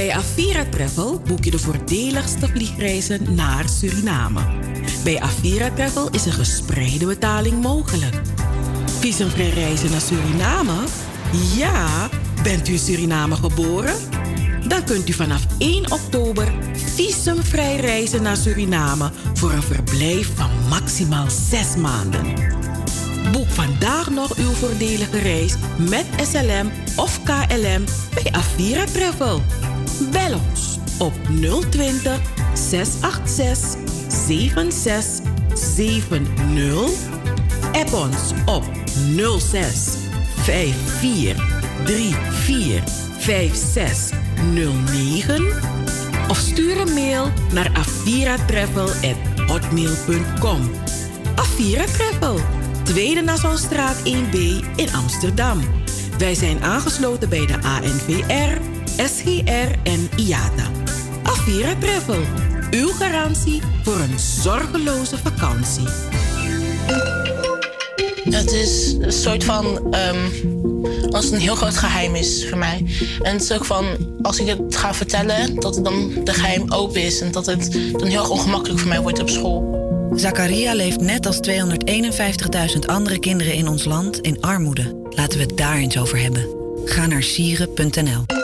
Bij Avira Travel boek je de voordeligste vliegreizen naar Suriname. Bij Avira Travel is een gespreide betaling mogelijk. Visumvrij reizen naar Suriname? Ja, bent u in Suriname geboren? Dan kunt u vanaf 1 oktober visumvrij reizen naar Suriname voor een verblijf van maximaal 6 maanden. Boek vandaag nog uw voordelige reis met SLM of KLM bij Avira Travel. Bel ons op 020 686 7670. App ons op 06 54 34 5609 of stuur een mail naar aviratravel@hotmail.com. Avira Travel, Tweede Nassaustraat 1B in Amsterdam. Wij zijn aangesloten bij de ANVR, SGR en IATA. Avira Travel, uw garantie voor een zorgeloze vakantie. Het is een soort van. Um, als het een heel groot geheim is voor mij. En het is ook van. Als ik het ga vertellen, dat het dan de geheim open is. En dat het dan heel erg ongemakkelijk voor mij wordt op school. Zakaria leeft net als 251.000 andere kinderen in ons land in armoede. Laten we het daar eens over hebben. Ga naar sieren.nl.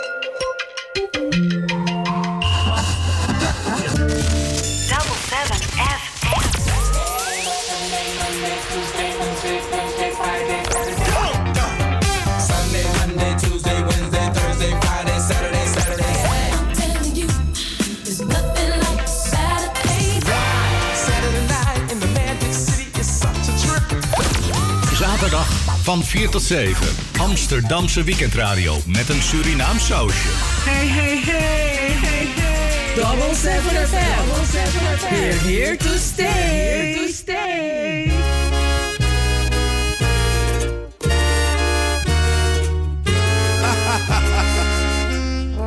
Van 4 tot 7. Amsterdamse weekendradio met een Surinaam sausje. Hey, hey, hey, hey, hey. Double 7 FM. Double 7 FM. We're here to stay. Here to stay.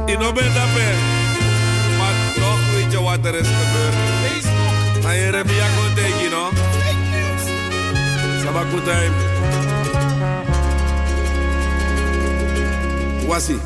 Ik ben daarbij. Maar toch weet je wat er is gebeurd. Facebook. Maar je hebt je tegen, no? Fake wá sí.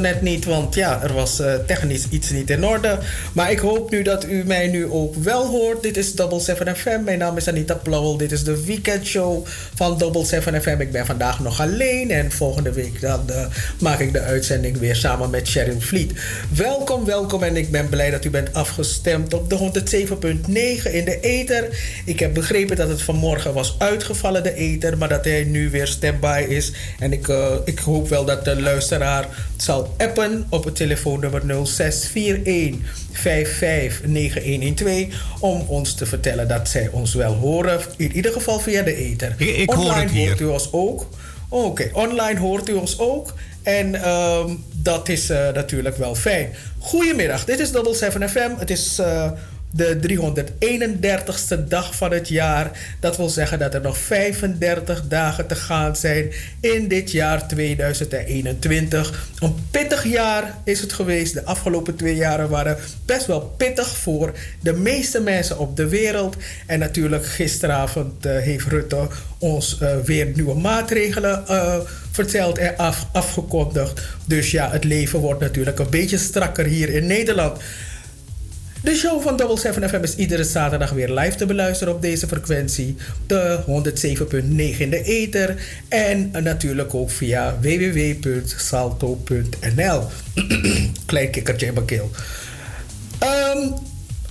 Net niet, want ja, er was eh, technisch iets niet in orde. Maar ik hoop nu dat u mij nu ook wel hoort. Dit is Double 7 FM. Mijn naam is Anita Plauwel. Dit is de weekendshow van Double 7 FM. Ik ben vandaag nog alleen en volgende week dan eh, maak ik de uitzending weer samen met Sharon Vliet. Welkom, welkom en ik ben blij dat u bent afgestemd op de 107.9 in de ether. Ik heb begrepen dat het vanmorgen was uitgevallen, de ether, maar dat hij nu weer standby is. En ik, eh, ik hoop wel dat de luisteraar zal appen op het telefoonnummer 0641 559112 om ons te vertellen dat zij ons wel horen. In ieder geval via de ether. Ik, ik hoor Online het hier. hoort u ons ook. Oké, online hoort u ons ook. En ehm, dat is eh, natuurlijk wel fijn. Goedemiddag, dit is Double 7 FM. Het is eh, de 331ste dag van het jaar. Dat wil zeggen dat er nog 35 dagen te gaan zijn in dit jaar 2021. Een pittig jaar is het geweest. De afgelopen twee jaren waren best wel pittig voor de meeste mensen op de wereld. En natuurlijk gisteravond eh, heeft Rutte ons eh, weer nieuwe maatregelen eh, verteld en af, afgekondigd. Dus ja, het leven wordt natuurlijk een beetje strakker hier in Nederland. De show van Double 7 FM is iedere zaterdag weer live te beluisteren op deze frequentie. De 107.9 in de ether. En natuurlijk ook via www.salto.nl. Klein kikkertje in mijn keel. Ehm,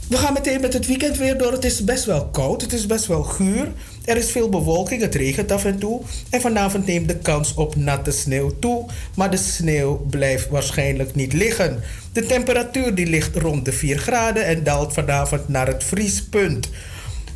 We gaan meteen met het weekend weer door. Het is best wel koud, het is best wel guur. Er is veel bewolking, het regent af en toe. En vanavond neemt de kans op natte sneeuw toe. Maar de sneeuw blijft waarschijnlijk niet liggen. De temperatuur die ligt rond de 4 graden en daalt vanavond naar het vriespunt.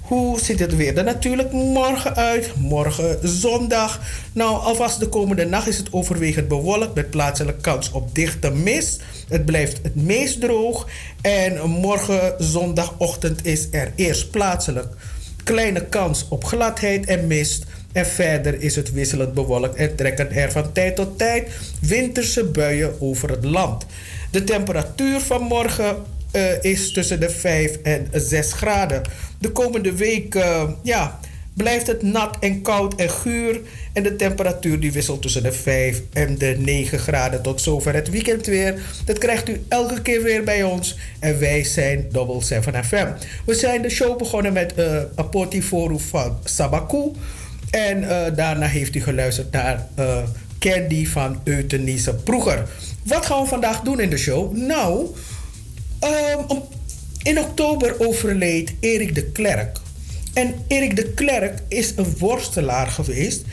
Hoe ziet het weer er natuurlijk morgen uit? Morgen zondag. Nou, alvast de komende nacht is het overwegend bewolkt met plaatselijke kans op dichte mist. Het blijft het meest droog. En morgen zondagochtend is er eerst plaatselijk kleine kans op gladheid en mist. En verder is het wisselend bewolkt en trekken er van tijd tot tijd winterse buien over het land. De temperatuur van morgen uh, is tussen de 5 en 6 graden. De komende week uh, ja, blijft het nat en koud en guur. En de temperatuur die wisselt tussen de 5 en de 9 graden. Tot zover het weekend weer. Dat krijgt u elke keer weer bij ons. En wij zijn Double 7 FM. We zijn de show begonnen met uh, Apotiforu van Sabaku. En uh, daarna heeft u geluisterd naar uh, Candy van Euthaniese Proeger. Wat gaan we vandaag doen in de show? Nou, um, in oktober overleed Erik de Klerk. En Erik de Klerk is een worstelaar geweest.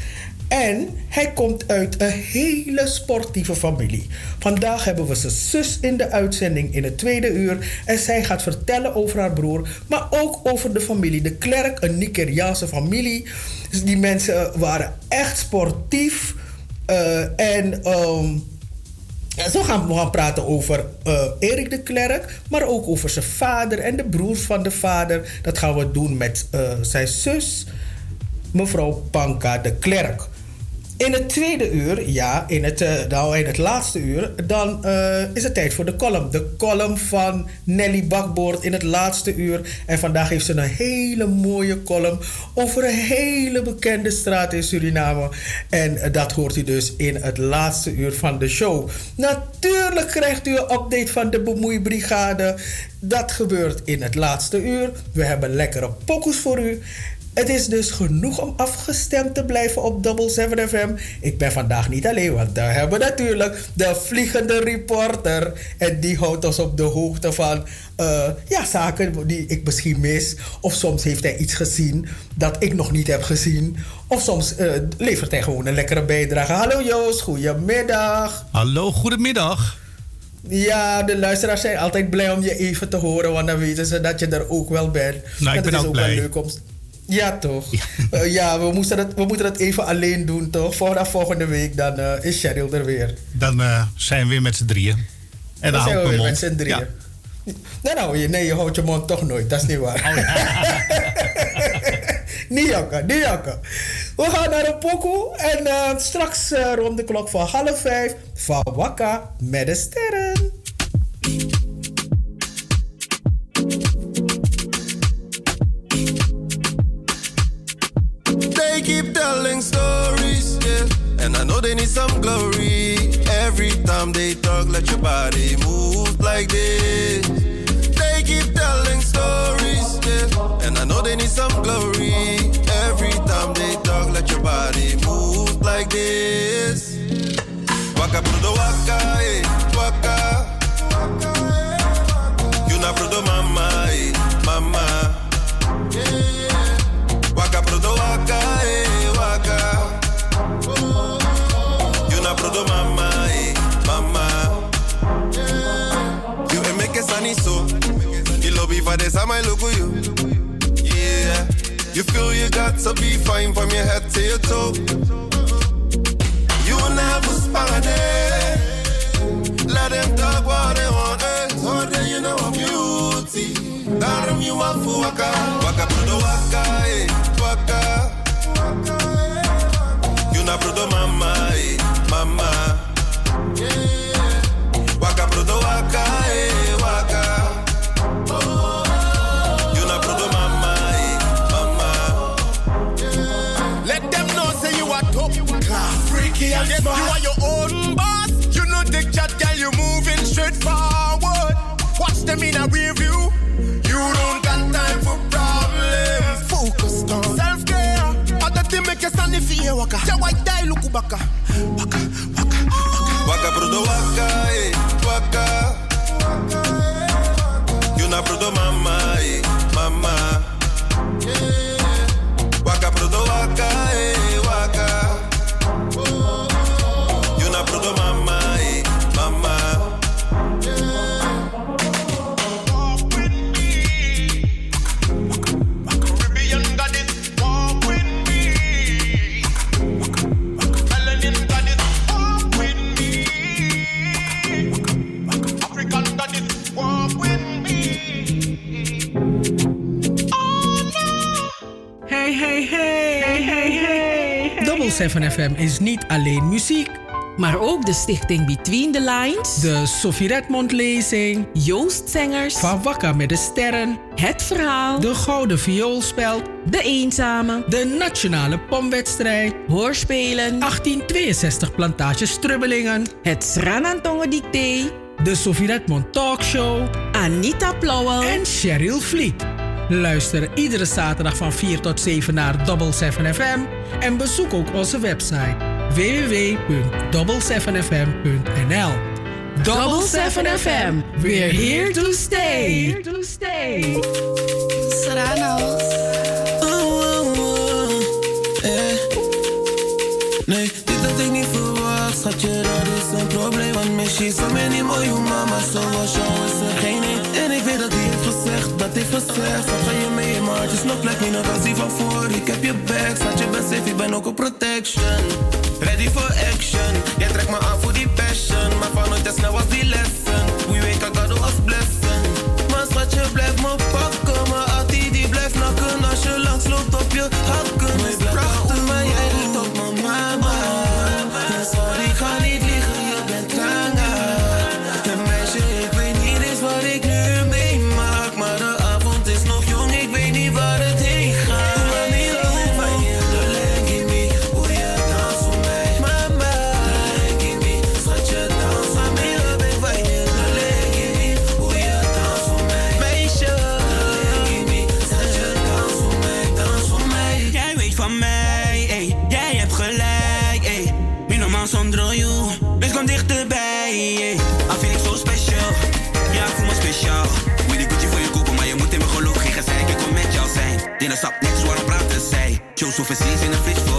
En hij komt uit een hele sportieve familie. Vandaag hebben we zijn zus in de uitzending in het tweede uur. En zij gaat vertellen over haar broer, maar ook over de familie de Klerk, een Nigeriaanse familie. Dus die mensen waren echt sportief. Uh, en um, zo gaan we gaan praten over uh, Erik de Klerk, maar ook over zijn vader en de broers van de vader. Dat gaan we doen met zijn zus, mevrouw Panka de Klerk. In het tweede uur, ja, in het, uh, nou, in het laatste uur, dan uh, is het tijd voor de column. De column van Nelly Bakboord in het laatste uur. En vandaag heeft ze een hele mooie column over een hele bekende straat in Suriname. En dat hoort u dus in het laatste uur van de show. Natuurlijk krijgt u een update van de Bemoeibrigade. Dat gebeurt in het laatste uur. We hebben lekkere pokus voor u. Het is dus genoeg om afgestemd te blijven op Double 7 FM. Ik ben vandaag niet alleen, want daar hebben we natuurlijk de vliegende reporter. En die houdt ons op de hoogte van uh, ja, zaken die ik misschien mis. Of soms heeft hij iets gezien dat ik nog niet heb gezien. Of soms uh, levert hij gewoon een lekkere bijdrage. Hallo Joost, goedemiddag. Hallo, goedemiddag. Ja, de luisteraars zijn altijd blij om je even te horen, want dan weten ze dat je er ook wel bent. Nou, ik ben is ook blij. leuk om, ja, toch? Ja, uh, ja we, moesten dat, we moeten dat even alleen doen, toch? Vanaf volgende week dan uh, is Cheryl er weer. Dan uh, zijn we weer met z'n drieën. En dan, dan zijn we weer mond. met z'n drieën. Ja. Nee, nou, nee, je houdt je mond toch nooit. Dat is niet waar. Oh, niet niet. We gaan naar een pokoe. En uh, straks rond de klok van half vijf... van Wakka met de sterren. Keep telling stories, yeah. And I know they need some glory. Every time they talk, let your body move like this. They keep telling stories, yeah. And I know they need some glory. Every time they talk, let your body move like this. Waka brudo waka, eh, Brudo waka, eh, waka. You na brudo mama, eh, mama. You ain't make a sunny so. You lobby for this, I might look at you. Yeah. You feel you got to be fine from your head to your toe. You never spot it. Let them talk what they want. Eh. So then you know I'm beauty. Daarom for waka. Waka brudo waka, eh. Waka. You na brudo mama, eh. Mama. Yeah. Waka brudo waka, eh. Waka. You na brudo mama, eh. Mama. Let them know say you are top class. Freaky and yes, smart. you are your own boss. You know the chat, girl, you moving straight forward. Watch them in a review. You Waka, waka, waka. Waka brudo waka, eh. Waka. 7 FM is niet alleen muziek. Maar ook de stichting Between the Lines. De Sophie Redmond lezing. Joost Zengers. Van Wakka met de Sterren. Het Verhaal. De Gouden Vioolspeld. De Eenzame. De Nationale Pomwedstrijd. Hoorspelen. 1862 Plantage Strubbelingen. Het Sranantongen Dicté. De Sophie Redmond Talkshow. Anita Plauwel. En Cheryl Vliet. Luister iedere zaterdag van 4 tot 7 naar Double 7 FM. En bezoek ook onze website www.double7fm.nl Double 7 FM. We're here to stay. Here to stay. Serrano's. Nee, dit had ik niet verwacht, schatje, dat is een probleem Want misschien zo many mooie mama, zoals jou is er geen dat ik gezegd Wat ga je mee, maar het is nog plek, niet als die van voor. Ik heb je back, schat, je bent safe, ik ben ook op protection. Ready for action, jij trekt me aan voor die passion. Maar van nooit as snel als die lesson We wake up, God was blessing Maar je blijft me pakken Maar altijd die blijft nakken. Als je langs loopt op je hakken Sofa season, a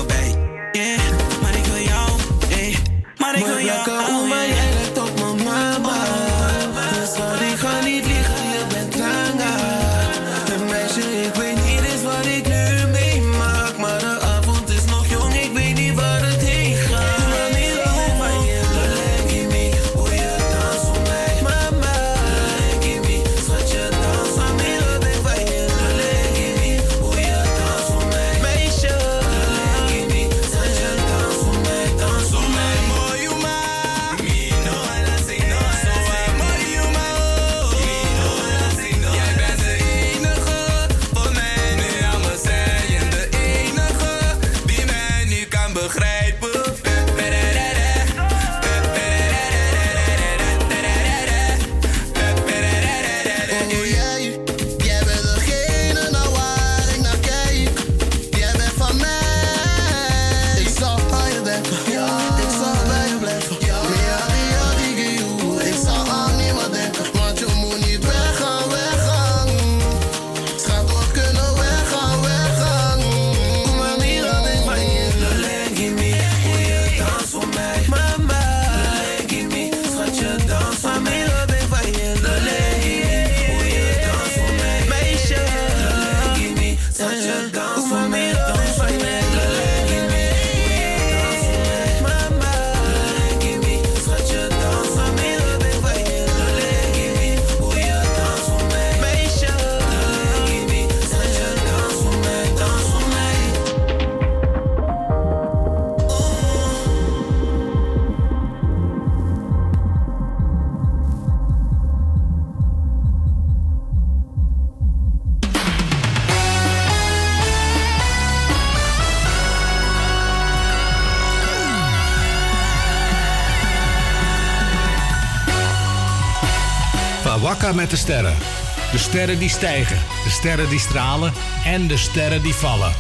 sterren die stijgen, de sterren die stralen en de sterren die vallen.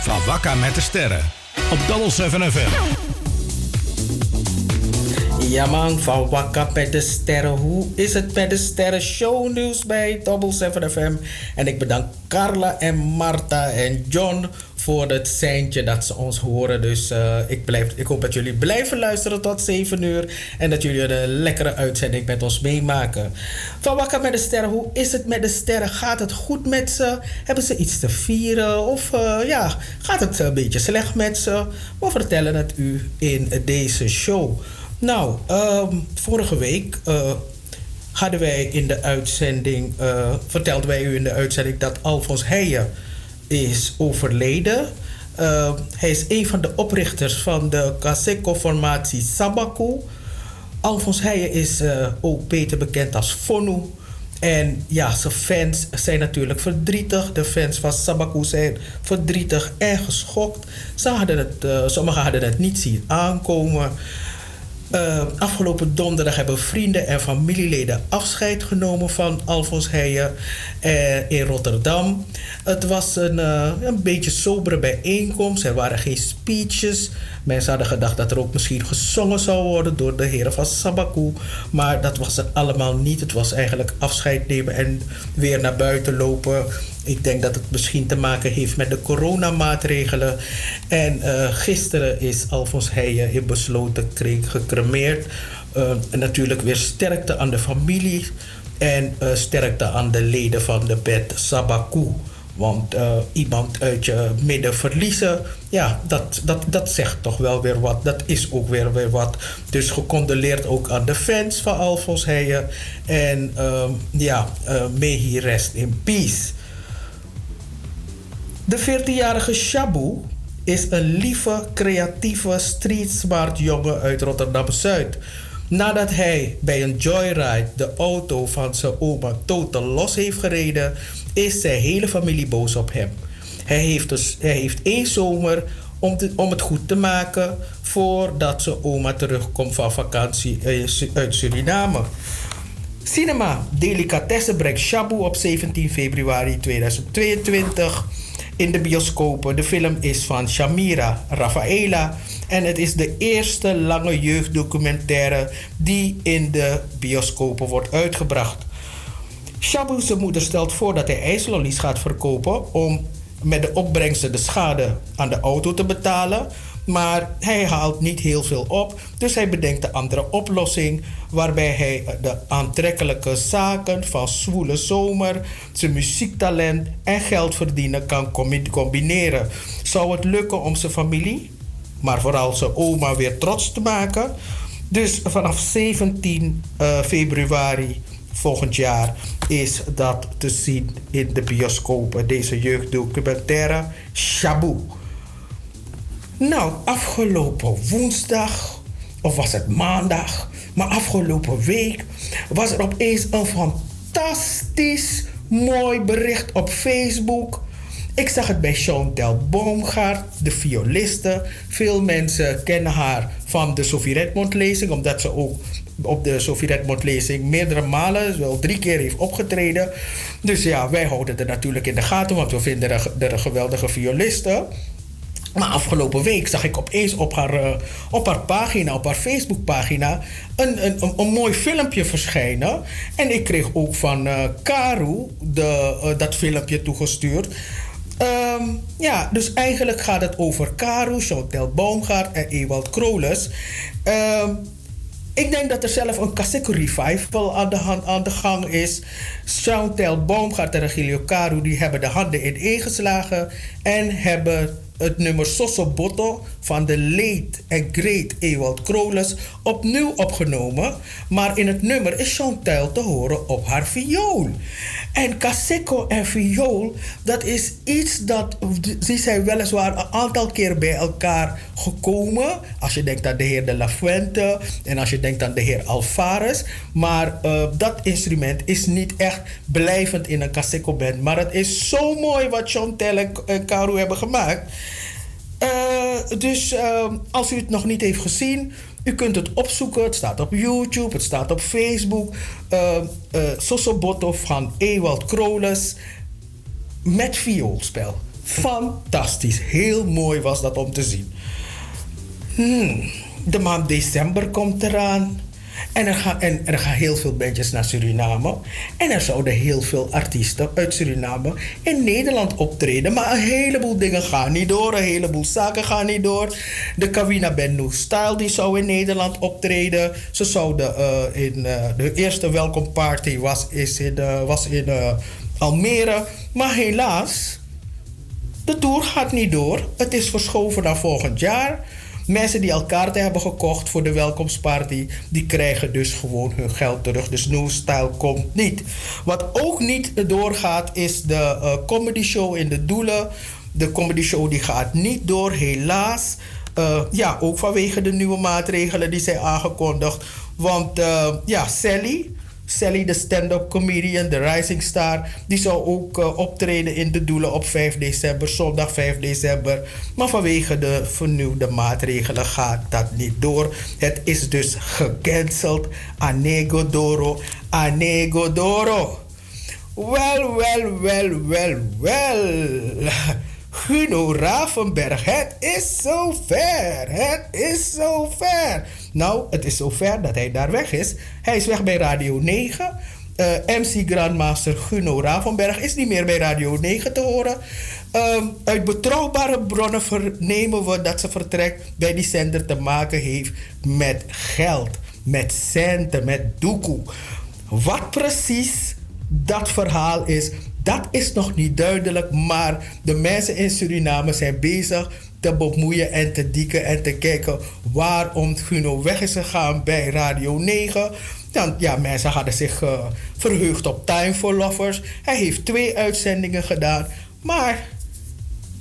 Van Wakka met de sterren. Op Double 7 FM. Ja man, van Wakka met de sterren. Hoe is het met de sterren? Shownieuws bij Double 7 FM. En ik bedank Carla en Marta en John voor het seintje dat ze ons horen. Dus eh, ik, blijf, ik hoop dat jullie blijven luisteren tot 7 uur. En dat jullie een lekkere uitzending met ons meemaken. Van Wakka met de sterren, hoe is het met de sterren? Gaat het goed met ze? Hebben ze iets te vieren? Of eh, ja, gaat het een beetje slecht met ze? We vertellen het u in deze show. Nou, ehm, vorige week eh, hadden wij in de uitzending, eh, vertelden wij u in de uitzending dat Alfons Heijen is overleden. Uh, hij is een van de oprichters van de Kaseko-formatie Sabaku. Alfons Heijen is uh, ook beter bekend als Fonu. En ja, zijn fans zijn natuurlijk verdrietig. De fans van Sabaku zijn verdrietig en geschokt. Ze hadden het, uh, sommigen hadden het niet zien aankomen. Uh, afgelopen donderdag hebben vrienden en familieleden afscheid genomen van Alfons Heijen uh, in Rotterdam. Het was een, uh, een beetje sobere bijeenkomst. Er waren geen speeches. Mensen hadden gedacht dat er ook misschien gezongen zou worden door de heren van Sabaku. Maar dat was het allemaal niet. Het was eigenlijk afscheid nemen en weer naar buiten lopen. Ik denk dat het misschien te maken heeft met de coronamaatregelen. En uh, gisteren is Alfons Heijen in besloten kring gecremeerd. En natuurlijk weer sterkte aan de familie. En uh, sterkte aan de leden van de bed Sabaku. Want iemand uit je midden verliezen, ja, dat, dat, dat zegt toch wel weer wat. Dat is ook weer, weer wat. Dus gecondoleerd ook aan de fans van Alfons Heijen. En uh, ja, may he rest in peace. De 14-jarige Shabu is een lieve, creatieve, street smart jongen uit Rotterdam-Zuid. Nadat hij bij een joyride de auto van zijn oma totaal los heeft gereden, is zijn hele familie boos op hem. Hij heeft, dus, hij heeft één zomer om, om het goed te maken voordat zijn oma terugkomt van vakantie uit Suriname. Cinema Delicatessen brengt Shabu op 17 februari 2022 in de bioscopen. De film is van Shamira Rafaela en het is de eerste lange jeugddocumentaire die in de bioscopen wordt uitgebracht. Shabu, zijn moeder, stelt voor dat hij ijslollies gaat verkopen om met de opbrengsten de schade aan de auto te betalen. Maar hij haalt niet heel veel op, dus hij bedenkt een andere oplossing waarbij hij de aantrekkelijke zaken van zwoele zomer, zijn muziektalent en geld verdienen kan combineren. Zou het lukken om zijn familie, maar vooral zijn oma weer trots te maken? Dus vanaf 17 uh, februari volgend jaar is dat te zien in de bioscopen. Deze jeugddocumentaire Shabu. Nou, afgelopen woensdag, of was het maandag, maar afgelopen week was er opeens een fantastisch mooi bericht op Facebook. Ik zag het bij Chantal Boomgaard, de violiste. Veel mensen kennen haar van de Sophie Redmond lezing, omdat ze ook op de Sophie Redmond lezing meerdere malen, wel drie keer heeft opgetreden. Dus ja, wij houden het natuurlijk in de gaten, want we vinden haar een geweldige violiste. Maar afgelopen week zag ik opeens op haar, uh, op haar pagina, op haar Facebookpagina, een, een, een, een, mooi filmpje verschijnen. En ik kreeg ook van uh, Karu de, uh, dat filmpje toegestuurd. Um, ja, dus eigenlijk gaat het over Karu, Chantal Baumgaard en Ewald Kroles. Um, ik denk dat er zelf een Kaseko revival aan de, hand, aan de gang is. Chantal Baumgaard en Regilio Karu die hebben de handen ineengeslagen en hebben het nummer Soso Botto van de late en great Ewald Kroles opnieuw opgenomen. Maar in het nummer is Chantal te horen op haar viool. En Kaseko en viool, dat is iets dat... Ze zijn weliswaar een aantal keer bij elkaar gekomen. Als je denkt aan de heer De La Fuente en als je denkt aan de heer Alvarez. Maar uh, dat instrument is niet echt blijvend in een Kaseko band. Maar het is zo mooi wat Chantal en Karu hebben gemaakt. Uh, dus uh, als u het nog niet heeft gezien, u kunt het opzoeken. Het staat op YouTube, het staat op Facebook. Uh, van Ewald Kroles met vioolspel. Fantastisch. Heel mooi was dat om te zien. Hmm, de maand december komt eraan. En er, gaan, en er heel veel bandjes naar Suriname. En er zouden heel veel artiesten uit Suriname in Nederland optreden. Maar een heleboel dingen gaan niet door. Een heleboel zaken gaan niet door. De Kawina New Style die zou in Nederland optreden. Ze zouden uh, in uh, de eerste welcome party was, is in, uh, was in Almere. Maar helaas, de tour gaat niet door. Het is verschoven naar volgend jaar. Mensen die al kaarten hebben gekocht voor de welkomstparty, die krijgen dus gewoon hun geld terug. Dus New Style komt niet. Wat ook niet doorgaat is de eh, comedy show in de Doelen. De comedy show die gaat niet door, helaas. Eh, ja, ook vanwege de nieuwe maatregelen die zijn aangekondigd. Want eh, ja, Sally, Sally, de stand-up comedian, de rising star, die zou ook eh, optreden in de Doelen op 5 december, zondag 5 december. Maar vanwege de vernieuwde maatregelen gaat dat niet door. Het is dus gecanceld. Anego Doro, Anego Doro. Wel, wel, wel, wel, wel. Guno Ravenberg, het is zover. Het is zover. Nou, het is zover dat hij daar weg is. Hij is weg bij Radio 9. Uh, MC Grandmaster Guno Ravenberg is niet meer bij Radio 9 te horen. Uh, uit betrouwbare bronnen vernemen we dat ze vertrek bij die zender te maken heeft met geld, met centen, met doekoe. Wat precies dat verhaal is, dat is nog niet duidelijk, maar de mensen in Suriname zijn bezig te bemoeien en te dieken en te kijken waarom Guno weg is gegaan bij Radio 9. Dan, ja, mensen hadden zich uh, verheugd op Time for Lovers. Hij heeft twee uitzendingen gedaan, maar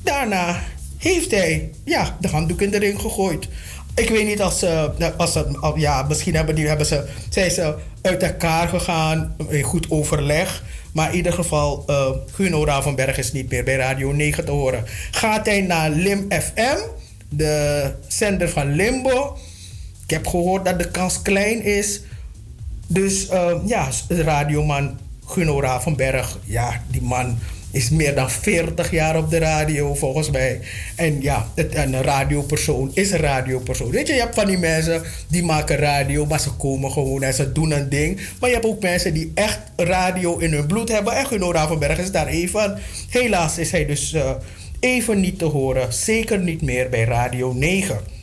daarna heeft hij ja, de handdoek in de ring gegooid. Ik weet niet als ze, als ze ja, misschien hebben, die, hebben ze, zijn ze uit elkaar gegaan in goed overleg. Maar in ieder geval, uh, Guno Ravenberg is niet meer bij Radio 9 te horen. Gaat hij naar Lim FM, de zender van Limbo. Ik heb gehoord dat de kans klein is. Dus uh, ja, radioman Guno Ravenberg, ja, die man is meer dan 40 jaar op de radio volgens mij. En ja, het, een radiopersoon is een radiopersoon. Weet je, je hebt van die mensen die maken radio, maar ze komen gewoon en ze doen een ding. Maar je hebt ook mensen die echt radio in hun bloed hebben. En Guno Ravenberg is daar even. Helaas is hij dus uh, even niet te horen. Zeker niet meer bij Radio 9.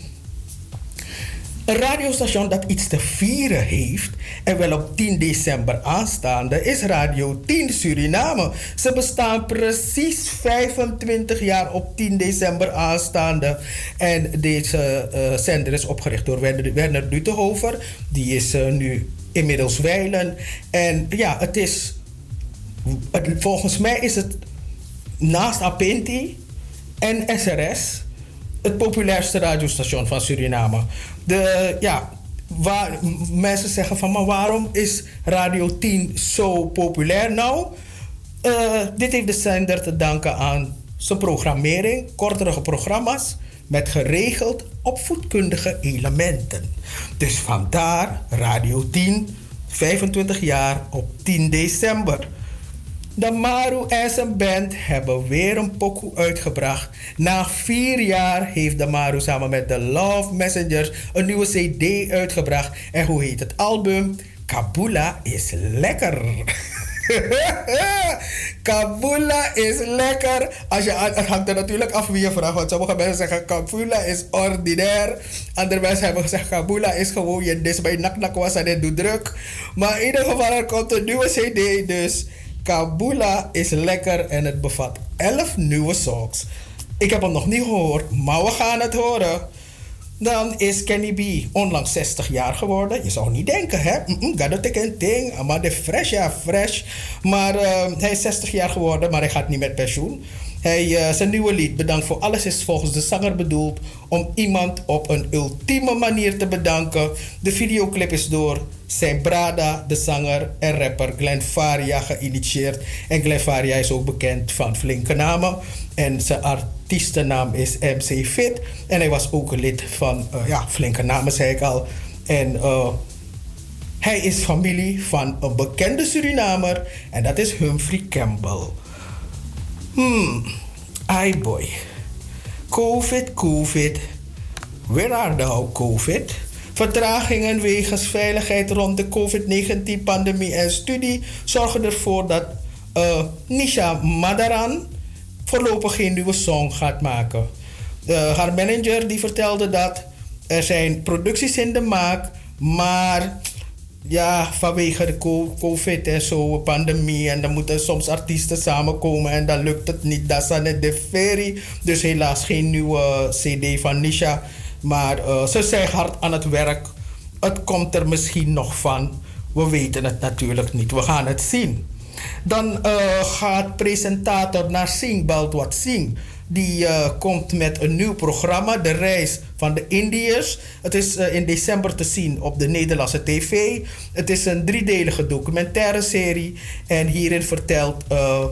Een radiostation dat iets te vieren heeft, en wel op 10 december aanstaande, is Radio 10 Suriname. Ze bestaan precies 25 jaar op 10 december aanstaande. En deze uh, zender is opgericht door Werner, Dutenhofer. Die is uh, nu inmiddels wijlen. En ja, het is. Volgens mij is het naast Apinti en SRS het populairste radiostation van Suriname. De, ja, waar, mensen zeggen van, maar waarom is Radio 10 zo populair? Nou, uh, dit heeft de zender te danken aan zijn programmering, kortere programma's met geregeld opvoedkundige elementen. Dus vandaar Radio 10, 25 jaar op 10 december. De Maru en zijn band hebben weer een pokoe uitgebracht. Na vier jaar heeft de Maru samen met de Love Messengers een nieuwe CD uitgebracht. En hoe heet het album? Kabula is lekker. Kabula is lekker. Als je, het hangt er natuurlijk af wie je vraagt. Want sommige mensen zeggen Kabula is ordinair. Andere mensen hebben gezegd Kabula is gewoon je dis bij nak was en doet druk. Maar in ieder geval er komt een nieuwe CD dus. Kabula is lekker en het bevat 11 nieuwe songs. Ik heb hem nog niet gehoord, maar we gaan het horen. Dan is Kenny B onlangs 60 jaar geworden. Je zou niet denken, hè? Gaat ik een ding. Maar de fresh, ja, fresh. Maar uh, hij is 60 jaar geworden, maar hij gaat niet met pensioen. Hij, uh, zijn nieuwe lied, Bedankt voor alles, is volgens de zanger bedoeld om iemand op een ultieme manier te bedanken. De videoclip is door zijn Brada, de zanger en rapper Glenn Faria, geïnitieerd. En Glenn Faria is ook bekend van flinke namen. En zijn artiestennaam is MC Fit. En hij was ook lid van, uh, ja, flinke namen zei ik al. En uh, hij is familie van een bekende Surinamer. En dat is Humphrey Campbell. Hmm, ai boy. COVID, COVID. Where are thou, COVID? Vertragingen wegens veiligheid rond de COVID-19-pandemie en studie zorgen ervoor dat uh, Nisha Madaran voorlopig geen nieuwe song gaat maken. Uh, haar manager die vertelde dat er zijn producties in de maak, maar ja, vanwege de COVID en zo, pandemie. En dan moeten soms artiesten samenkomen en dan lukt het niet. Dat is net de ferry. Dus helaas geen nieuwe CD van Nisha. Maar eh, ze zijn hard aan het werk. Het komt er misschien nog van. We weten het natuurlijk niet. We gaan het zien. Dan eh, gaat presentator Narsing Baldwat Singh. Die eh, komt met een nieuw programma, De Reis van de Indiërs. Het is in december te zien op de Nederlandse tv. Het is een driedelige documentaire serie. En hierin vertelt uh,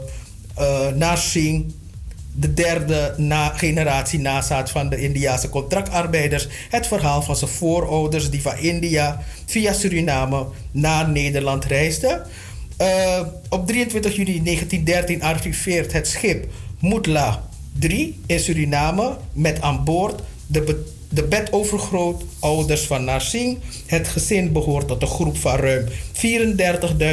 de derde na generatie nazaat van de Indiase contractarbeiders. Het verhaal van zijn voorouders die van India via Suriname naar Nederland reisden. Uh, op 23 juni 1913 arriveert het schip Moedla 3 in Suriname met aan boord de, de bedovergrootouders van Narsing. Het gezin behoort tot een groep van ruim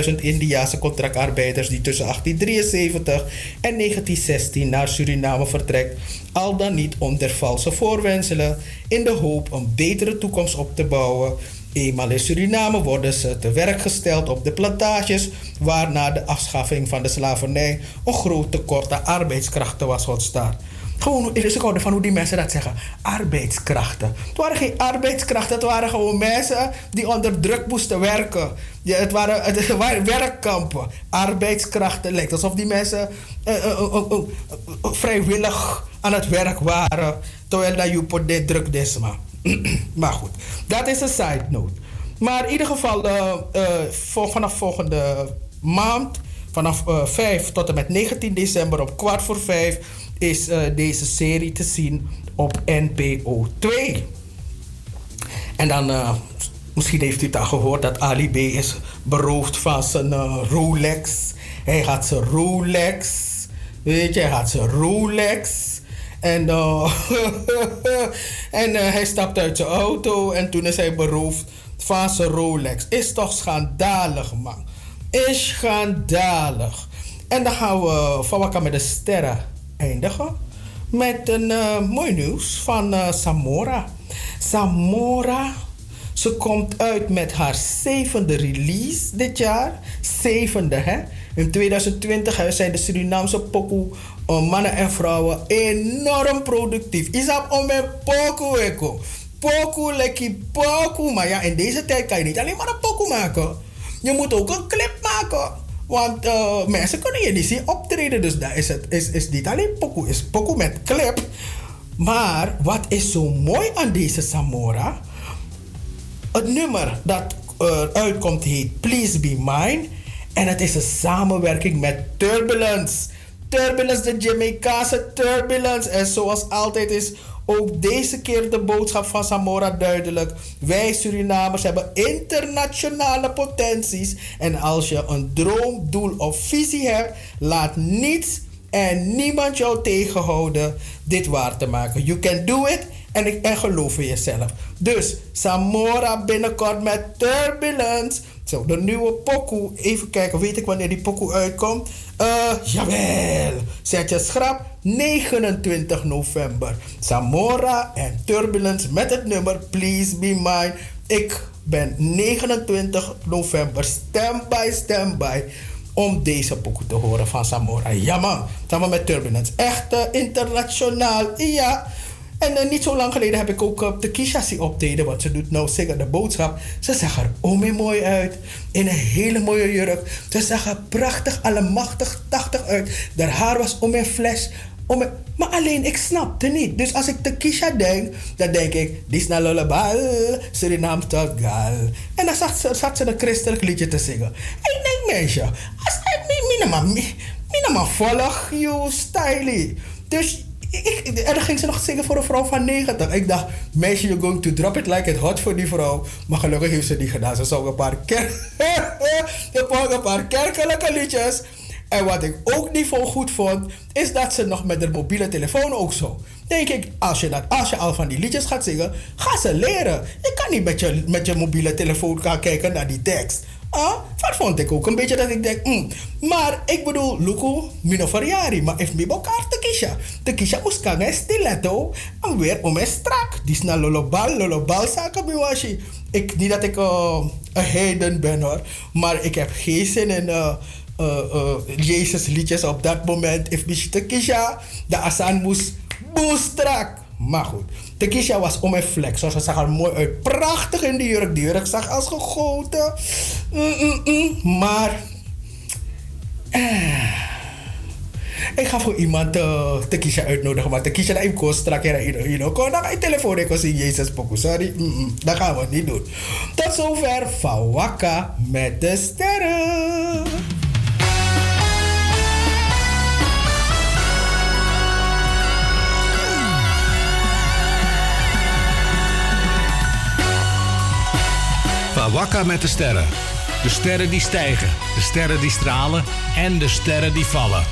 34.000 Indiase contractarbeiders die tussen 1873 en 1916 naar Suriname vertrekt, al dan niet onder valse voorwenselen, in de hoop een betere toekomst op te bouwen. Eenmaal in Suriname worden ze te werk gesteld op de plantages, waar na de afschaffing van de slavernij een groot tekort aan arbeidskrachten was ontstaan. Gewoon, ik hoorde van hoe die mensen dat zeggen. Arbeidskrachten. Het waren geen arbeidskrachten, het waren gewoon mensen die onder druk moesten werken. Ja, het, waren, het werkkampen. Arbeidskrachten. Lijkt alsof die mensen uh, uh, uh, vrijwillig aan het werk waren. Terwijl dat je op dit druk desma. maar goed, dat is een side note. Maar in ieder geval, vanaf volgende maand, vanaf 5 tot en met 19 december op kwart voor 5 is uh, deze serie te zien op NPO 2. En dan, uh, misschien heeft u het al gehoord, dat Ali B is beroofd van zijn uh, Rolex. Hij had zijn Rolex. Weet je, hij had zijn Rolex. En, en hij stapt uit zijn auto en toen is hij beroofd van zijn Rolex. Is toch schandalig, man. Is schandalig. En dan gaan we van wat met de sterren eindigen met een uh, mooi nieuws van uh, Samora. Samora, ze komt uit met haar zevende release dit jaar. Zevende, hè? In 2020 zijn de Surinaamse pokoe uh, mannen en vrouwen enorm productief. Isap om een pokoe, eko. Pokoe, lekker pokoe. Maar ja, in deze tijd kan je niet alleen maar een pokoe maken. Je moet ook een clip maken. Want uh, mensen kunnen je niet zien optreden. Dus dat is, het, is, is niet alleen pokoe, is pokoe met clip. Maar wat is zo mooi aan deze Samora? Het nummer dat uh, uitkomt heet Please Be Mine. En het is een samenwerking met Turbulence. Turbulence, de Jamaicaanse Turbulence. En zoals altijd is ook deze keer de boodschap van Samora duidelijk. Wij Surinamers hebben internationale potenties. En als je een droom, doel of visie hebt, laat niets en niemand jou tegenhouden dit waar te maken. You can do it en, en geloof in jezelf. Dus Samora binnenkort met Turbulence. Zo, de nieuwe pokoe. Even kijken, weet ik wanneer die pokoe uitkomt? Uh, jawel. Zet je schrap. 29 november. Samora en Turbulence met het nummer Please Be Mine. Ik ben 29 november standby, standby om deze pokoe te horen van Samora. Ja man, samen met Turbulence. Echt uh, internationaal. Ja. En uh, niet zo lang geleden heb ik ook op de Kisha zien optreden. Want ze doet nou zingen de boodschap. Ze zag er onmee mooi uit. In een hele mooie jurk. Ze zag er prachtig, allemachtig, tachtig uit. Haar haar was om een fles. Om. Maar alleen, ik snapte niet. Dus als ik de Kisha denk, dan denk ik... Dis na lullabal, Suriname tot gal. En dan zat ze, zat ze een christelijk liedje te zingen. En ik denk, meisje, als ik niet maar volg je style. Dus ik, en ging ze nog zingen voor een vrouw van 90. Ik dacht, meisje, you're going to drop it like it hot voor die vrouw. Maar gelukkig heeft ze niet gedaan. Ze zong een paar, ker een paar kerkelijke liedjes. En wat ik ook niet voor goed vond, is dat ze nog met haar mobiele telefoon ook zo. Denk ik, als je, dat, als je al van die liedjes gaat zingen, ga ze leren. Je kan niet met je, met je mobiele telefoon gaan kijken naar die tekst. Ah, dat vond ik ook een beetje dat ik denk, mm. maar ik bedoel, Luco, mino variari, maar if mi elkaar te kisha. Te kisha moest kan een stiletto en weer om een strak. Die is naar lolobal, lolobal zaken biwashi. Ik, niet dat ik uh, een heiden ben hoor, maar ik heb geen zin in uh, uh, uh, Jezus liedjes op dat moment. If mi te kisha, de asan moest boestrak. Maar goed. Tekisha was om een flex. Ze zag er mooi uit. Prachtig in de jurk. De jurk zag als gegoten. Mm, mm, mm. Maar... eh, ik ga voor iemand uh, Tekisha uitnodigen. Maar Tekisha, dat ik straks in you know, Kon dan ga je telefoon ik zien Jezus pokoe. Sorry, mm, dat gaan we niet doen. Tot zover van Wakka met de sterren. Wakka met de sterren. De sterren die stijgen, de sterren die stralen en de sterren die vallen.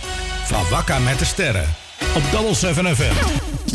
Van met de sterren. Op Double 7 FM.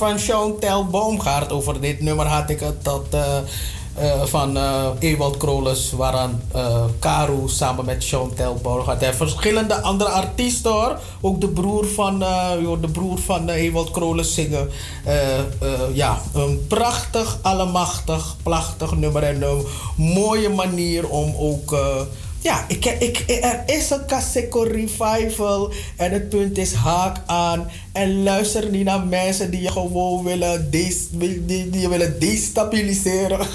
Van Chantel Boomgaard? Over dit nummer had ik het dat, eh, eh, van uh, Ewald Krolus, waaraan uh, Karu samen met Chantel Boomgaard. En verschillende andere artiesten hoor. Ook de broer van, de broer van Ewald Krolus zingen. ja, een prachtig, allemachtig, prachtig nummer. En een mooie manier om ook ja, ik, ik, er is een Kaseko revival. En het punt is haak aan. En luister niet naar mensen die je gewoon willen, die, die willen destabiliseren.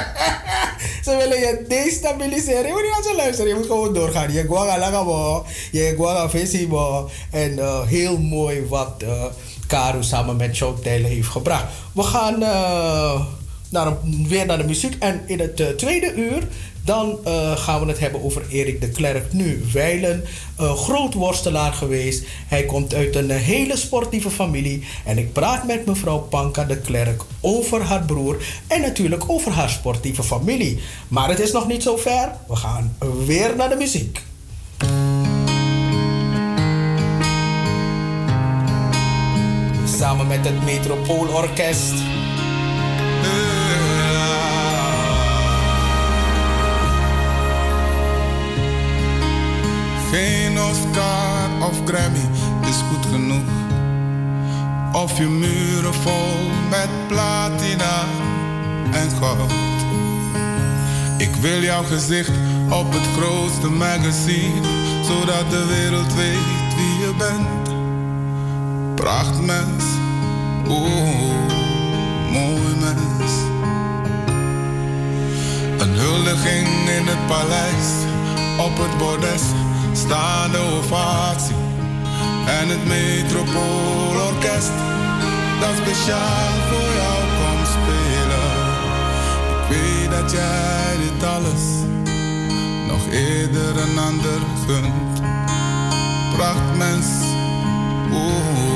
ze willen je destabiliseren. Je moet niet naar ze luisteren. Je moet gewoon doorgaan. Je guaga lagabo. Je guaga fesibo. En uh, heel mooi wat uh, Karu samen met Chantel heeft gebracht. We gaan uh, naar, weer naar de muziek. En in het tweede uur dan uh, gaan we het hebben over Erik de Klerk. Nu, Weilen, uh, groot worstelaar geweest. Hij komt uit een hele sportieve familie. En ik praat met mevrouw Panka de Klerk over haar broer. En natuurlijk over haar sportieve familie. Maar het is nog niet zo ver. We gaan weer naar de muziek. Samen met het Metropoolorkest. Geen Oscar of Grammy is goed genoeg. Of je muren vol met platina en goud. Ik wil jouw gezicht op het grootste magazine, zodat de wereld weet wie je bent. Prachtmens, oeh, mooi mens. Een huldiging in het paleis, op het bordes staande ovatie. En het Metropoolorkest dat speciaal voor jou komt spelen. Ik weet dat jij dit alles nog eerder een ander gunt. Prachtmens, oh,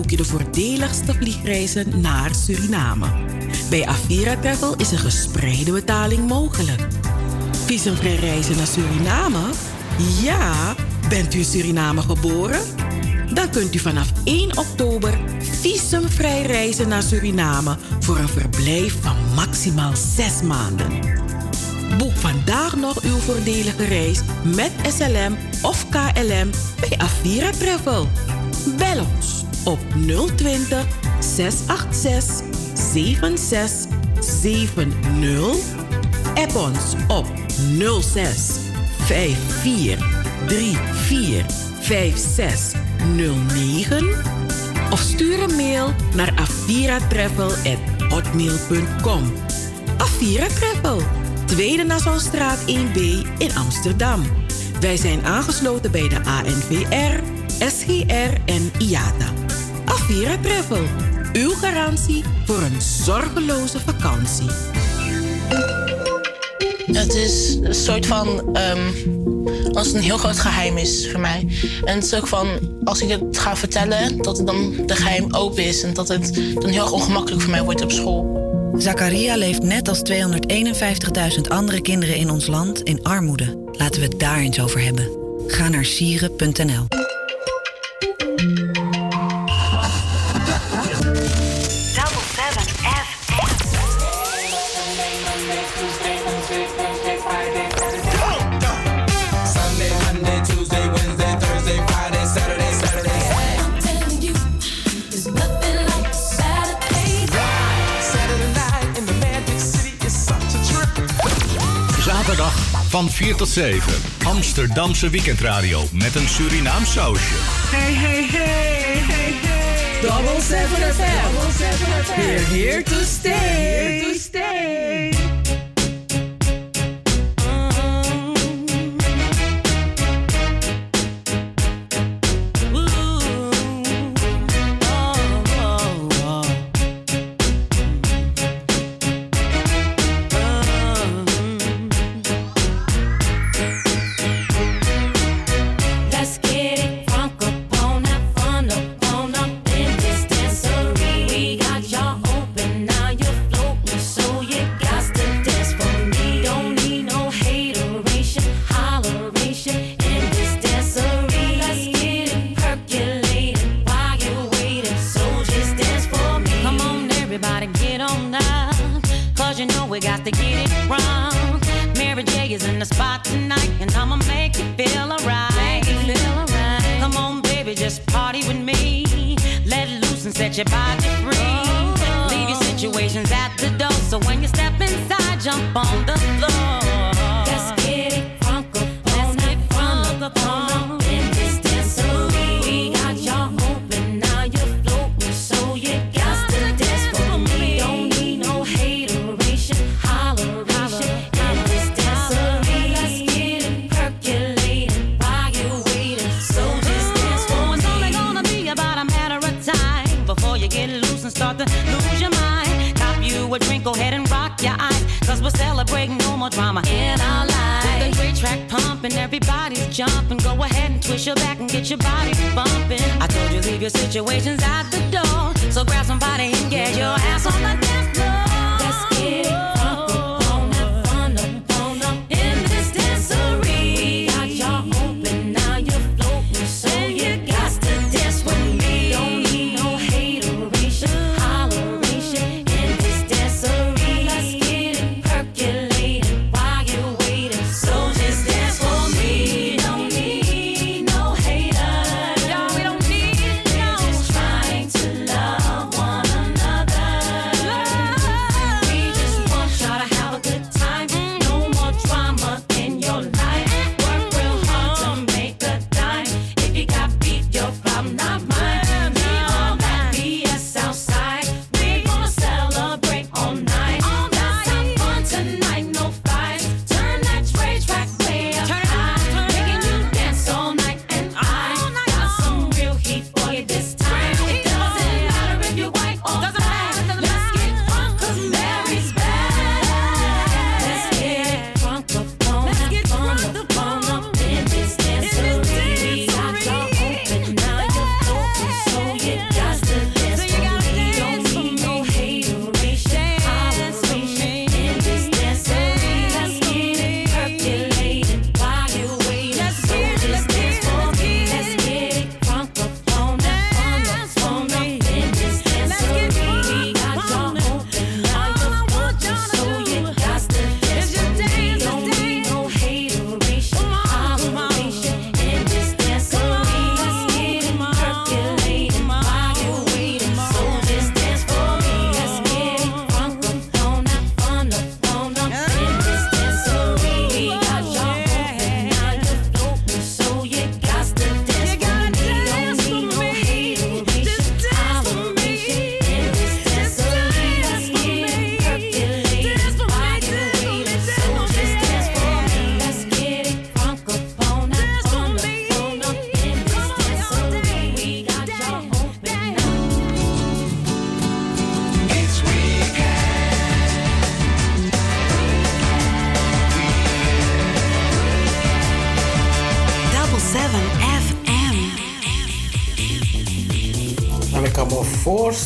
boek je de voordeligste vliegreizen naar Suriname. Bij Avira Travel is een gespreide betaling mogelijk. Visumvrij reizen naar Suriname? Ja, bent u in Suriname geboren? Dan kunt u vanaf 1 oktober visumvrij reizen naar Suriname voor een verblijf van maximaal 6 maanden. Boek vandaag nog uw voordelige reis met SLM of KLM bij Avira Travel. Op 020 686 7670. App ons op 06 54 34 5609 of stuur een mail naar aviratravel@hotmail.com. Avira Travel, Tweede Nassaustraat 1B in Amsterdam. Wij zijn aangesloten bij de ANVR, SGR en IATA. Avira Travel, uw garantie voor een zorgeloze vakantie. Het is een soort van. ehm, als het een heel groot geheim is voor mij. En het is ook van. Als ik het ga vertellen, dat het dan de geheim open is. En dat het dan heel erg ongemakkelijk voor mij wordt op school. Zakaria leeft net als 251.000 andere kinderen in ons land in armoede. Laten we het daar eens over hebben. Ga naar sieren.nl. van 4 tot 7. Amsterdamse weekendradio met een Surinaam sausje. Hey, hey, hey, hey, hey. Double 7 FM. Double 7 FM. We're here to stay. Here to stay.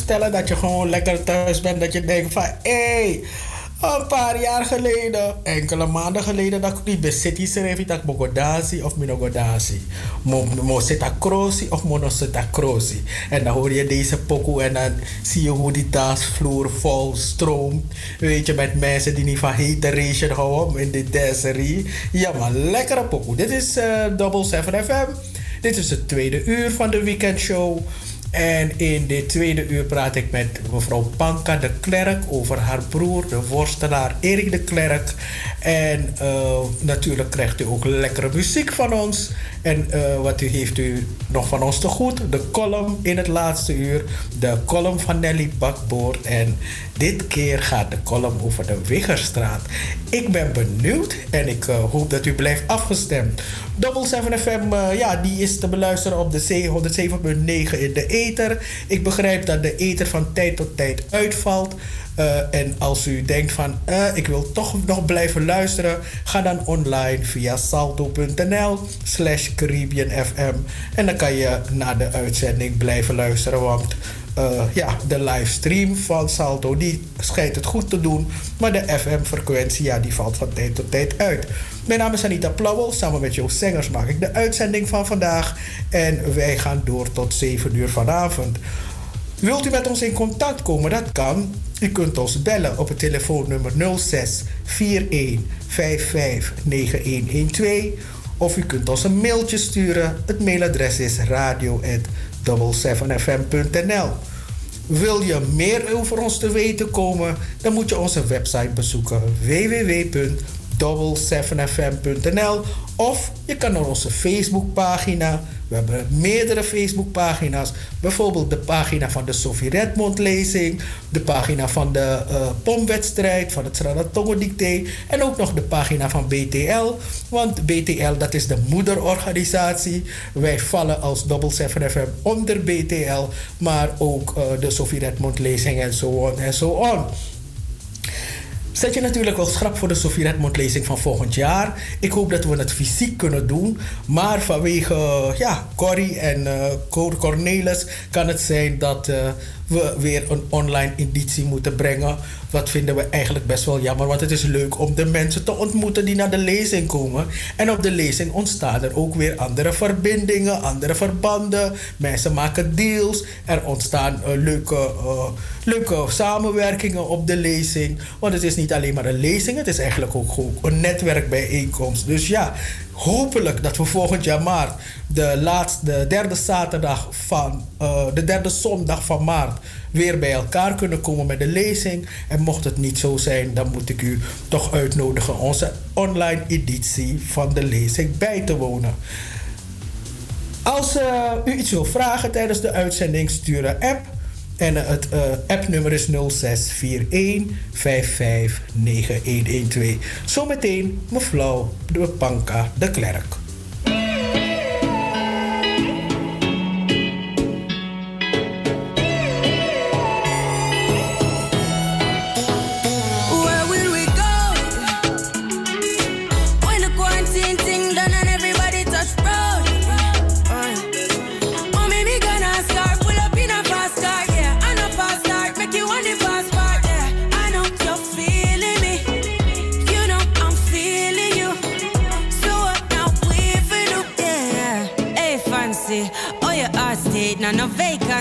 Dat je gewoon lekker thuis bent. Dat je denkt van, hé, hey, een paar jaar geleden, enkele maanden geleden, dat ik bij City schreef, dat ik of minogodasi. Mo of mono. En dan hoor je deze pokoe en dan zie je hoe die dansvloer vol stroomt. Weet je, met mensen die niet van hateration houden in de danserie. Ja, maar lekkere pokoe. Dit is uh, Double 7 FM. Dit is het tweede uur van de weekendshow. En in dit tweede uur praat ik met mevrouw Panka de Klerk over haar broer, de worstelaar Erik de Klerk. En uh, natuurlijk krijgt u ook lekkere muziek van ons. En uh, wat u heeft u nog van ons te goed? De column in het laatste uur. De column van Nelly Bakboord. En dit keer gaat de column over de Wiggerstraat. Ik ben benieuwd en ik uh, hoop dat u blijft afgestemd. Double 7 FM, uh, ja, die is te beluisteren op de C107.9 in de ether. Ik begrijp dat de ether van tijd tot tijd uitvalt. Uh, en als u denkt van uh, ik wil toch nog blijven luisteren, ga dan online via salto.nl slash Caribbean FM. En dan kan je naar de uitzending blijven luisteren. Want uh, ja, de livestream van Salto die schijnt het goed te doen. Maar de FM-frequentie ja, die valt van tijd tot tijd uit. Mijn naam is Anita Plauwel. Samen met Joost Zengers maak ik de uitzending van vandaag. En wij gaan door tot 7 uur vanavond. Wilt u met ons in contact komen? Dat kan. U kunt ons bellen op het telefoonnummer 06 41 55 9112. Of u kunt ons een mailtje sturen. Het mailadres is radio@7fm.nl. Wil je meer over ons te weten komen? Dan moet je onze website bezoeken www.double7fm.nl of je kan naar onze Facebookpagina we hebben meerdere Facebookpagina's. Bijvoorbeeld de pagina van de Sophie Redmond lezing. De pagina van de uh, pomwedstrijd, van het Sranatongo Dicté. En ook nog de pagina van BTL. Want BTL dat is de moederorganisatie. Wij vallen als Double 7 FM onder BTL. Maar ook uh, de Sophie Redmond lezing en zo on en zo on zet je natuurlijk wel schrap voor de Sofie Redmond lezing van volgend jaar. Ik hoop dat we het fysiek kunnen doen. Maar vanwege ja, Corrie en uh, Cornelis kan het zijn dat uh, we weer een online editie moeten brengen. Dat vinden we eigenlijk best wel jammer, want het is leuk om de mensen te ontmoeten die naar de lezing komen. En op de lezing ontstaan er ook weer andere verbindingen, andere verbanden. Mensen maken deals. Er ontstaan uh, leuke, uh, leuke samenwerkingen op de lezing. Want het is niet alleen maar een lezing, het is eigenlijk ook, ook een netwerkbijeenkomst. Dus ja, hopelijk dat we volgend jaar maart, de, laatste, de derde zaterdag van, uh, de derde zondag van maart, weer bij elkaar kunnen komen met de lezing. En mocht het niet zo zijn, dan moet ik u toch uitnodigen onze online editie van de lezing bij te wonen. Als uh, u iets wil vragen tijdens de uitzending, stuur een app. En uh, het uh, appnummer is 0641 559112. Zometeen mevrouw de Panka de Klerk.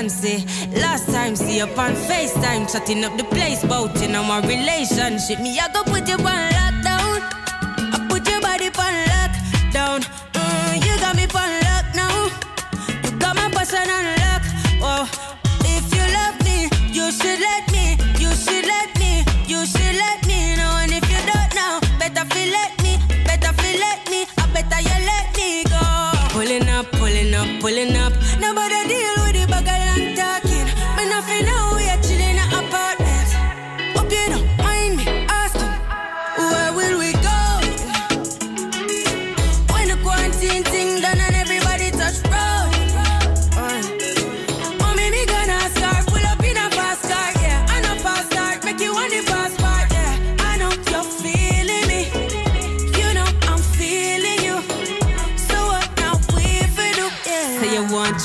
Vacancy. Last time, see up on FaceTime, chatting up the place, boating on my relationship. Me, I go put you on lockdown. I put your body on lockdown.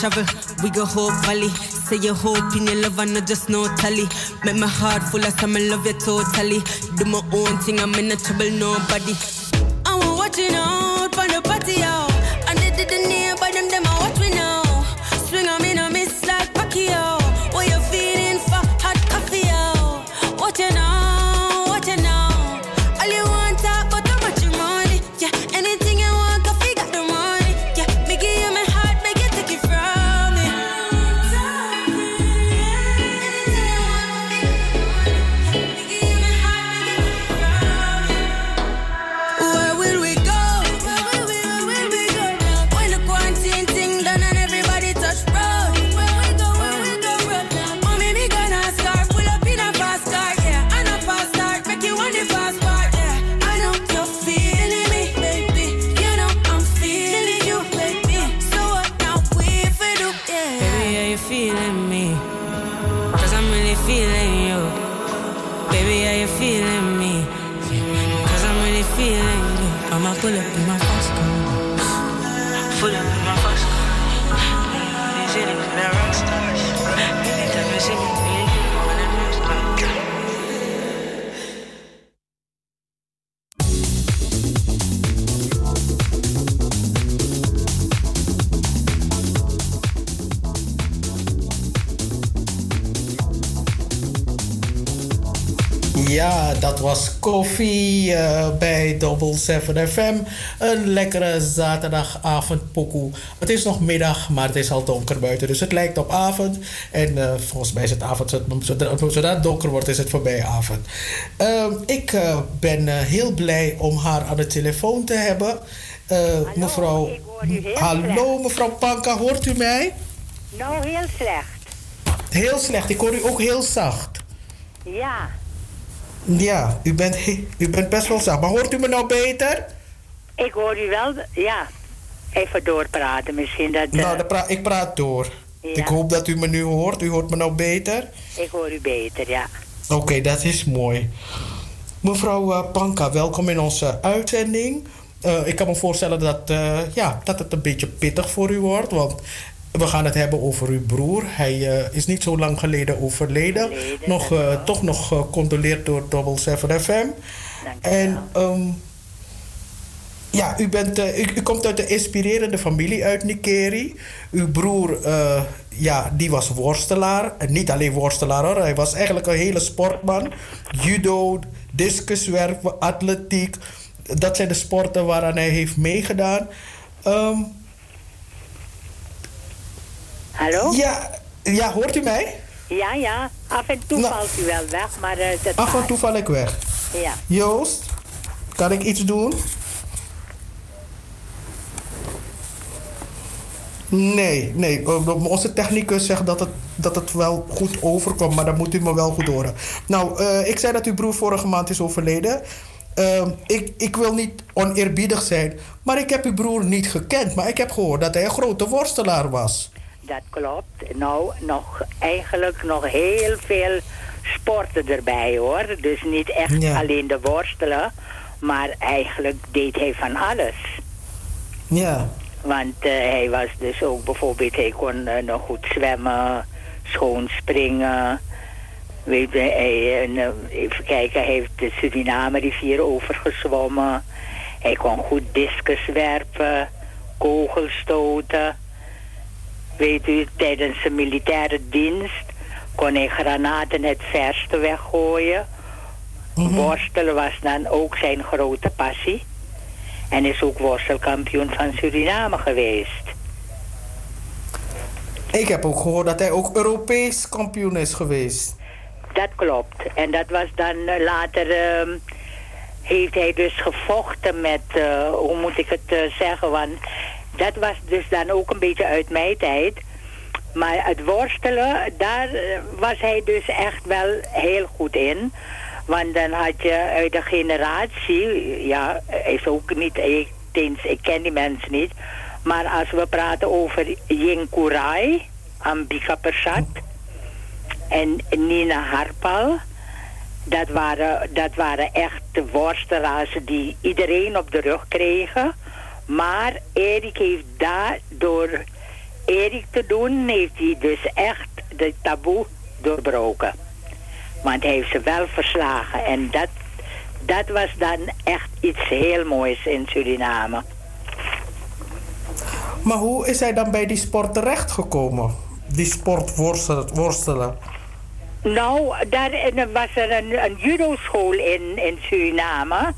Travel. We go Hope Valley. Say you hope in your love and not just no tally. Make my heart full of some love you totally. Do my own thing, I'm in no trouble, nobody. I'm watching out for the party out. my bullet, my fast car. Full of Ja, dat was koffie eh, bij Double 7 FM. Een lekkere zaterdagavond pokoe. Het is nog middag, maar het is al donker buiten. Dus het lijkt op avond. En eh, volgens mij is het avond. Zodra, het donker wordt, is het voorbij avond. Ehm, ik eh, ben heel blij om haar aan de telefoon te hebben. Eh, mevrouw. Hallo, mevrouw Panka, hoort u mij? Nou, heel slecht. Heel slecht. Ik hoor u ook heel zacht. Ja. Ja, u bent, u bent best wel zacht. Maar hoort u me nou beter? Ik hoor u wel, ja. Even doorpraten misschien. Dat, eh, Nou, pra- ik praat door. Ja. Ik hoop dat u me nu hoort. U hoort me nou beter? Ik hoor u beter, ja. Oké, dat is mooi. Mevrouw eh, Panka, welkom in onze uitzending. Eh, ik kan me voorstellen dat, eh, ja, dat het een beetje pittig voor u wordt. Want we gaan het hebben over uw broer. Hij eh, is niet zo lang geleden overleden. nog, eh, toch nog gecondoleerd door Double 7 FM. En ehm, ja, u, bent, eh, u, komt uit een inspirerende familie uit Nikeri. Uw broer, eh, ja, die was worstelaar. En niet alleen worstelaar hoor, hij was eigenlijk een hele sportman. Judo, discuswerpen, atletiek. Dat zijn de sporten waaraan hij heeft meegedaan. Ehm, Hallo? ja, ja, hoort u mij? Ja, ja. Af en toe valt u wel weg, maar eh, dat Af en toe val ik weg. Ja. Joost, kan ik iets doen? Nee, nee. Onze technicus zegt dat het, dat het wel goed overkomt, maar dan moet u me wel goed horen. Nou, eh, ik zei dat uw broer vorige maand is overleden. Eh, ik, ik wil niet oneerbiedig zijn, maar ik heb uw broer niet gekend. Maar ik heb gehoord dat hij een grote worstelaar was. Dat klopt. Nou, nog, eigenlijk nog heel veel sporten erbij hoor. Dus niet echt Ja. alleen de worstelen, maar eigenlijk deed hij van alles. Ja. Want eh, hij was dus ook bijvoorbeeld, hij kon eh, nog goed zwemmen, schoon springen. Weet je, hij, eh, even kijken, hij heeft de Suriname rivier overgezwommen. Hij kon goed discus werpen, kogels stoten. Weet u, tijdens zijn militaire dienst kon hij granaten het verste weggooien. Worstelen was dan ook zijn grote passie. En is ook worstelkampioen van Suriname geweest. Ik heb ook gehoord dat hij ook Europees kampioen is geweest. Dat klopt. En dat was dan eh, later... ehm, heeft hij dus gevochten met... eh, hoe moet ik het eh, zeggen? Want dat was dus dan ook een beetje uit mijn tijd. Maar het worstelen, daar eh, was hij dus echt wel heel goed in. Want dan had je uit de generatie... Ja, is ook niet... Ik, ik ken die mensen niet. Maar als we praten over Yinkurai, Ambika Persat en Nina Harpal. Dat waren, dat waren echt worstelaars die iedereen op de rug kregen. Maar Erik heeft daardoor Erik te doen, heeft hij dus echt de taboe doorbroken. Want hij heeft ze wel verslagen. En dat, dat was dan echt iets heel moois in Suriname. Maar hoe is hij dan bij die sport terechtgekomen? Die sport worstelen. Nou, daar eh, was er een, een judo-school in, in Suriname.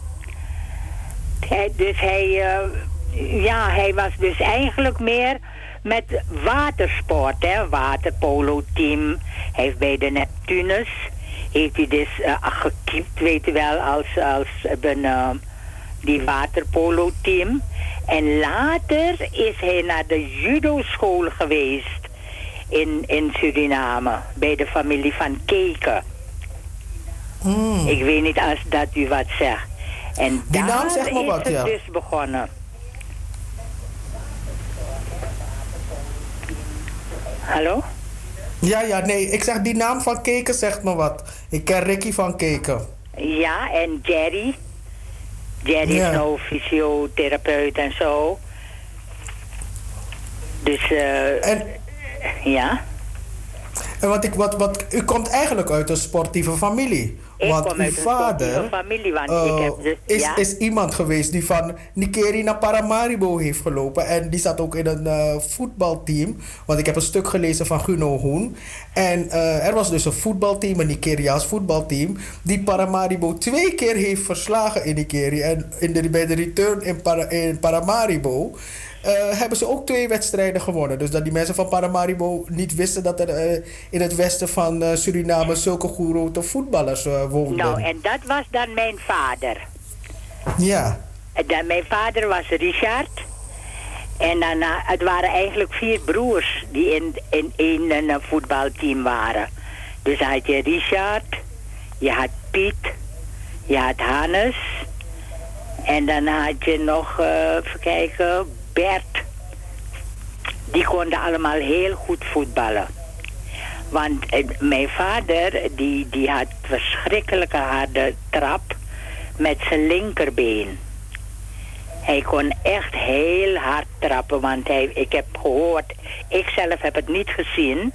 Hij, dus hij, eh, ja, hij was dus eigenlijk meer met watersport, hè, waterpolo-team. Hij heeft bij de Neptunus, heeft hij dus uh, gekiept, weet je wel, als, als een, uh, die waterpolo-team. En later is hij naar de judo-school geweest in, in Suriname, bij de familie van Keken. Hmm. Ik weet niet als dat u wat zegt. En Die daar naam zegt me is wat, het ja. dus begonnen. Hallo? Ja, ja, nee. Ik zeg die naam van Keken zegt me wat. Ik ken Ricky van Keken. Ja, en Jerry. Jerry Ja. is nou fysiotherapeut en zo. Dus, eh en, ja. En wat ik, wat, wat, u komt eigenlijk uit een sportieve familie. Ik want kom uw vader familie, want ik eh, heb dus- is, ja. is iemand geweest die van Nikeri naar Paramaribo heeft gelopen. En die zat ook in een eh, voetbalteam. Want ik heb een stuk gelezen van Guno Hoen. En eh, er was dus een voetbalteam, een Nigeriaans voetbalteam. Die Paramaribo twee keer heeft verslagen in Nikeri. En in de, bij de return in, Para- in Paramaribo. Eh, hebben ze ook twee wedstrijden gewonnen. Dus dat die mensen van Paramaribo niet wisten dat er eh, in het westen van eh, Suriname zulke grote voetballers woonden. Nou, en dat was dan mijn vader. Ja. Dan, mijn vader was Richard. En dan, het waren eigenlijk vier broers die in, in één eh, voetbalteam waren. Dus had je Richard, je had Piet, je had Hannes. En dan had je nog, even kijken, Bert. Die konden allemaal heel goed voetballen. Want eh, mijn vader, die, die had verschrikkelijke harde trap met zijn linkerbeen. Hij kon echt heel hard trappen, want hij, ik heb gehoord, ik zelf heb het niet gezien,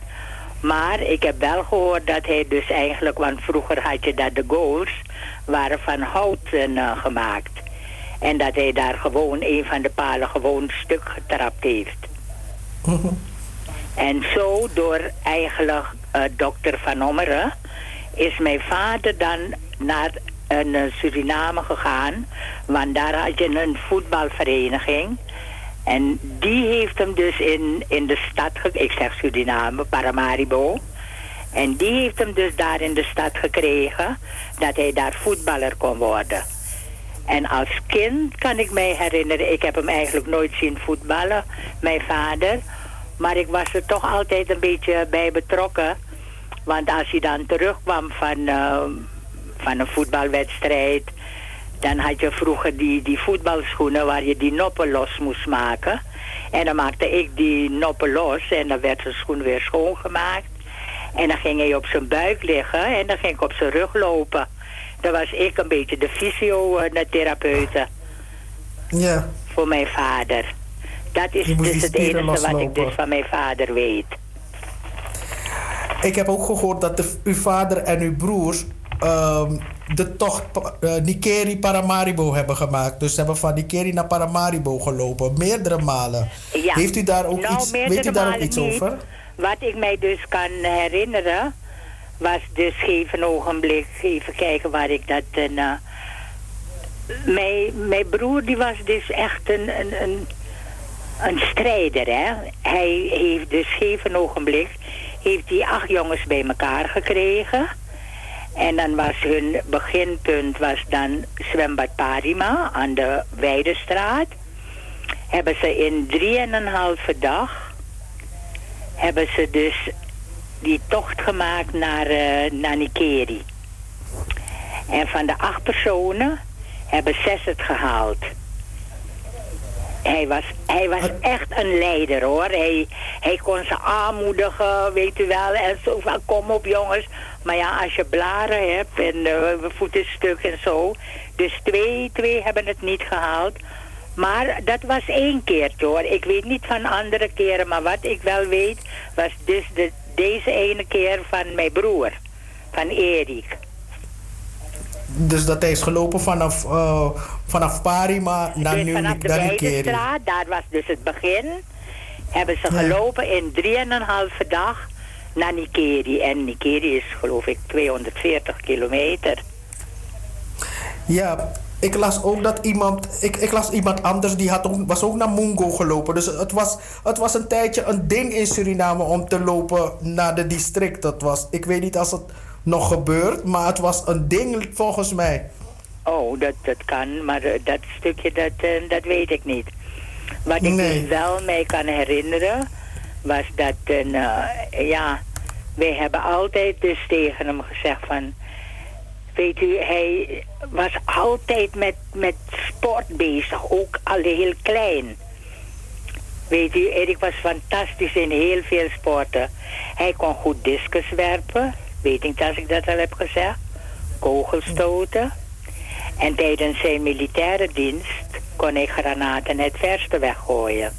maar ik heb wel gehoord dat hij dus eigenlijk, want vroeger had je dat de goals waren van hout eh, gemaakt. En dat hij daar gewoon een van de palen gewoon stuk getrapt heeft. En zo door eigenlijk eh, dokter Van Ommeren is mijn vader dan naar een eh, Suriname gegaan. Want daar had je een voetbalvereniging. En die heeft hem dus in, in de stad, ik zeg Suriname, Paramaribo. En die heeft hem dus daar in de stad gekregen dat hij daar voetballer kon worden. En als kind kan ik mij herinneren, ik heb hem eigenlijk nooit zien voetballen, mijn vader. Maar ik was er toch altijd een beetje bij betrokken. Want als hij dan terugkwam van, eh, van een voetbalwedstrijd... dan had je vroeger die, die voetbalschoenen waar je die noppen los moest maken. En dan maakte ik die noppen los en dan werd zijn schoen weer schoongemaakt. En dan ging hij op zijn buik liggen en dan ging ik op zijn rug lopen. Dan was ik een beetje de fysiotherapeute Ja. voor mijn vader. Dat is dus het enige wat ik dus van mijn vader weet. Ik heb ook gehoord dat de, uw vader en uw broers ehm, de tocht uh, Nikeri Paramaribo hebben gemaakt. Dus ze hebben van Nikeri naar Paramaribo gelopen, meerdere malen. Ja. Heeft u daar ook Nou, iets, weet u daar ook iets niet. over? Wat ik mij dus kan herinneren, was dus even ogenblik, even kijken waar ik dat... een, eh, mijn, mijn broer die was dus echt een, een, een, een strijder, hè. Hij heeft dus even een ogenblik, heeft hij acht jongens bij elkaar gekregen. En dan was hun beginpunt was dan zwembad Parima aan de Weidestraat. Hebben ze in drieënhalve dag hebben ze dus die tocht gemaakt naar, eh naar Nikeri. En van de acht personen hebben zes het gehaald. Hij was, hij was echt een leider hoor. Hij, hij kon ze aanmoedigen, weet u wel. En zo van, kom op jongens. Maar ja, als je blaren hebt en uh, voeten stuk en zo. Dus twee, twee hebben het niet gehaald. Maar dat was één keertje hoor. Ik weet niet van andere keren, maar wat ik wel weet was dus de, deze ene keer van mijn broer, van Erik. Dus dat hij is gelopen vanaf, eh vanaf Parima naar dus nu vanaf de naar Nikeri. Weidestraat, daar was dus het begin, hebben ze gelopen in drieënhalve dag naar Nikeri. En Nikeri is geloof ik 240 kilometer. Ja, ik las ook dat iemand, ik, ik las iemand anders die had ook, was ook naar Mungo gelopen. Dus het was, het was een tijdje een ding in Suriname om te lopen naar de district. Dat was, ik weet niet als het nog gebeurt, maar het was een ding volgens mij. Oh, dat, dat kan, maar eh, dat stukje, dat, eh, dat weet ik niet. Wat ik Nee. dus wel mij kan herinneren, was dat, een, eh, ja, wij hebben altijd dus tegen hem gezegd van... Weet u, hij was altijd met, met sport bezig, ook al heel klein. Weet u, Erik was fantastisch in heel veel sporten. Hij kon goed discus werpen, weet niet als ik dat al heb gezegd. Kogelstoten. En tijdens zijn militaire dienst kon hij granaten het verste weggooien.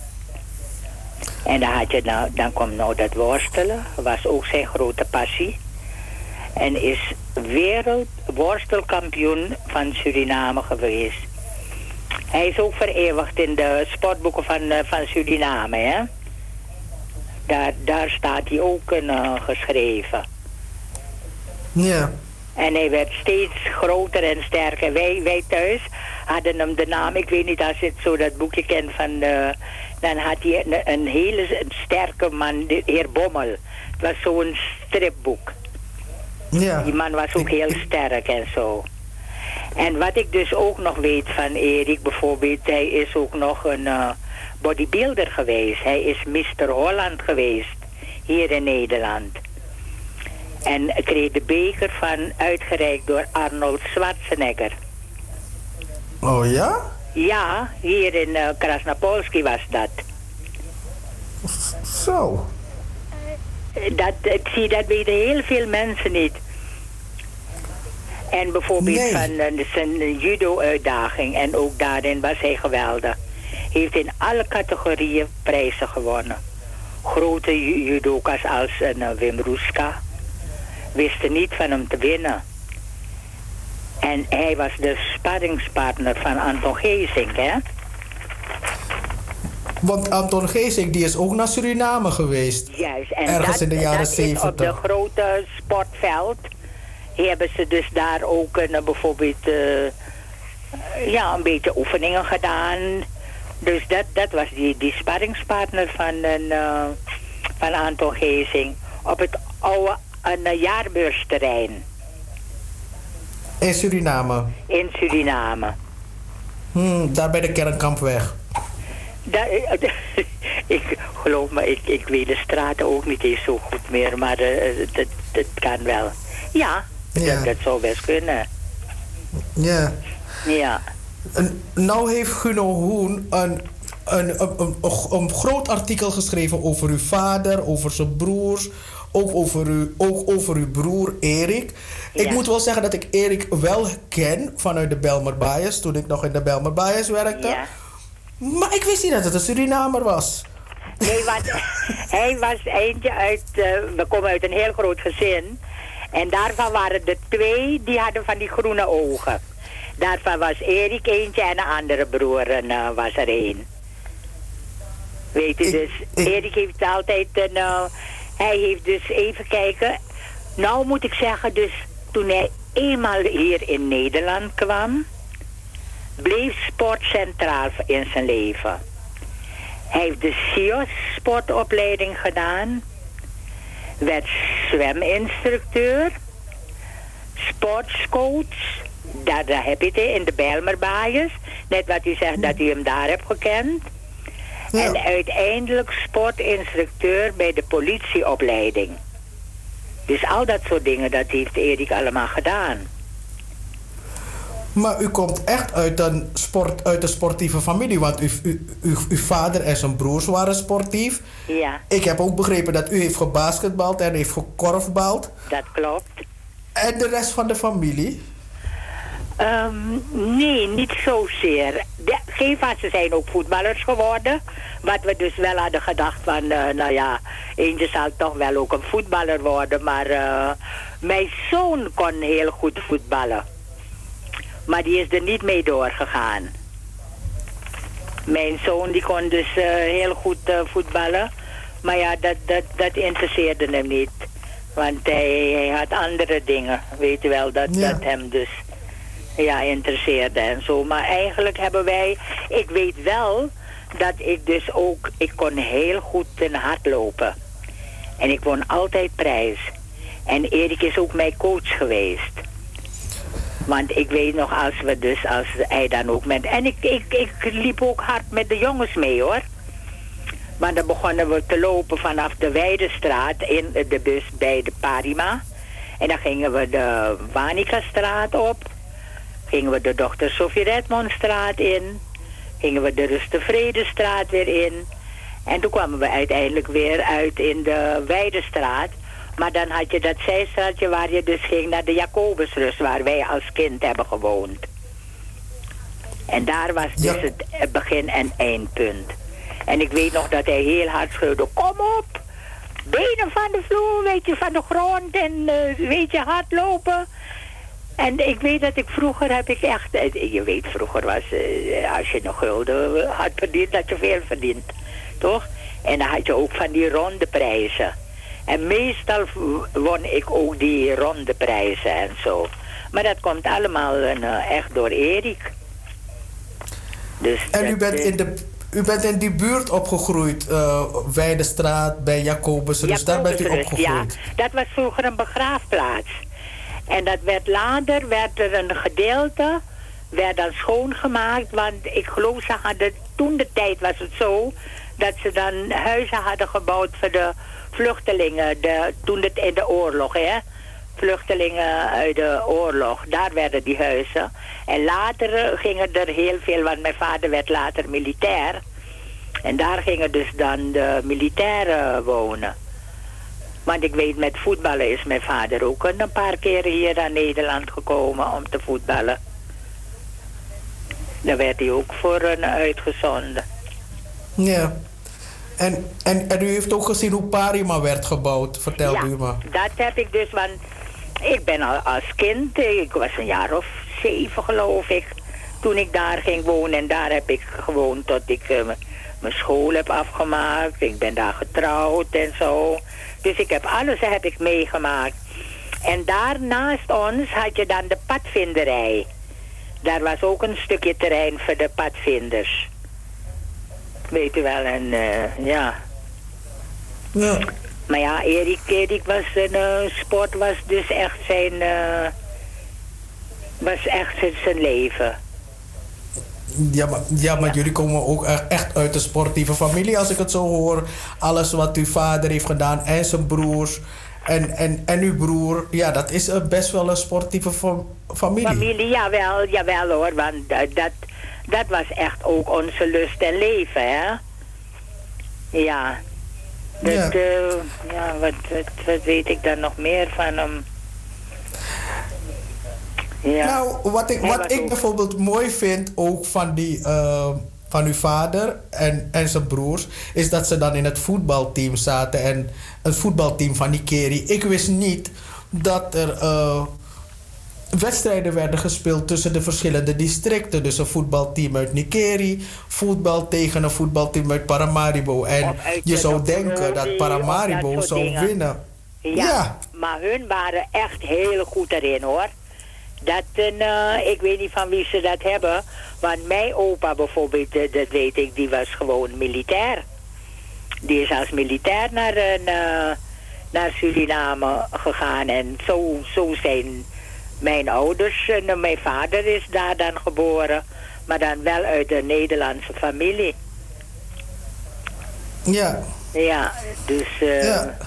En dan, had je nou, dan komt nou dat worstelen, was ook zijn grote passie. En is wereldworstelkampioen van Suriname geweest. Hij is ook vereeuwigd in de sportboeken van, eh, van Suriname, hè? Daar, daar staat hij ook in eh, geschreven. Ja. En hij werd steeds groter en sterker. Wij, wij thuis hadden hem de naam, ik weet niet als je het zo dat boekje kent van... eh, dan had hij een, een hele sterke man, de heer Bommel. Het was zo'n stripboek. Ja. Die man was ook heel sterk en zo. En wat ik dus ook nog weet van Erik bijvoorbeeld, hij is ook nog een eh, bodybuilder geweest. Hij is Mr. Holland geweest, hier in Nederland. En kreeg de beker van uitgereikt door Arnold Schwarzenegger. Oh ja? Ja, hier in Krasnapolski was dat. Zo. Dat, ik zie dat weten heel veel mensen niet. En bijvoorbeeld Nee. van eh, zijn judo-uitdaging. En ook daarin was hij geweldig. Heeft in alle categorieën prijzen gewonnen. Grote ju- judoka's als een Wim Roeska wisten niet van hem te winnen. En hij was de sparringspartner van Anton Geesink, hè? Want Anton Geesink die is ook naar Suriname geweest. Juist. En Ergens dat, in de jaren dat is op de 70. grote sportveld. Hebben ze dus daar ook een, bijvoorbeeld eh, ja, een beetje oefeningen gedaan. Dus dat, dat was die, die sparringspartner van, een, eh, van Anton Geesing. Op het oude een, eh, jaarbeursterrein In Suriname. in Suriname. Hmm, daar bij de Kernkampweg. Daar, eh, ik geloof me, ik, ik weet de straten ook niet eens zo goed meer, maar eh, dat, dat kan wel. Ja, Ja. Dat, dat zou best kunnen. Ja. Ja. En nou heeft Guno Hoen een, een, een, een, een groot artikel geschreven over uw vader, over zijn broers, ook over, u, ook over uw broer Erik. Ik Ja. moet wel zeggen dat ik Erik wel ken vanuit de Belmer Bias, toen ik nog in de Belmer Bias werkte. Ja. Maar ik wist niet dat het een Surinamer was. Nee, want hij was eentje uit... eh, we komen uit een heel groot gezin. En daarvan waren er twee die hadden van die groene ogen. Daarvan was Erik eentje en een andere broer en, eh, was er één. Weet u, dus Erik heeft altijd een... eh, hij heeft dus even kijken... Nou moet ik zeggen, dus toen hij eenmaal hier in Nederland kwam... bleef sport centraal in zijn leven. Hij heeft de SIOS sportopleiding gedaan. Werd zweminstructeur. Sportscoach. Daar, daar heb je het in de Bijlmerbaaiers. Net wat u zegt dat u hem daar hebt gekend. En uiteindelijk sportinstructeur bij de politieopleiding. Dus al dat soort dingen, dat heeft Erik allemaal gedaan. Maar u komt echt uit een, sport, uit een sportieve familie, want u, u, u, uw vader en zijn broers waren sportief. Ja, Ik heb ook begrepen dat u heeft gebasketbald en heeft gekorfbald. dat klopt. En de rest van de familie? Ehm, nee, niet zozeer. De- gegeven moment, ze zijn ook voetballers geworden. Wat we dus wel hadden gedacht van, eh, nou ja, eentje zal toch wel ook een voetballer worden. Maar eh, mijn zoon kon heel goed voetballen. Maar die is er niet mee doorgegaan. Mijn zoon die kon dus eh, heel goed eh, voetballen. Maar ja, dat, dat, dat interesseerde hem niet. Want hij, hij had andere dingen. Weet je wel, dat, dat hem dus ja, interesseerde en zo. Maar eigenlijk hebben wij... Ik weet wel dat ik dus ook... Ik kon heel goed in hardlopen. En ik won altijd prijs. En Erik is ook mijn coach geweest. Want ik weet nog als we dus, als hij dan ook met... En ik, ik, ik liep ook hard met de jongens mee hoor. Maar dan begonnen we te lopen vanaf de Weidestraat in de bus bij de Parima. En dan gingen we de Wanika-straat op. Gingen we de Dr. Sofie Redmondstraat in. Gingen we de Rustevredestraat weer in. En toen kwamen we uiteindelijk weer uit in de Weidestraat. Maar dan had je dat zijstraatje waar je dus ging naar de Jacobusrust, waar wij als kind hebben gewoond. En daar was dus het begin- en eindpunt. En ik weet nog dat hij heel hard schreeuwde, kom op! Benen van de vloer, weet je, van de grond en eh, weet je, hardlopen. En ik weet dat ik vroeger heb ik echt, eh, je weet vroeger was, eh, als je nog gulden had verdiend, dat je veel verdient. Toch? En dan had je ook van die ronde prijzen. En meestal won ik ook die ronde prijzen en zo. Maar dat komt allemaal eh, echt door Erik. Dus En u bent eh, in, de, u bent in die buurt opgegroeid, eh Weidestraat, bij Jacobus. Dus daar bent u opgegroeid. Ja, dat was vroeger een begraafplaats. En dat werd later, werd er een gedeelte, werd dan schoongemaakt. Want ik geloof ze hadden, toen de tijd was het zo, dat ze dan huizen hadden gebouwd voor de vluchtelingen. De, toen het in de oorlog, hè. Vluchtelingen uit de oorlog, daar werden die huizen. En later gingen er heel veel, want mijn vader werd later militair. En daar gingen dus dan de militairen wonen. Want ik weet, met voetballen is mijn vader ook een paar keer hier naar Nederland gekomen om te voetballen. Daar werd hij ook voor een uitgezonden. Ja. En, en, en u heeft ook gezien hoe Parima werd gebouwd, vertelde u me. Dat heb ik dus, want ik ben al als kind, ik was een jaar of zeven geloof ik, toen ik daar ging wonen. En daar heb ik gewoond tot ik eh, mijn school heb afgemaakt. Ik ben daar getrouwd en zo. Dus ik heb alles heb ik meegemaakt. En daar naast ons had je dan de padvinderij. Daar was ook een stukje terrein voor de padvinders. Weet u wel, en eh, ja. Ja. Maar ja, Erik, Erik was een eh, sport was dus echt zijn, eh, was echt zijn, zijn leven. Ja, maar, ja, maar jullie komen ook echt uit een sportieve familie, als ik het zo hoor. Alles wat uw vader heeft gedaan en zijn broers en, en, en uw broer. Ja, dat is best wel een sportieve fa- familie. Familie, jawel, jawel hoor, want dat, dat, was echt ook onze lust en leven, hè. Ja. Dat, Ja. ja, ja wat, wat, wat weet ik dan nog meer van hem? Ja. Nou, wat ik, wat ik bijvoorbeeld mooi vind ook van, die, eh, van uw vader en, en zijn broers, is dat ze dan in het voetbalteam zaten. En het voetbalteam van Nikeri. Ik wist niet dat er eh, wedstrijden werden gespeeld tussen de verschillende districten. Dus een voetbalteam uit Nikeri, voetbal tegen een voetbalteam uit Paramaribo. En je zou denken dat Paramaribo dat zou dingen. winnen. Ja, Ja. maar hun waren echt heel goed erin hoor. Dat, een, eh, ik weet niet van wie ze dat hebben. Want mijn opa bijvoorbeeld, eh, dat weet ik, die was gewoon militair. Die is als militair naar, een, eh, naar Suriname gegaan. En zo, zo zijn mijn ouders. En eh, mijn vader is daar dan geboren. Maar dan wel uit een Nederlandse familie. Ja. Ja, dus... eh, Ja.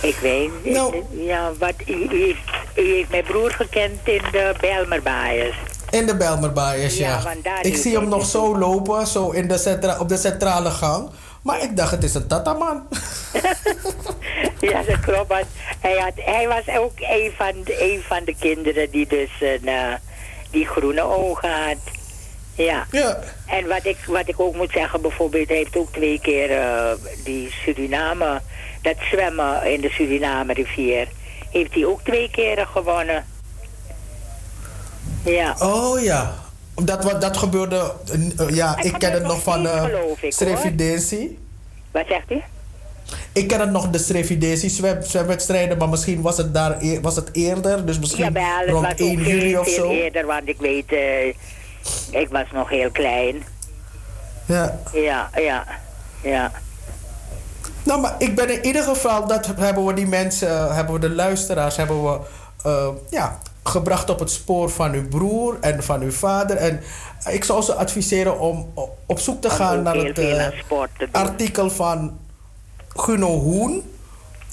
Ik weet niet. Nou. Ja, wat, u, u heeft, u heeft mijn broer gekend in de Bijlmerbaaiers. In de Belmerbaaiers, ja. Ja, ik zie hem nog dus zo lopen, zo in de centra op de centrale gang. Maar ik dacht, het is een tataman. Ja, dat klopt. Hij, had, hij was ook een van, de, een van de kinderen die dus een, eh, die groene ogen had. Ja. ja. En wat ik, wat ik ook moet zeggen, bijvoorbeeld, hij heeft ook twee keer eh, die Suriname, dat zwemmen in de Suriname rivier, heeft hij ook twee keren gewonnen. Ja. Oh ja. Dat, wat, dat gebeurde, eh, ja, ik ken het nog van uh, geloof ik, Srevidensi. Wat zegt u? Ik ken het nog de Srevidensi zwem, zwemwedstrijden, maar misschien was het, daar, e- was het eerder. Dus misschien Jawel, het rond was 1 ook juli of zo. eerder, want ik weet, eh, ik was nog heel klein. Ja. Ja, ja, ja. Nou, maar ik ben in ieder geval, dat hebben we die mensen, hebben we de luisteraars, hebben we eh, ja, gebracht op het spoor van uw broer en van uw vader. En ik zou ze adviseren om op zoek te gaan naar het eh, artikel van Guno Hoen.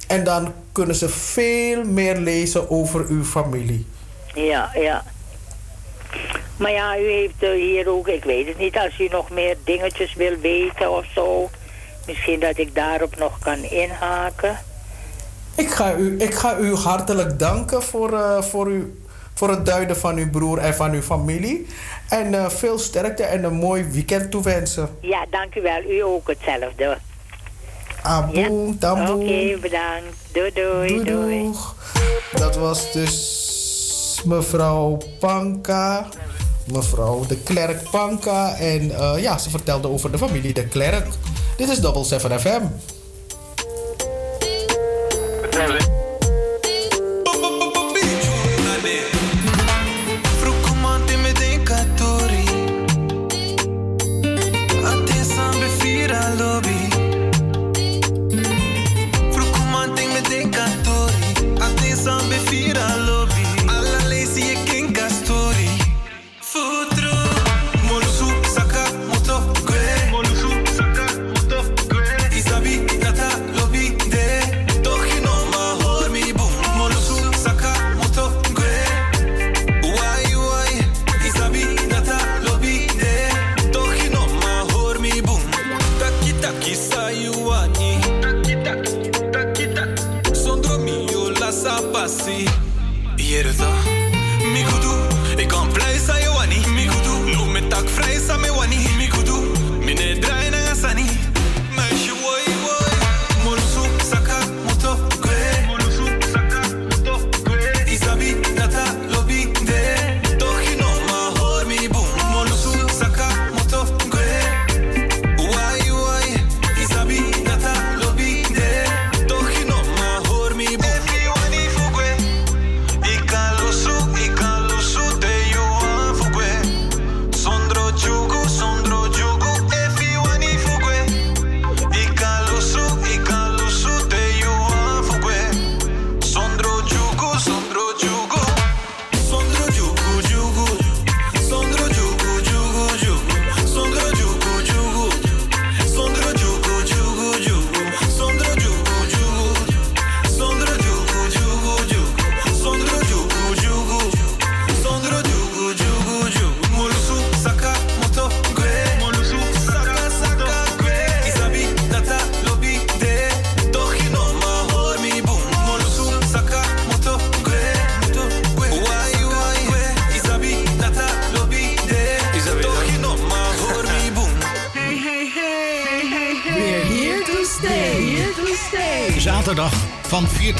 En dan kunnen ze veel meer lezen over uw familie. Ja, ja. Maar ja, u heeft eh, hier ook, ik weet het niet, als u nog meer dingetjes wil weten of zo. Misschien dat ik daarop nog kan inhaken. Ik ga u, ik ga u hartelijk danken voor, eh, voor, u, voor het duiden van uw broer en van uw familie. En eh, veel sterkte en een mooi weekend toewensen. Ja, dank u wel. U ook hetzelfde. Aboe, Oké, taboe. bedankt. Doei, doei, Doei, doei. Dat was dus mevrouw Panka. Mevrouw de Klerk Panka. En eh, ja, ze vertelde over de familie de Klerk. Dit is Double 7 FM.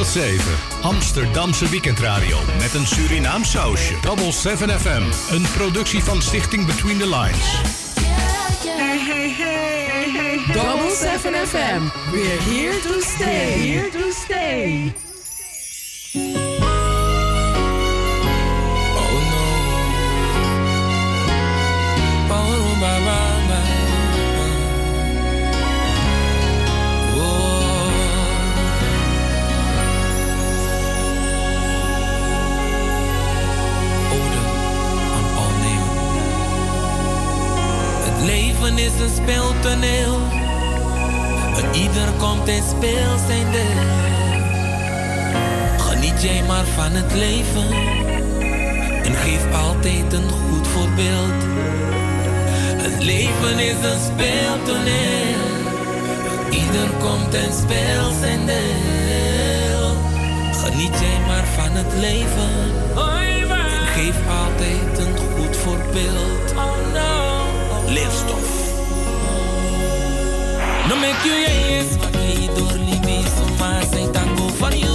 Tot 7. Amsterdamse weekendradio met een Surinaam sausje. Double 7 FM. Een productie van Stichting Between the Lines. Hey, hey, hey, hey, hey. Double 7 FM. We're here to stay. Here to stay. Een en speel zijn deel. Geniet jij maar van het leven en geef altijd een goed voorbeeld. Het leven is een speeltoneel, ieder komt en speelt zijn deel. Geniet jij maar van het leven en geef altijd een goed voorbeeld. Leefstof. No me quiero Dormir mais uma sem tango farinha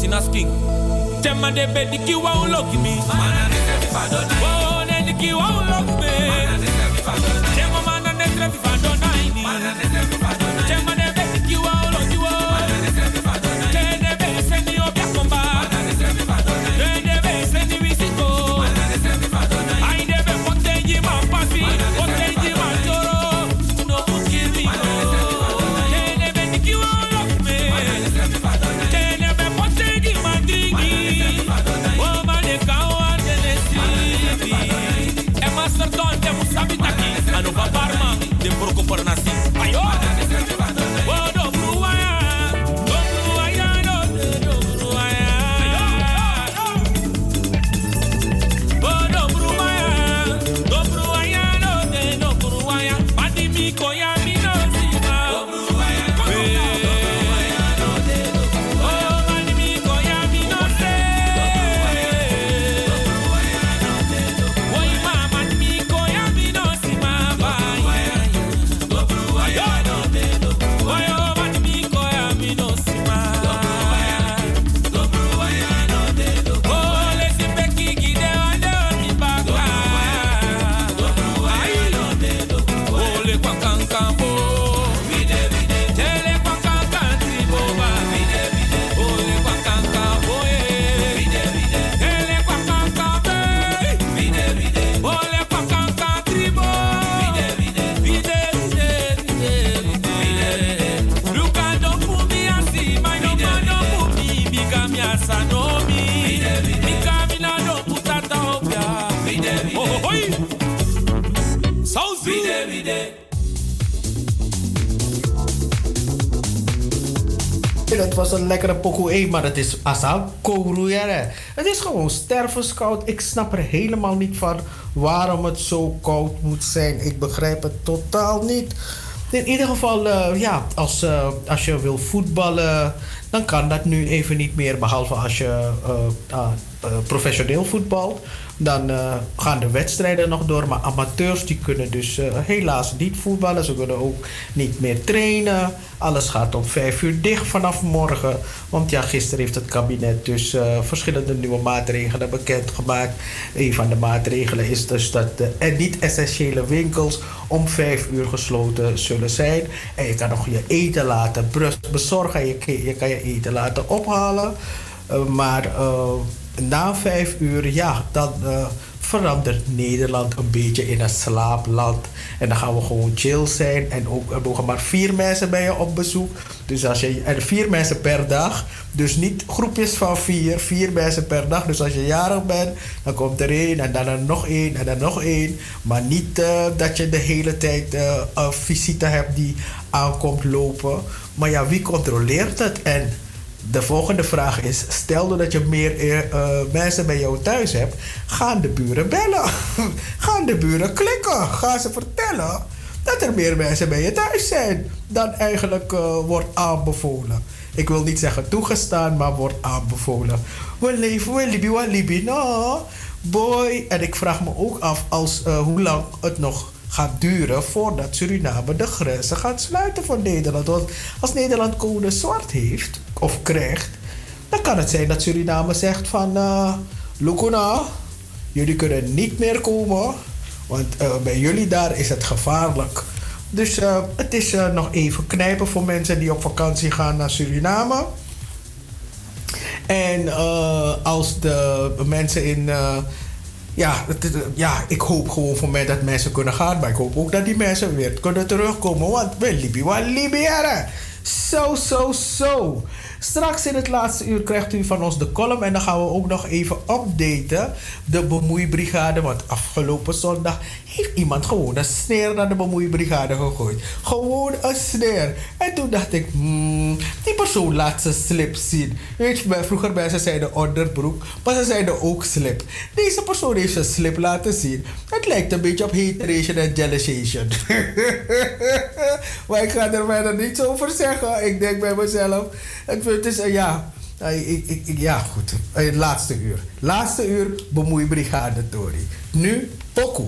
boss in de skin. Them kiwa me. Man, I need to be fado. The maar het is asap kogroeiere. Het is gewoon stervenskoud. Ik snap er helemaal niet van waarom het zo koud moet zijn. Ik begrijp het totaal niet. In ieder geval, eh, ja, als, eh, als je wil voetballen, dan kan dat nu even niet meer. Behalve als je eh, ah, professioneel voetbalt. Dan gaan de wedstrijden nog door. Maar amateurs die kunnen dus helaas niet voetballen. Ze kunnen ook niet meer trainen. Alles gaat om vijf uur dicht vanaf morgen. Want ja, gisteren heeft het kabinet dus eh, verschillende nieuwe maatregelen bekendgemaakt. Een van de maatregelen is dus dat de niet-essentiële winkels om vijf uur gesloten zullen zijn. En je kan nog je eten laten bezorgen. Je, je kan je eten laten ophalen. maar na vijf uur, ja, dan verandert Nederland een beetje in een slaapland. En dan gaan we gewoon chill zijn. En ook, er mogen maar vier mensen bij je op bezoek. Dus als je, en vier mensen per dag. Dus niet groepjes van vier, vier mensen per dag. Dus als je jarig bent, dan komt er één en dan er nog één en dan nog één. Maar niet uh, dat je de hele tijd uh, een visite hebt die aankomt lopen. Maar ja, wie controleert het? En de volgende vraag is: stel dat je meer uh, mensen bij jou thuis hebt, gaan de buren bellen. gaan de buren klikken. Gaan ze vertellen dat er meer mensen bij je thuis zijn dan eigenlijk uh, wordt aanbevolen. Ik wil niet zeggen toegestaan, maar wordt aanbevolen. We leven, we libi, we libi, no. Boy. En ik vraag me ook af als, hoe lang het nog gaat duren voordat Suriname de grenzen gaat sluiten voor Nederland. Want als Nederland code zwart heeft of krijgt, dan kan het zijn dat Suriname zegt van uh, Lukuna, jullie kunnen niet meer komen, want uh, bij jullie daar is het gevaarlijk. Dus uh, het is nog even knijpen voor mensen die op vakantie gaan naar Suriname. En als de mensen in ja, het, ja, ik hoop gewoon voor mij dat mensen kunnen gaan. Maar ik hoop ook dat die mensen weer kunnen terugkomen. Want we Libië, we. Zo, zo, zo. Straks in het laatste uur krijgt u van ons de column. En dan gaan we ook nog even updaten. De bemoeibrigade. Want afgelopen zondag heeft iemand gewoon een sneer naar de bemoeibrigade gegooid. Gewoon een sneer. En toen dacht ik, hmm, die persoon laat zijn slip zien. Weet je, vroeger mensen zeiden onderbroek. Maar ze zeiden ook slip. Deze persoon heeft zijn slip laten zien. Het lijkt een beetje op hateration en jealousation. maar ik ga er verder niets over zeggen. Ik denk bij mezelf. Het is, uh, ja, ik, ik, ja, goed. Het laatste uur. Laatste uur bemoeibrigade Tori. Nu Poku.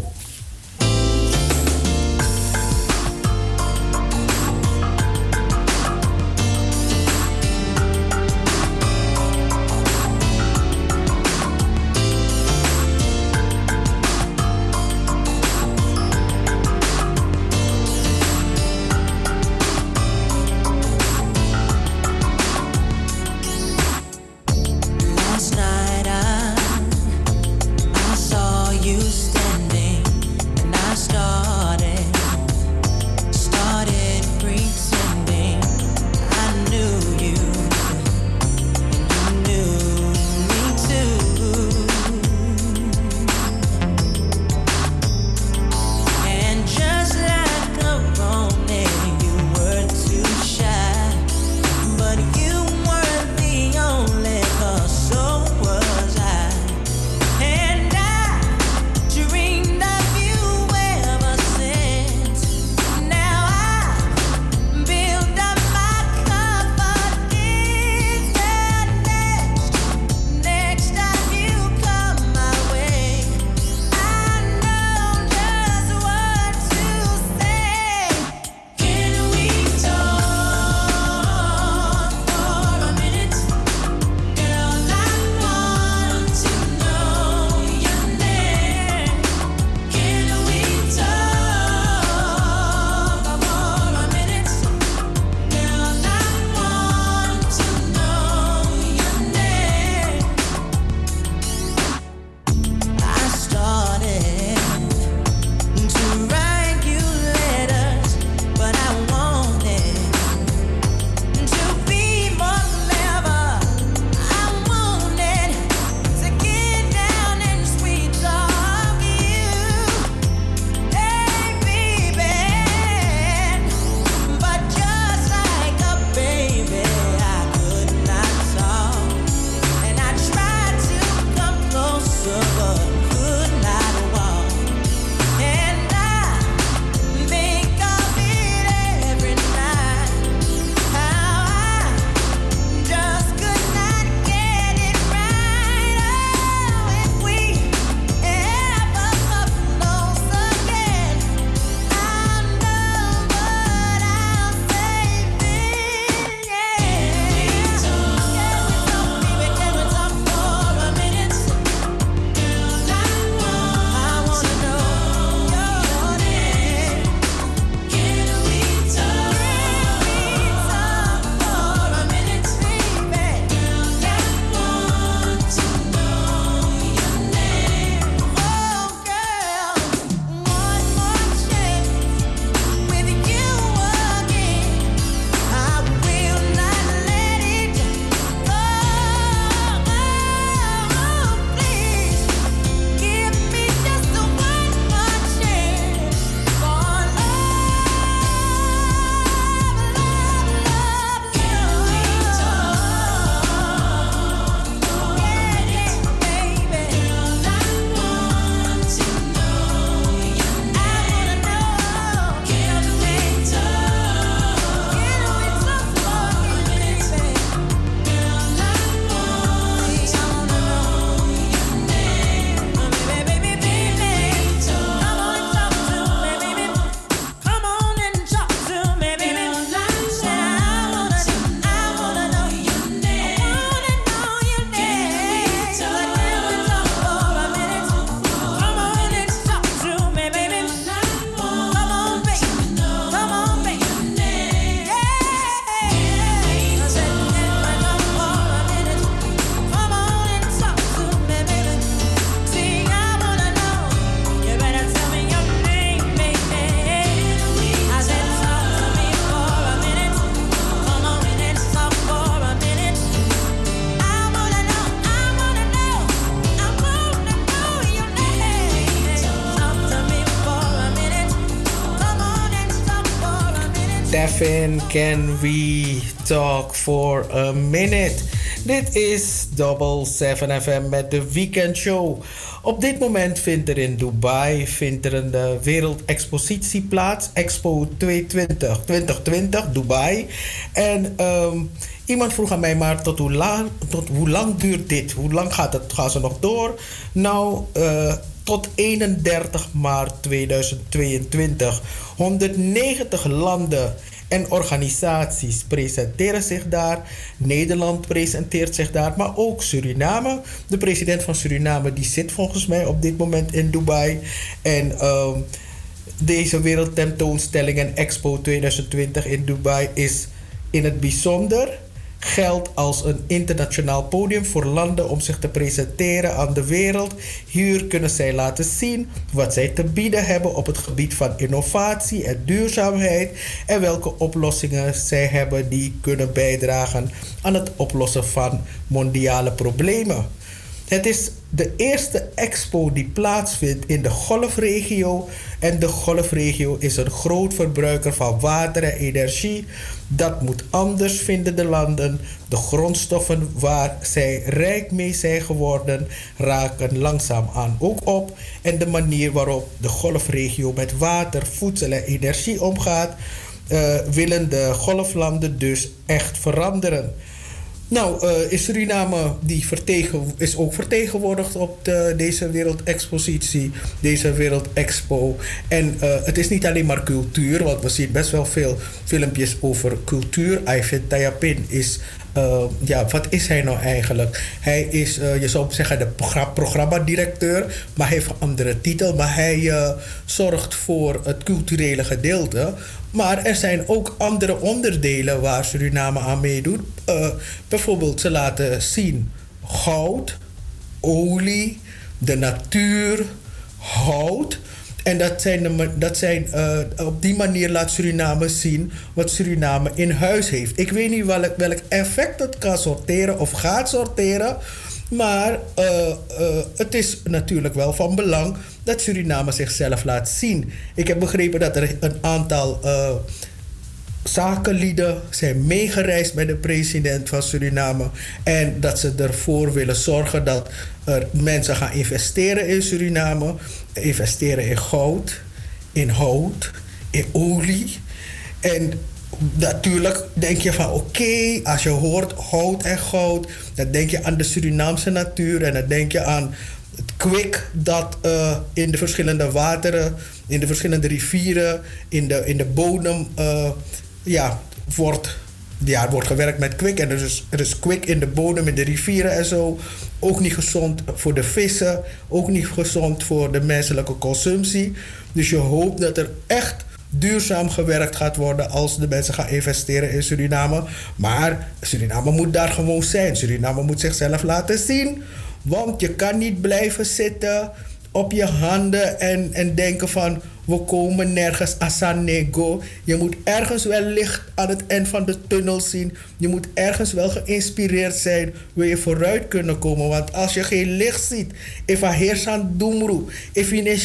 Finn, can we talk for a minute? Dit is Double 7 FM met de Weekend Show. Op dit moment vindt er in Dubai vindt er een uh, wereldexpositie plaats. Expo 2020, 2020 Dubai. En ehm, iemand vroeg aan mij maar tot hoe, lang, tot hoe lang duurt dit? Hoe lang gaat het? Gaan ze nog door? Nou, uh, tot 31 maart 2022. 190 landen en organisaties presenteren zich daar. Nederland presenteert zich daar, maar ook Suriname. De president van Suriname die zit volgens mij op dit moment in Dubai. En uh, deze wereldtentoonstelling en Expo 2020 in Dubai is in het bijzonder geldt als een internationaal podium voor landen om zich te presenteren aan de wereld. Hier kunnen zij laten zien wat zij te bieden hebben op het gebied van innovatie en duurzaamheid en welke oplossingen zij hebben die kunnen bijdragen aan het oplossen van mondiale problemen. Het is de eerste expo die plaatsvindt in de golfregio. En de golfregio is een groot verbruiker van water en energie. Dat moet anders, vinden de landen. De grondstoffen waar zij rijk mee zijn geworden, raken langzaam aan ook op. En de manier waarop de golfregio met water, voedsel en energie omgaat, uh, willen de golflanden dus echt veranderen. Nou, uh, Suriname die vertegen, is ook vertegenwoordigd op de, deze wereldexpositie, deze wereldexpo. En uh, het is niet alleen maar cultuur, want we zien best wel veel filmpjes over cultuur. Ivan Tayapin is uh, ja, wat is hij nou eigenlijk? Hij is, uh, je zou zeggen, de programmadirecteur, maar hij heeft een andere titel. Maar hij uh, zorgt voor het culturele gedeelte. Maar er zijn ook andere onderdelen waar Suriname aan meedoet. bijvoorbeeld, ze laten zien goud, olie, de natuur, hout. En dat zijn, dat uh, op die manier laat Suriname zien wat Suriname in huis heeft. Ik weet niet welk, welk effect het kan sorteren of gaat sorteren. Maar uh, uh, het is natuurlijk wel van belang dat Suriname zichzelf laat zien. Ik heb begrepen dat er een aantal zakenlieden zijn meegereisd met de president van Suriname. En dat ze ervoor willen zorgen dat er mensen gaan investeren in Suriname. Investeren in goud, in hout, in olie. En natuurlijk denk je van oké, als je hoort hout en goud, dan denk je aan de Surinaamse natuur en dan denk je aan het kwik dat uh, in de verschillende wateren, in de verschillende rivieren, in de, in de bodem uh, ja, wordt, ja, wordt gewerkt met kwik. En er is, er is kwik in de bodem, in de rivieren en zo. Ook niet gezond voor de vissen. Ook niet gezond voor de menselijke consumptie. Dus je hoopt dat er echt duurzaam gewerkt gaat worden als de mensen gaan investeren in Suriname. Maar Suriname moet daar gewoon zijn. Suriname moet zichzelf laten zien. Want je kan niet blijven zitten op je handen en, en denken van we komen nergens asanego. Je moet ergens wel licht aan het eind van de tunnel zien. Je moet ergens wel geïnspireerd zijn. Wil je vooruit kunnen komen. Want als je geen licht ziet. If a heersan doemroe. If je een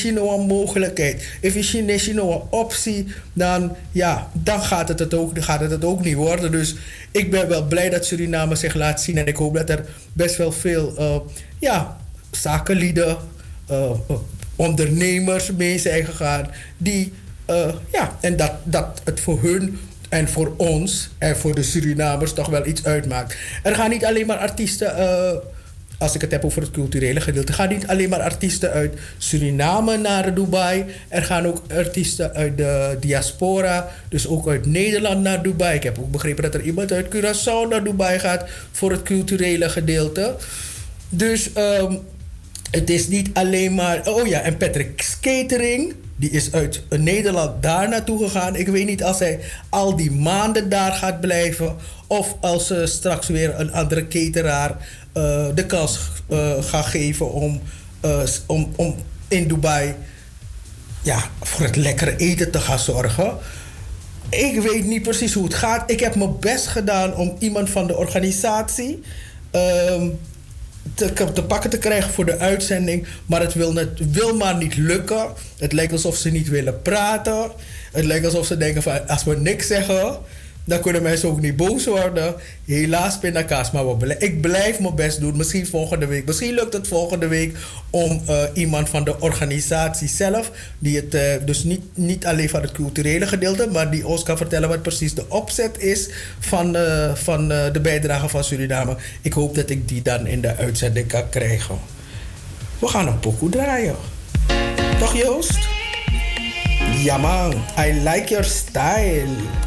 mogelijkheid. If je een optie. Dan, ja, dan gaat het het, ook, gaat het het ook niet worden. Dus ik ben wel blij dat Suriname zich laat zien. En ik hoop dat er best wel veel uh, ja, zakenlieden uh, ondernemers mee zijn gegaan. Die, uh, ja, en dat, dat het voor hun en voor ons en voor de Surinamers toch wel iets uitmaakt. Er gaan niet alleen maar artiesten, uh, als ik het heb over het culturele gedeelte, gaan niet alleen maar artiesten uit Suriname naar Dubai. Er gaan ook artiesten uit de diaspora, dus ook uit Nederland naar Dubai. Ik heb ook begrepen dat er iemand uit Curaçao naar Dubai gaat voor het culturele gedeelte. Dus um, het is niet alleen maar. Oh ja, en Patrick Skatering. Die is uit Nederland daar naartoe gegaan. Ik weet niet als hij al die maanden daar gaat blijven. Of als ze straks weer een andere cateraar uh, de kans uh, gaat geven om, uh, om, om in Dubai ja, voor het lekkere eten te gaan zorgen. Ik weet niet precies hoe het gaat. Ik heb mijn best gedaan om iemand van de organisatie. Um, te, te pakken te krijgen voor de uitzending. Maar het wil, net, wil maar niet lukken. Het lijkt alsof ze niet willen praten. Het lijkt alsof ze denken van als we niks zeggen, dan kunnen mensen ook niet boos worden. Helaas pindakaas, maar we ik blijf mijn best doen. Misschien volgende week. Misschien lukt het volgende week om eh, iemand van de organisatie zelf, die het eh, dus niet, niet alleen van het culturele gedeelte, maar die ons kan vertellen wat precies de opzet is van, eh, van de bijdrage van Suriname. Ik hoop dat ik die dan in de uitzending kan krijgen. We gaan een pokoe draaien. Toch Joost? Ja man, I like your style.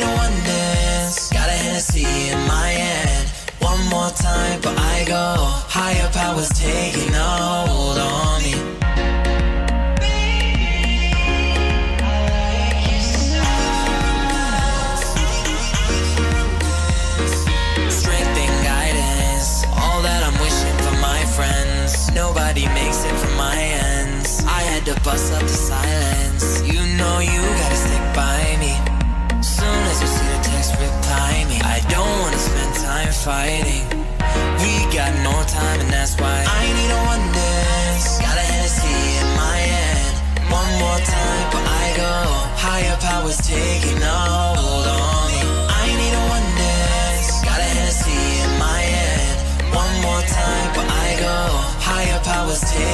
Need one dance. Got a Hennessy in my hand. One more time, but I go. Higher powers taking a hold on me. Strength and guidance, all that I'm wishing for my friends. Nobody makes it from my ends. I had to bust up the silence. You know you gotta time fighting. We got no time, and that's why I need a one dance. Got a Hennessy in my hand. One more time, but I go. Higher powers taking a hold on me. I need a one dance. Got a Hennessy in my hand. One more time, but I go. Higher powers taking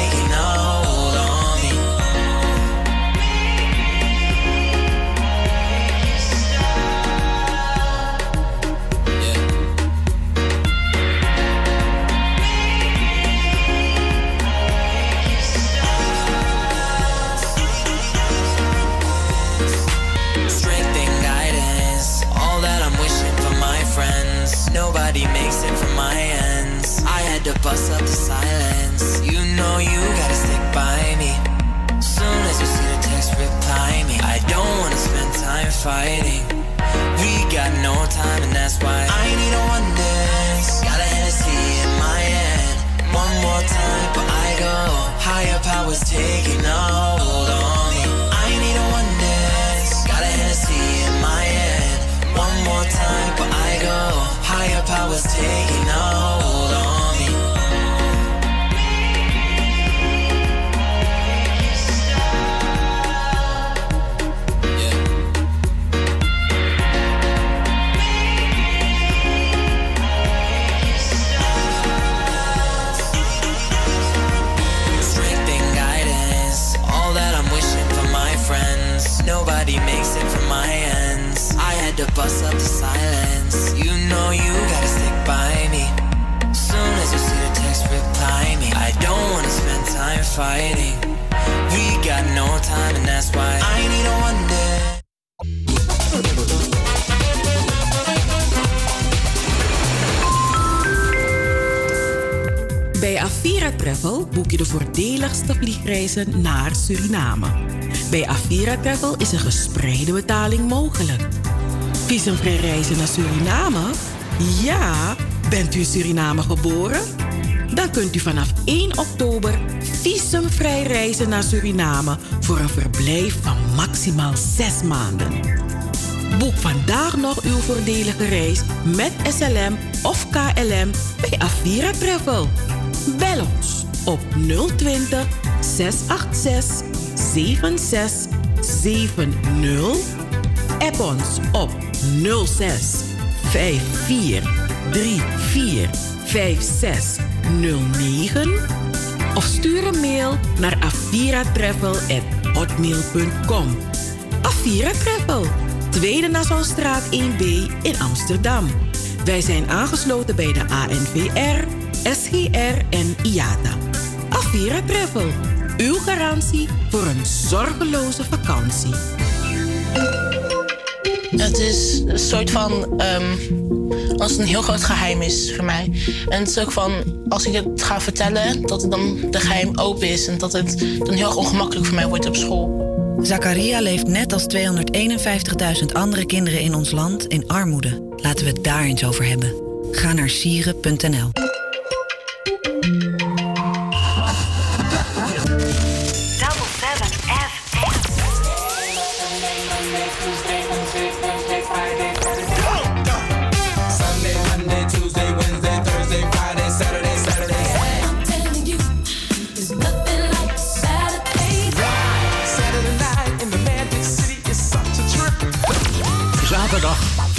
fighting. Boek je de voordeligste vliegreizen naar Suriname. Bij Avira Travel is een gespreide betaling mogelijk. Visumvrij reizen naar Suriname? Ja, bent u in Suriname geboren? Dan kunt u vanaf 1 oktober visumvrij reizen naar Suriname voor een verblijf van maximaal 6 maanden. Boek vandaag nog uw voordelige reis met SLM of KLM bij Avira Travel. Bel ons op 020 686 7670. App ons op 06 54 34 5609. Of stuur een mail naar aviratravel.hotmail.com. Avira Travel, Tweede Nassaustraat 1B in Amsterdam. Wij zijn aangesloten bij de ANVR, SGR en IATA. Avira Travel, uw garantie voor een zorgeloze vakantie. Het is een soort van. ehm, als het een heel groot geheim is voor mij. En het is ook van, als ik het ga vertellen, dat het dan de geheim open is. En dat het dan heel erg ongemakkelijk voor mij wordt op school. Zakaria leeft net als 251.000 andere kinderen in ons land in armoede. Laten we het daar eens over hebben. Ga naar sieren.nl.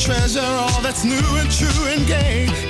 Treasure all that's new and true and gay.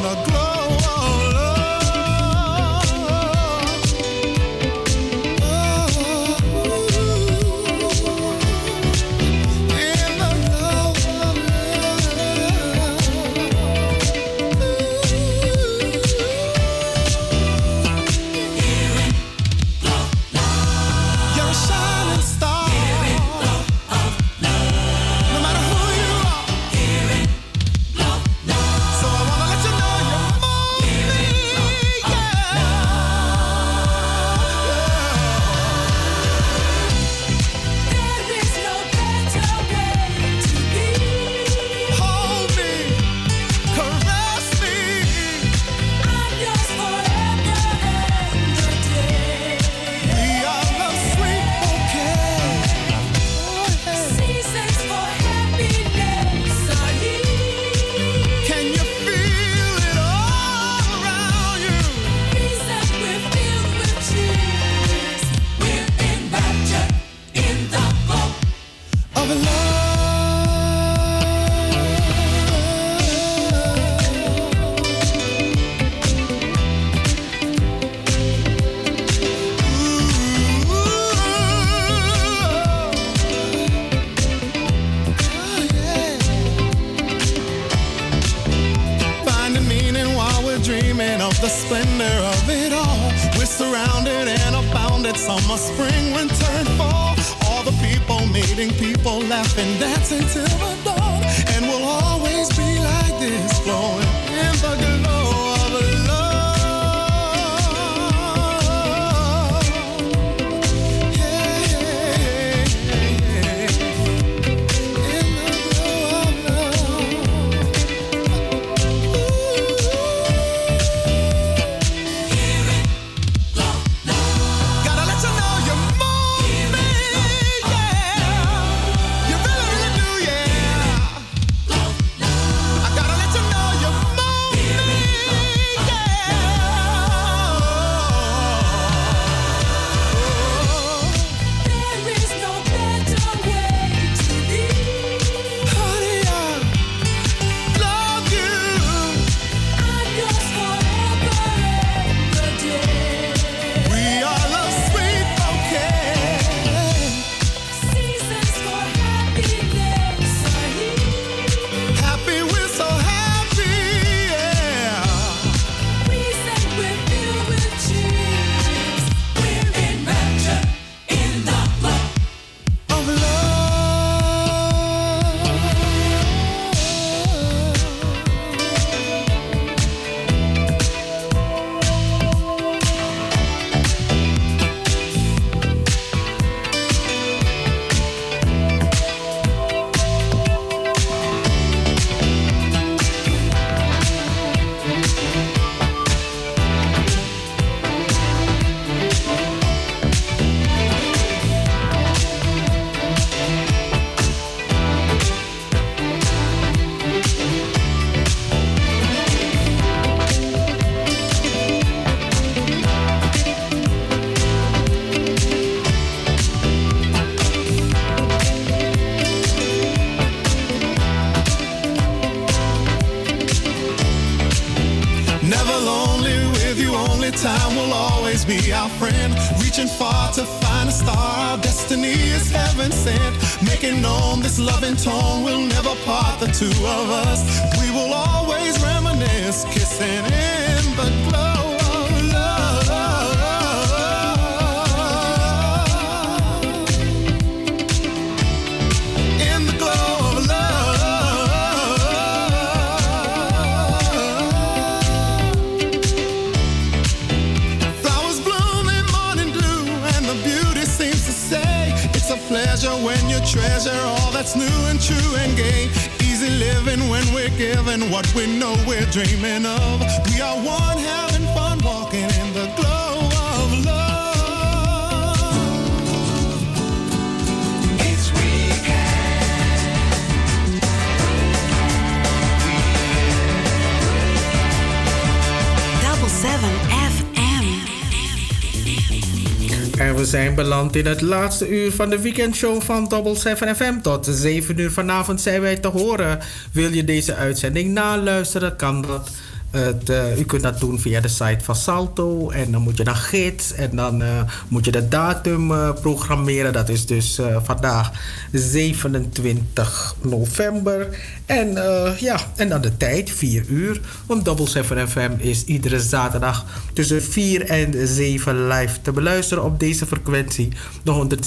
het laatste uur van de weekendshow van Double 7 FM. Tot 7 uur vanavond zijn wij te horen. Wil je deze uitzending naluisteren, kan dat. Eh, u kunt dat doen via de site van Salto. En dan moet je naar gids. En dan eh, moet je de datum eh, programmeren. Dat is dus vandaag 27 november. En ja, en dan de tijd, 4 uur. Want Double 7 FM is iedere zaterdag tussen 4 en 7 live te beluisteren op deze frequentie. De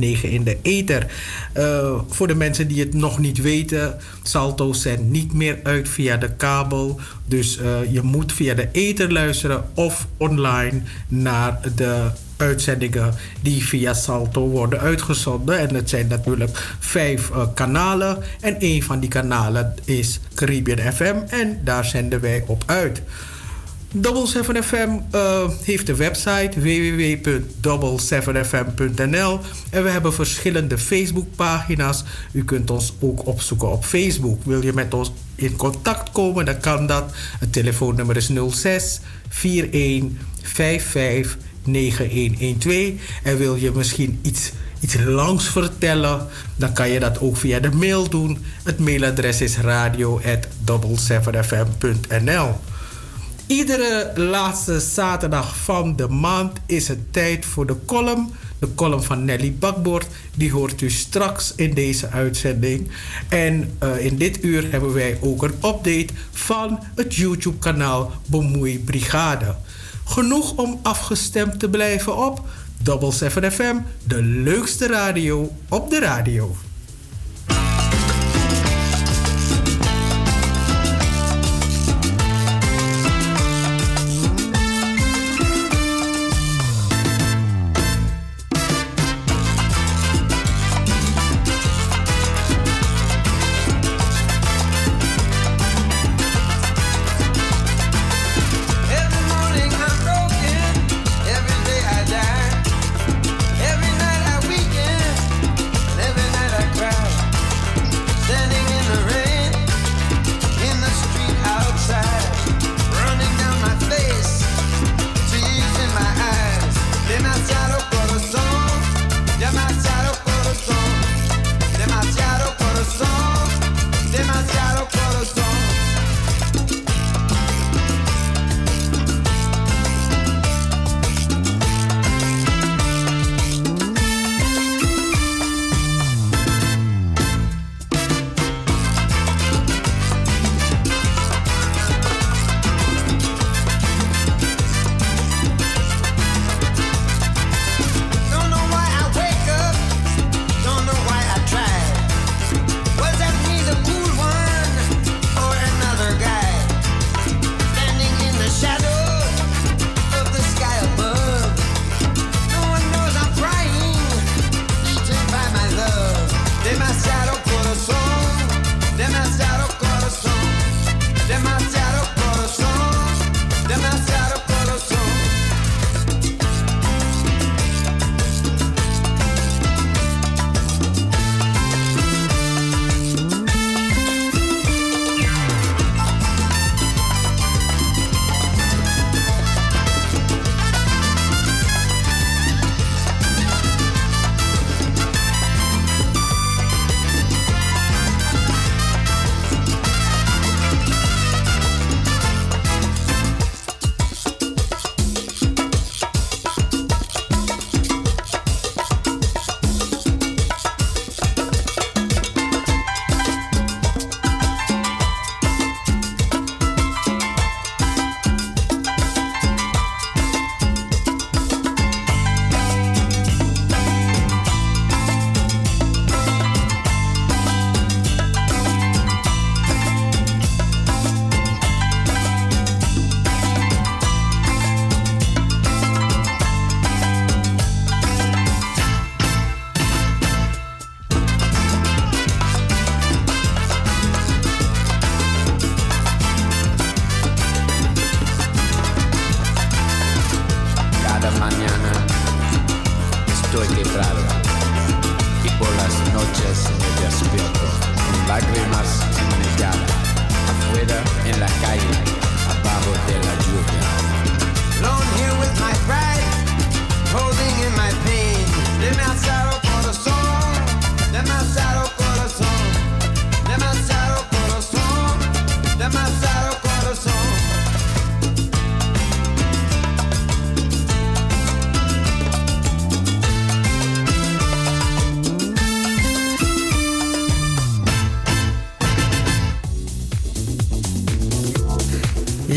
107.9 in de ether. Eh, voor de mensen die het nog niet weten, Salto zendt niet meer uit via de kabel. Dus eh, je moet via de ether luisteren of online naar de uitzendingen die via Salto worden uitgezonden. En het zijn natuurlijk vijf eh, kanalen. En een van die kanalen is Caribbean FM. En daar zenden wij op uit. Double 7 FM eh, heeft een website www.double7fm.nl en we hebben verschillende Facebookpagina's. U kunt ons ook opzoeken op Facebook. Wil je met ons in contact komen, dan kan dat. Het telefoonnummer is 06 41 55 9112. En wil je misschien iets, iets langs vertellen, dan kan je dat ook via de mail doen. Het mailadres is radio@double7fm.nl. Iedere laatste zaterdag van de maand is het tijd voor de column. De column van Nelly Bakbord. Die hoort u straks in deze uitzending. En eh, in dit uur hebben wij ook een update van het YouTube-kanaal Bemoei Brigade. Genoeg om afgestemd te blijven op Double 7 FM, de leukste radio op de radio.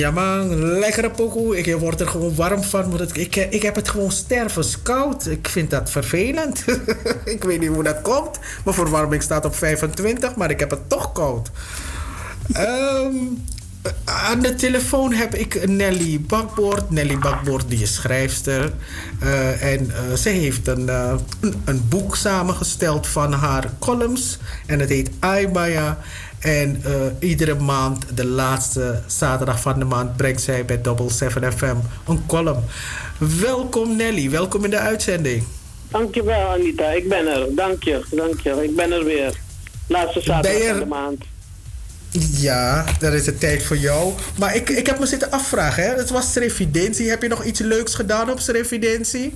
Ja man, lekkere pokoe. Ik word er gewoon warm van. maar Ik, ik heb het gewoon stervenskoud. Ik vind dat vervelend. ik weet niet hoe dat komt. Mijn verwarming staat op 25, maar ik heb het toch koud. Ehm, aan de telefoon heb ik Nelly Bakboord. Nelly Bakboord die is schrijfster. Eh, en eh, ze heeft een, eh, een, een boek samengesteld van haar columns. En het heet Aibaya. En iedere maand, de laatste zaterdag van de maand, brengt zij bij Double 7 FM een column. Welkom Nelly, welkom in de uitzending. Dankjewel Anita, ik ben er. Dank je, dank je. Ik ben er weer. Laatste zaterdag Ben je van de maand. Ja, daar is het tijd voor jou. Maar ik, ik heb me zitten afvragen, hè? het was Srevidentie. Heb je nog iets leuks gedaan op Srevidentie?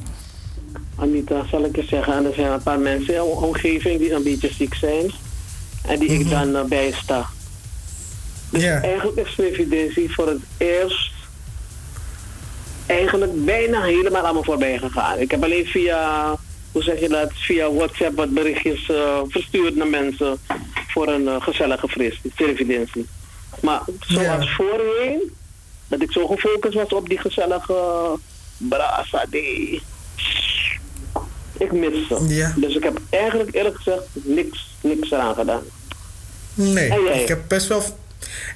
Anita, zal ik je zeggen, er zijn een paar mensen in omgeving die een beetje ziek zijn. En die ik dan uh, bijsta. Dus eigenlijk is Previdentie voor het eerst eigenlijk bijna helemaal aan me voorbij gegaan. Ik heb alleen via, hoe zeg je dat, via WhatsApp wat berichtjes eh, verstuurd naar mensen voor een eh, gezellige fris, Previdentie. Maar zoals voorheen, dat ik zo gefocust was op die gezellige brasa day. Ik mis ze. Dus ik heb eigenlijk eerlijk gezegd niks, niks eraan gedaan. Nee, ik heb best wel.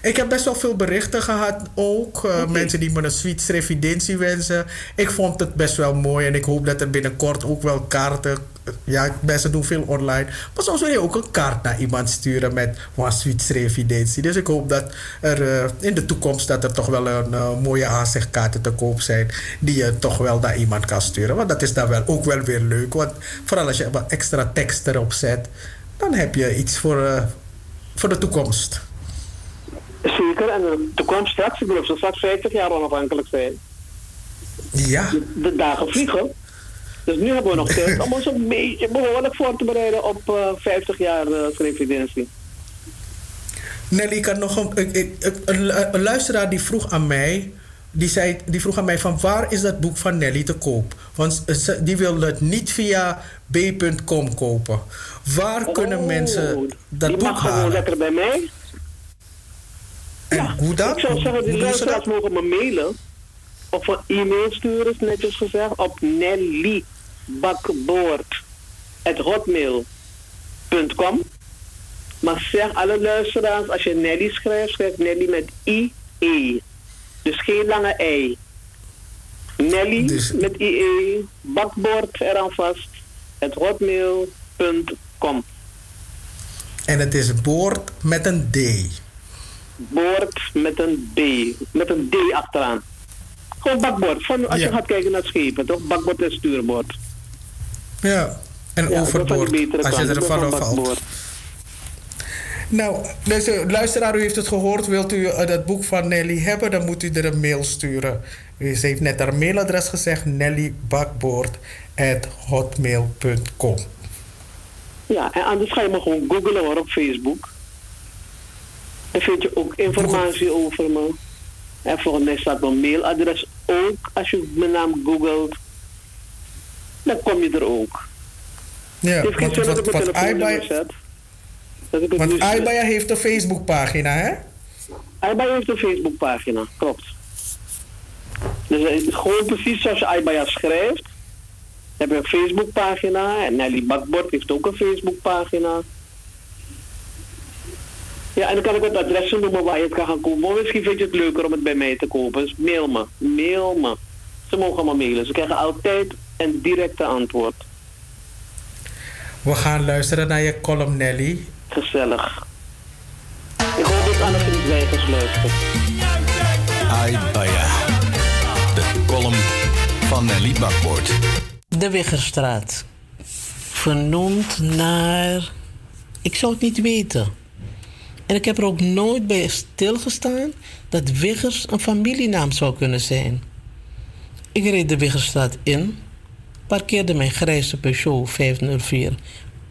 Ik heb best wel veel berichten gehad ook. eh, Mensen die me een suite revidentie wensen. Ik vond het best wel mooi en ik hoop dat er binnenkort ook wel kaarten. Ja, mensen doen veel online. Maar soms wil je ook een kaart naar iemand sturen met een suite revidentie. Dus ik hoop dat er eh, in de toekomst dat er toch wel een eh, mooie aanzichtkaarten te koop zijn. Die je toch wel naar iemand kan sturen. Want dat is dan wel ook wel weer leuk. Want vooral als je wat extra tekst erop zet. Dan heb je iets voor, eh, voor de toekomst. Zeker, en de toekomst straks, ik geloof dat straks 50 jaar onafhankelijk zijn. Ja. De, dagen vliegen. Dus nu hebben we nog tijd om ons een beetje behoorlijk voor te bereiden op eh, 50 jaar uh. Nelly, ik had nog een, een, een luisteraar die vroeg aan mij. Die, zei, die vroeg aan mij van waar is dat boek van Nelly te koop? Want ze- die wil het niet via b.com kopen. Waar kunnen mensen dat Die boek mag gewoon halen? lekker bij mij. Hoe dan? Ik zou zeggen, ze luisteraars mogen me mailen. Of een e-mail sturen, is netjes gezegd, op nellybakboord.hotmail.com. Maar zeg alle luisteraars, als je Nelly schrijft, schrijf Nelly met I-E. Dus geen lange ei. Nelly Dus- met IE, bakboord eraan vast, het hotmail.com. En het is boord met een D. Boord met een D, met een D achteraan. Gewoon bakboord. Van, als Ja. je gaat kijken naar schepen, toch? Bakboord en stuurboord. Ja. En Ja, overboord. Als je kant, dat ervan van afvalt. bakboord. Nou, dus, eh, luisteraar, u heeft het gehoord. Wilt u eh, dat boek van Nelly hebben, dan moet u er een mail sturen. Ze heeft net haar mailadres gezegd: nellybakboord.hotmail.com. Ja, en anders ga je me gewoon googlen hoor op Facebook. Daar vind je ook informatie over me. En volgens mij staat mijn mailadres ook. Als je mijn naam googelt, dan kom je er ook. Ja, Het heeft zin dat want, Aibaya- zet. Want nu zet. Aibaya heeft een Facebookpagina, hè? Aibaya heeft een Facebookpagina, klopt. Dus gewoon precies zoals je Aibaya schrijft. Heb je een Facebookpagina en Nelly Bakbord heeft ook een Facebookpagina. Ja, en dan kan ik het adres noemen waar je het kan gaan kopen. Maar misschien vind je het leuker om het bij mij te kopen. Dus mail me. Mail me. Ze mogen me mailen. Ze krijgen altijd een directe antwoord. We gaan luisteren naar je column, Nelly. Gezellig. Ik hoop dat Vriend Wijgers luistert. Aibaya. De column van Nelly Bakboord. De Wiggerstraat. Vernoemd naar. Ik zou het niet weten. En ik heb er ook nooit bij stilgestaan dat Wiggers een familienaam zou kunnen zijn. Ik reed de Wiggerstraat in, parkeerde mijn grijze Peugeot 504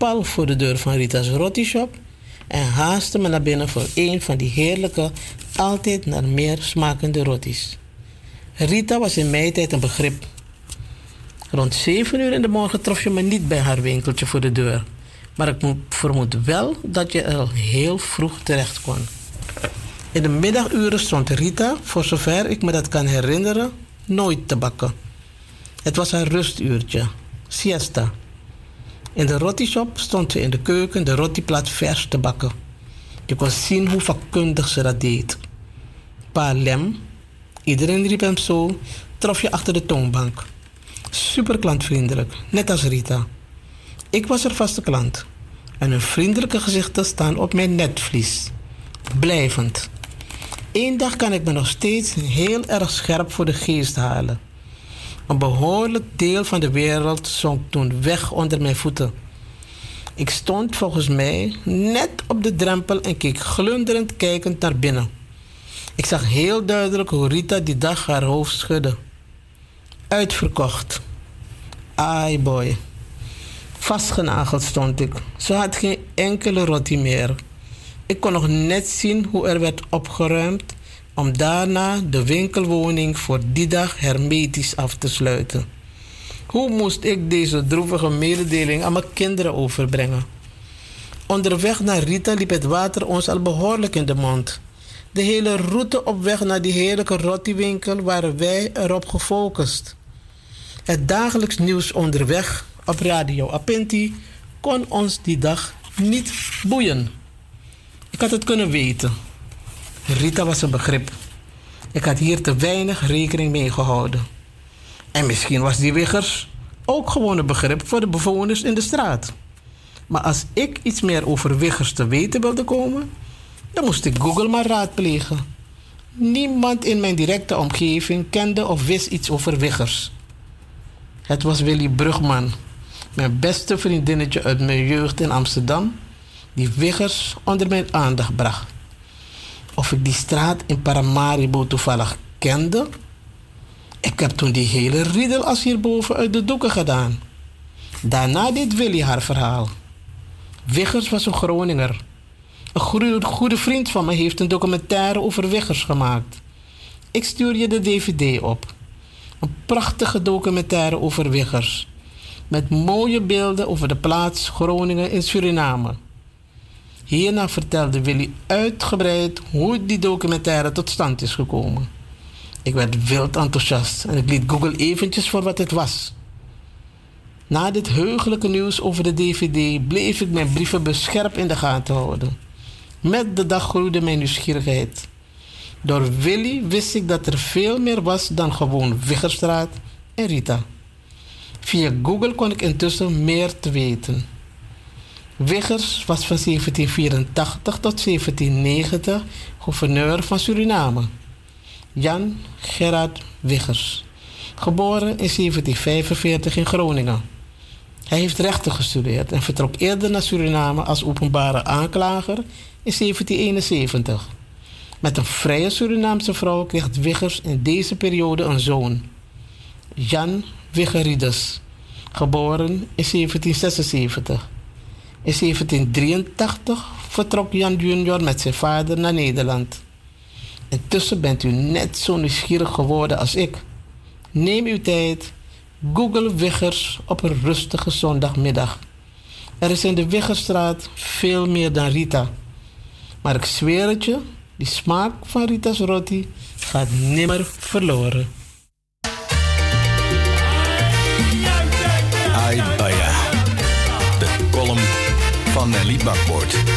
pal voor de deur van Rita's Rotti Shop en haastte me naar binnen voor een van die heerlijke, altijd naar meer smakende rotties. Rita was in mijn tijd een begrip. Rond 7 uur in de morgen trof je me niet bij haar winkeltje voor de deur. Maar ik vermoed wel dat je er al heel vroeg terecht kon. In de middaguren stond Rita, voor zover ik me dat kan herinneren, nooit te bakken. Het was haar rustuurtje, siesta. In de rottishop stond ze in de keuken de rottiplaat vers te bakken. Je kon zien hoe vakkundig ze dat deed. Pa Lem, iedereen riep hem zo, trof je achter de toonbank. Super klantvriendelijk, net als Rita. Ik was er vaste klant. En hun vriendelijke gezichten staan op mijn netvlies. Blijvend. Eén dag kan ik me nog steeds heel erg scherp voor de geest halen. Een behoorlijk deel van de wereld zonk toen weg onder mijn voeten. Ik stond volgens mij net op de drempel en keek glunderend kijkend naar binnen. Ik zag heel duidelijk hoe Rita die dag haar hoofd schudde. Uitverkocht. Ai boy. Vastgenageld stond ik. Ze had geen enkele rotti meer. Ik kon nog net zien hoe er werd opgeruimd om daarna de winkelwoning voor die dag hermetisch af te sluiten. Hoe moest ik deze droevige mededeling aan mijn kinderen overbrengen? Onderweg naar Rita liep het water ons al behoorlijk in de mond. De hele route op weg naar die heerlijke rottiewinkel waren wij erop gefocust. Het dagelijks nieuws onderweg op Radio Apinti kon ons die dag niet boeien. Ik had het kunnen weten. Rita was een begrip. Ik had hier te weinig rekening mee gehouden. En misschien was die Wiggers ook gewoon een begrip voor de bewoners in de straat. Maar als ik iets meer over Wiggers te weten wilde komen, dan moest ik Google maar raadplegen. Niemand in mijn directe omgeving kende of wist iets over Wiggers. Het was Willy Brugman, mijn beste vriendinnetje uit mijn jeugd in Amsterdam, die Wiggers onder mijn aandacht bracht. Of ik die straat in Paramaribo toevallig kende? Ik heb toen die hele riedel als hierboven uit de doeken gedaan. Daarna deed Willy haar verhaal. Wiggers was een Groninger. Een goede, goede vriend van me heeft een documentaire over Wiggers gemaakt. Ik stuur je de DVD op. Een prachtige documentaire over Wiggers. Met mooie beelden over de plaats Groningen in Suriname. Hierna vertelde Willy uitgebreid hoe die documentaire tot stand is gekomen. Ik werd wild enthousiast en ik liet Google eventjes voor wat het was. Na dit heugelijke nieuws over de DVD bleef ik mijn brievenbus scherp in de gaten houden. Met de dag groeide mijn nieuwsgierigheid. Door Willy wist ik dat er veel meer was dan gewoon Wiggerstraat en Rita. Via Google kon ik intussen meer te weten. Wiggers was van 1784 tot 1790 gouverneur van Suriname. Jan Gerard Wiggers, geboren in 1745 in Groningen. Hij heeft rechten gestudeerd en vertrok eerder naar Suriname als openbare aanklager in 1771. Met een vrije Surinaamse vrouw kreeg Wiggers in deze periode een zoon, Jan Wiggerides, geboren in 1776. In 1783 vertrok Jan Junior met zijn vader naar Nederland. Intussen bent u net zo nieuwsgierig geworden als ik. Neem uw tijd. Google Wiggers op een rustige zondagmiddag. Er is in de Wiggerstraat veel meer dan Rita. Maar ik zweer het je, die smaak van Rita's roti gaat nimmer verloren. Ai. De column van Nelly Bakboord.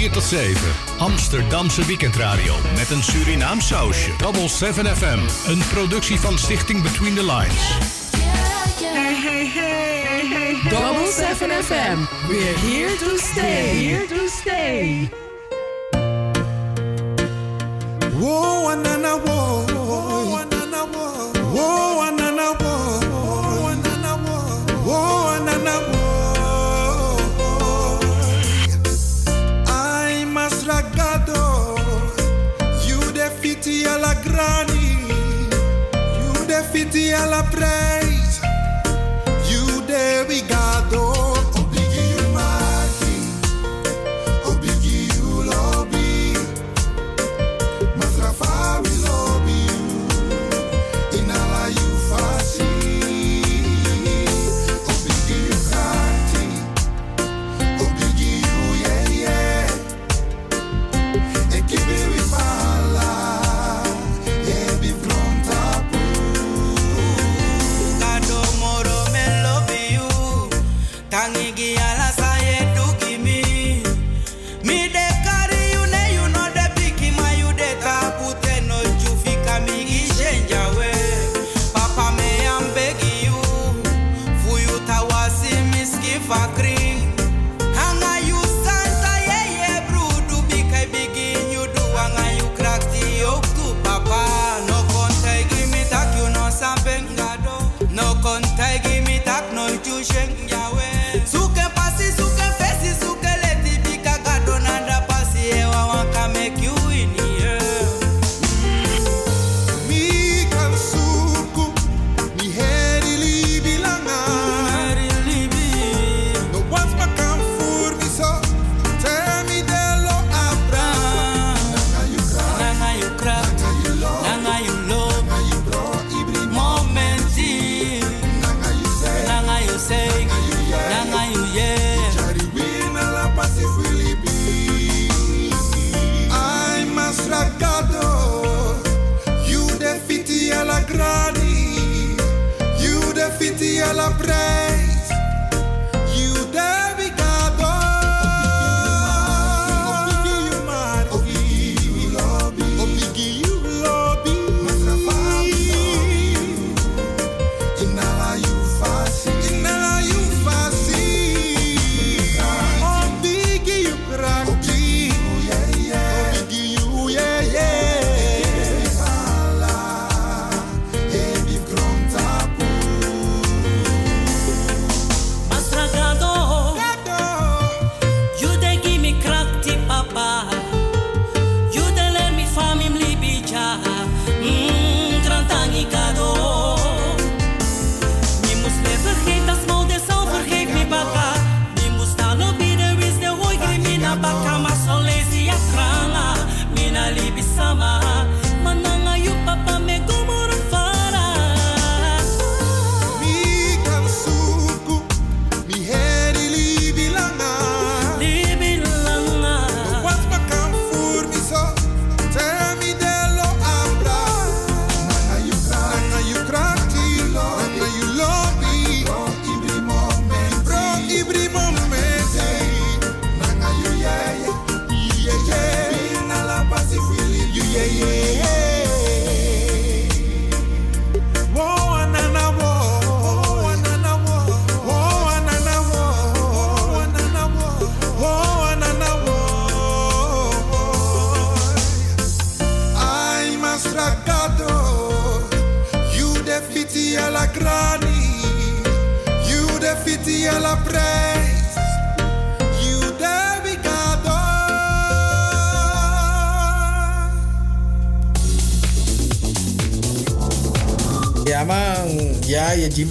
4 tot 7. Amsterdamse weekendradio met een Surinaam sausje. Double 7 FM, een productie van Stichting Between the Lines. Hey, hey, hey, hey, hey. Double 7 FM, we're here to stay. Here to stay. La preda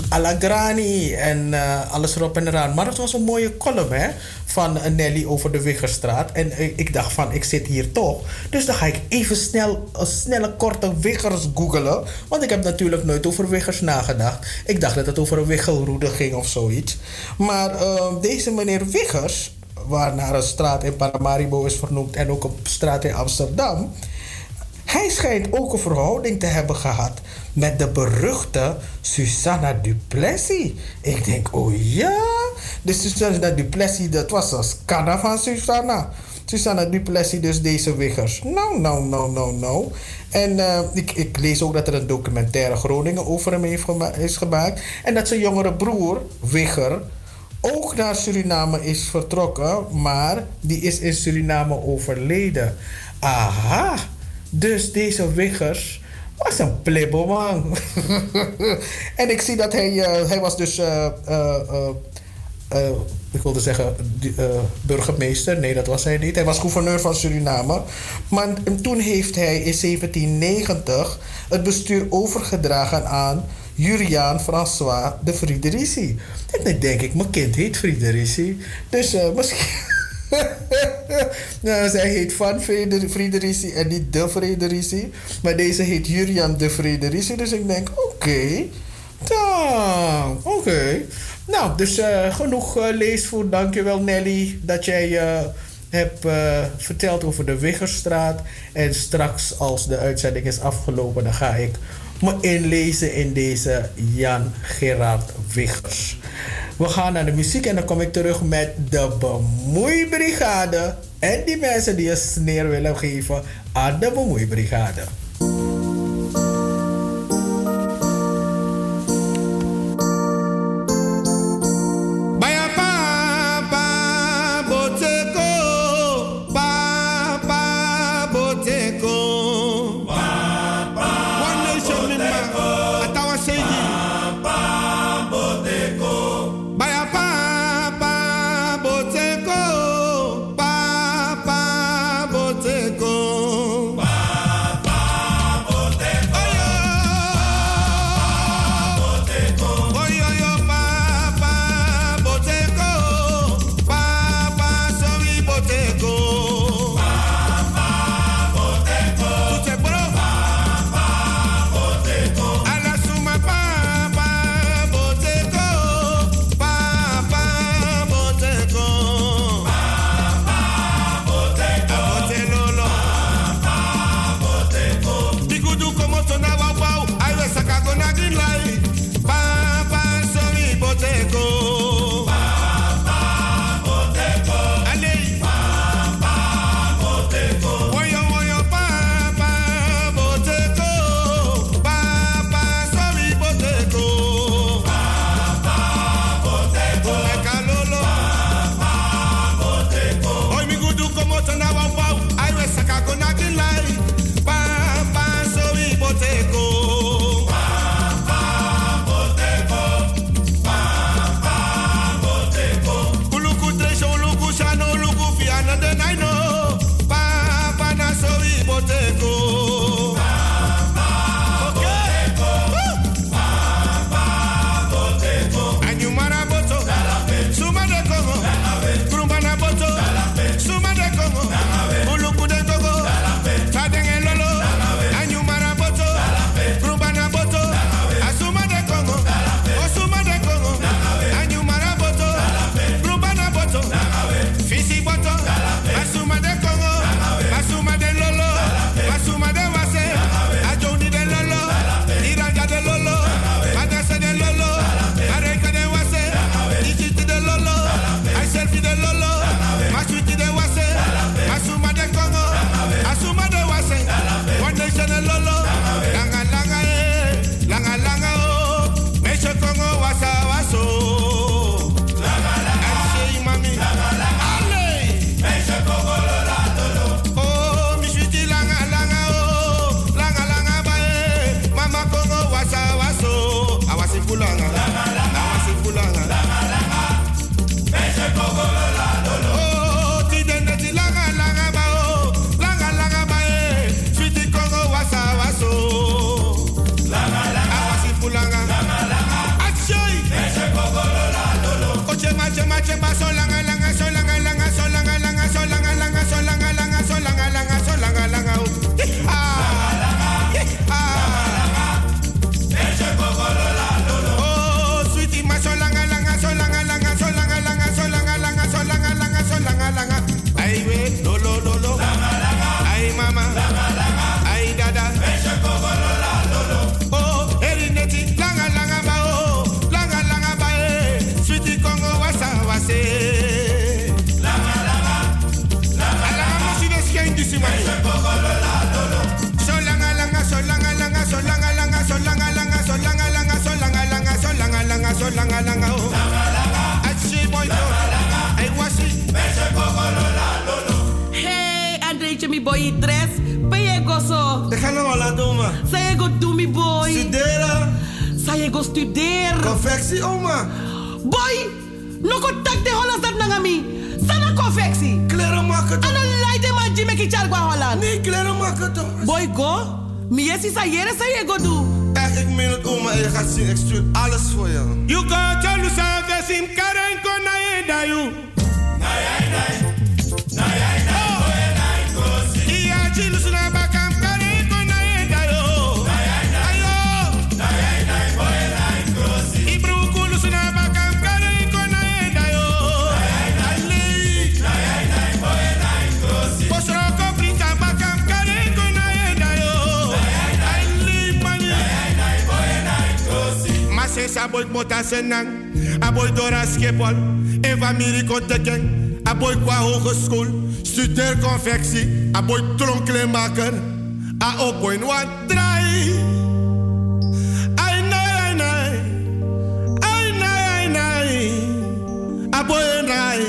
Alagrani en uh, alles erop en eraan. Maar het was een mooie column hè, van Nelly over de Wiggerstraat. En eh, ik dacht van, ik zit hier toch. Dus dan ga ik even snel, een snelle korte Wiggers googelen. Want ik heb natuurlijk nooit over Wiggers nagedacht. Ik dacht dat het over een wiggelroede ging of zoiets. Maar eh, deze meneer Wiggers, waarnaar een straat in Paramaribo is vernoemd... en ook een straat in Amsterdam... Hij schijnt ook een verhouding te hebben gehad met de beruchte Susanna Duplessis. Ik denk, oh ja, de Susanna Duplessis, dat was een scanner van Susanna. Susanna Duplessis, dus deze Wiggers. Nou, nou, nou, nou, nou. En eh, ik, ik lees ook dat er een documentaire Groningen over hem heeft is gemaakt. En dat zijn jongere broer, Wigger, ook naar Suriname is vertrokken. Maar die is in Suriname overleden. Aha, dus deze Wiggers was een plebberman. en ik zie dat hij, eh, hij was dus... eh, eh, ik wilde zeggen burgemeester. Nee, dat was hij niet. Hij was gouverneur van Suriname. Maar toen heeft hij in 1790 het bestuur overgedragen aan Juriaan François de Friederici. En dan denk ik, mijn kind heet Friederici. Dus misschien... nou, zij heet Van Freder- Friederici en niet de Friederici. Maar deze heet Juriaan de Friederici. Dus ik denk, oké. Dan, oké. Nou, dus eh, genoeg eh, leesvoer. Dankjewel Nelly dat jij eh, hebt verteld over de Wiggerstraat. En straks als de uitzending is afgelopen, dan ga ik me inlezen in deze Jan Gerard Wiggers. We gaan naar de muziek en dan kom ik terug met de Bemoeibrigade. En die mensen die een sneer willen geven aan de Bemoeibrigade. Go studeren. Confectie, oma. Boy, no go tak de Hollands dat nangami. Sana confectie. Kleren maken toch? Ano leide man jime ki chargwa Holland. Nee, kleren maken toch? Boy, go. Mi yesi sa yere sa je go do. Echt, ik meen het, oma. Je gaat zien, ik stuur alles voor je. You go to Lusaka, sim karen kon na Mas essa boy mota senang, a boy dora skepol, Eva Mirico teken, a boy qua hogeschool, studeer confectie, a boy tronkleemaker, a op boy one try. Ai nee, ai nee, ai nee, ai nee, a boy rai,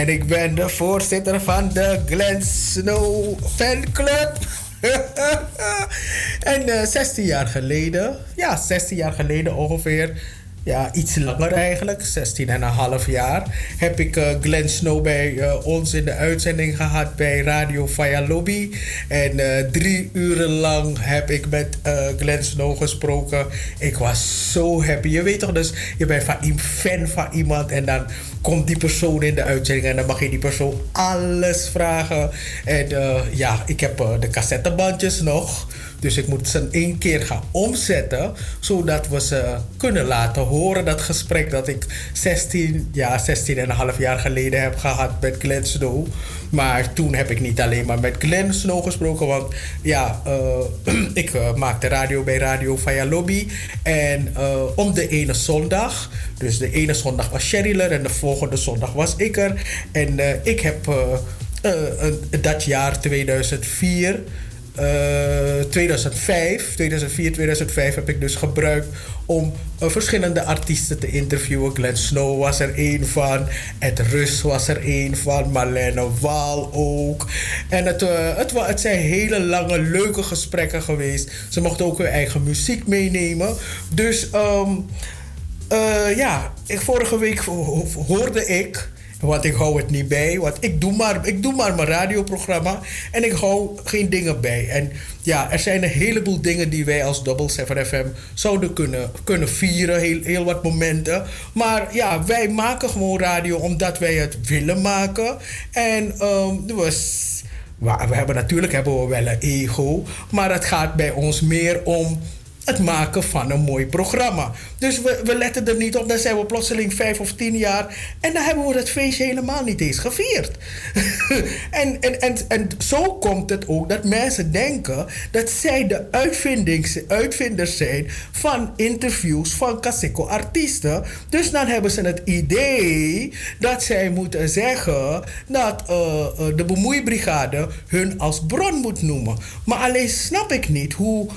En ik ben de voorzitter van de Glenn Snow fanclub. en eh 16 jaar geleden, ja 16 jaar geleden ongeveer, ja iets langer eigenlijk, 16 en een half jaar, heb ik eh Glenn Snow bij eh, ons in de uitzending gehad bij Radio Via Lobby. En eh, drie uren lang heb ik met Glenn Snow gesproken. Ik was zo happy. Je weet toch, dus je bent van, fan van iemand en dan komt die persoon in de uitzending en dan mag je die persoon alles vragen. En ja, ik heb de cassettebandjes nog. Dus ik moet ze één keer gaan omzetten, zodat we ze kunnen laten horen. Dat gesprek dat ik 16, ja, 16 en een half jaar geleden heb gehad met Glenn Snow. Maar toen heb ik niet alleen maar met Glenn Snow gesproken, want ja, eh, ik eh, maakte radio bij Radio Via Lobby. En eh, om de ene zondag, dus de ene zondag was Sherryler en de volgende zondag was ik er. En ik heb dat jaar 2004. Eh, 2005, 2004, 2005 heb ik dus gebruikt om eh, verschillende artiesten te interviewen. Glenn Snow was er één van, Ed Rus was er één van, Marlene Waal ook. En het, eh, het, het zijn hele lange, leuke gesprekken geweest. Ze mochten ook hun eigen muziek meenemen. Dus ehm, eh, ja, vorige week ho- hoorde ik, want ik hou het niet bij, want ik doe, maar, ik doe maar mijn radioprogramma en ik hou geen dingen bij. En ja, er zijn een heleboel dingen die wij als Double 7 FM zouden kunnen, kunnen vieren, heel, heel wat momenten. Maar ja, wij maken gewoon radio omdat wij het willen maken. En ehm we, s- we we hebben natuurlijk hebben we wel een ego, maar het gaat bij ons meer om het maken van een mooi programma. Dus we, we letten er niet op. Dan zijn we plotseling vijf of tien jaar. En dan hebben we het feestje helemaal niet eens gevierd. en, en, en, en zo komt het ook dat mensen denken dat zij de uitvinders zijn van interviews van Kaseko-artiesten. Dus dan hebben ze het idee dat zij moeten zeggen dat eh, eh, de bemoeibrigade hun als bron moet noemen. Maar alleen snap ik niet hoe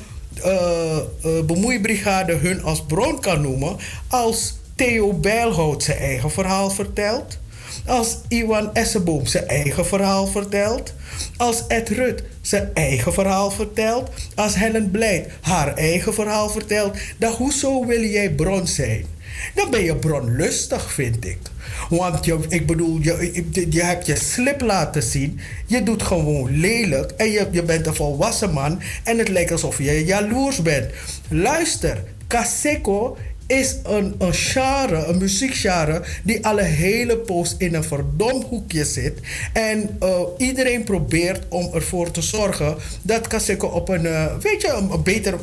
bemoeibrigade hun als bron kan noemen als Theo Bijlhout zijn eigen verhaal vertelt. Als Iwan Esseboom zijn eigen verhaal vertelt. Als Ed Rut zijn eigen verhaal vertelt. Als Helen Blijd haar eigen verhaal vertelt. Dan hoezo wil jij bron zijn? Dan ben je bronlustig, vind ik. Want je, ik bedoel, je, je- hebt je slip laten zien. Je doet gewoon lelijk. En je, je bent een volwassen man. En het lijkt alsof je jaloers bent. Luister, Kaseko is een, een genre, een muziekgenre, die al een hele poos in een verdom hoekje zit. En eh, iedereen probeert om ervoor te zorgen dat Kaseko op een, eh, weet je, een, beter,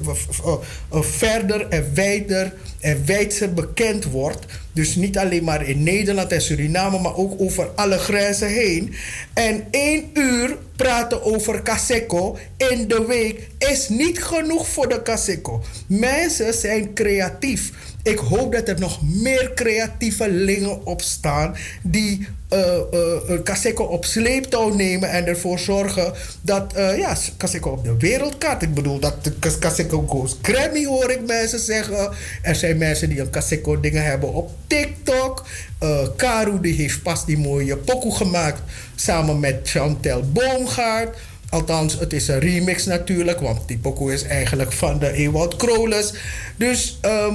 eh, verder en wijder en wijdser bekend wordt. Dus niet alleen maar in Nederland en Suriname, maar ook over alle grenzen heen. En één uur praten over Kaseko in de week is niet genoeg voor de Kaseko. Mensen zijn creatief. Ik hoop dat er nog meer creatievelingen opstaan die eh, Kaseko op sleeptouw nemen en ervoor zorgen dat eh ja, Kaseko op de wereldkaart. Ik bedoel, dat de Kas- Kaseko goes Grammy hoor ik mensen zeggen. Er zijn mensen die een Kaseko dingen hebben op TikTok. Eh Karu die heeft pas die mooie pokoe gemaakt samen met Chantel Boomgaard. Althans, het is een remix natuurlijk, want die pokoe is eigenlijk van de Ewald Krolers. Dus ehm eh,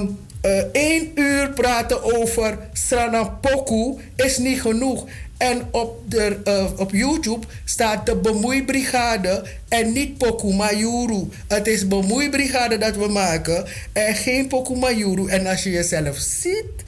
één uur praten over Strana Poku is niet genoeg. En op, de, eh, op YouTube staat de bemoeibrigade en niet Poku Mayuru. Het is bemoeibrigade dat we maken en geen Poku Mayuru. En als je jezelf ziet,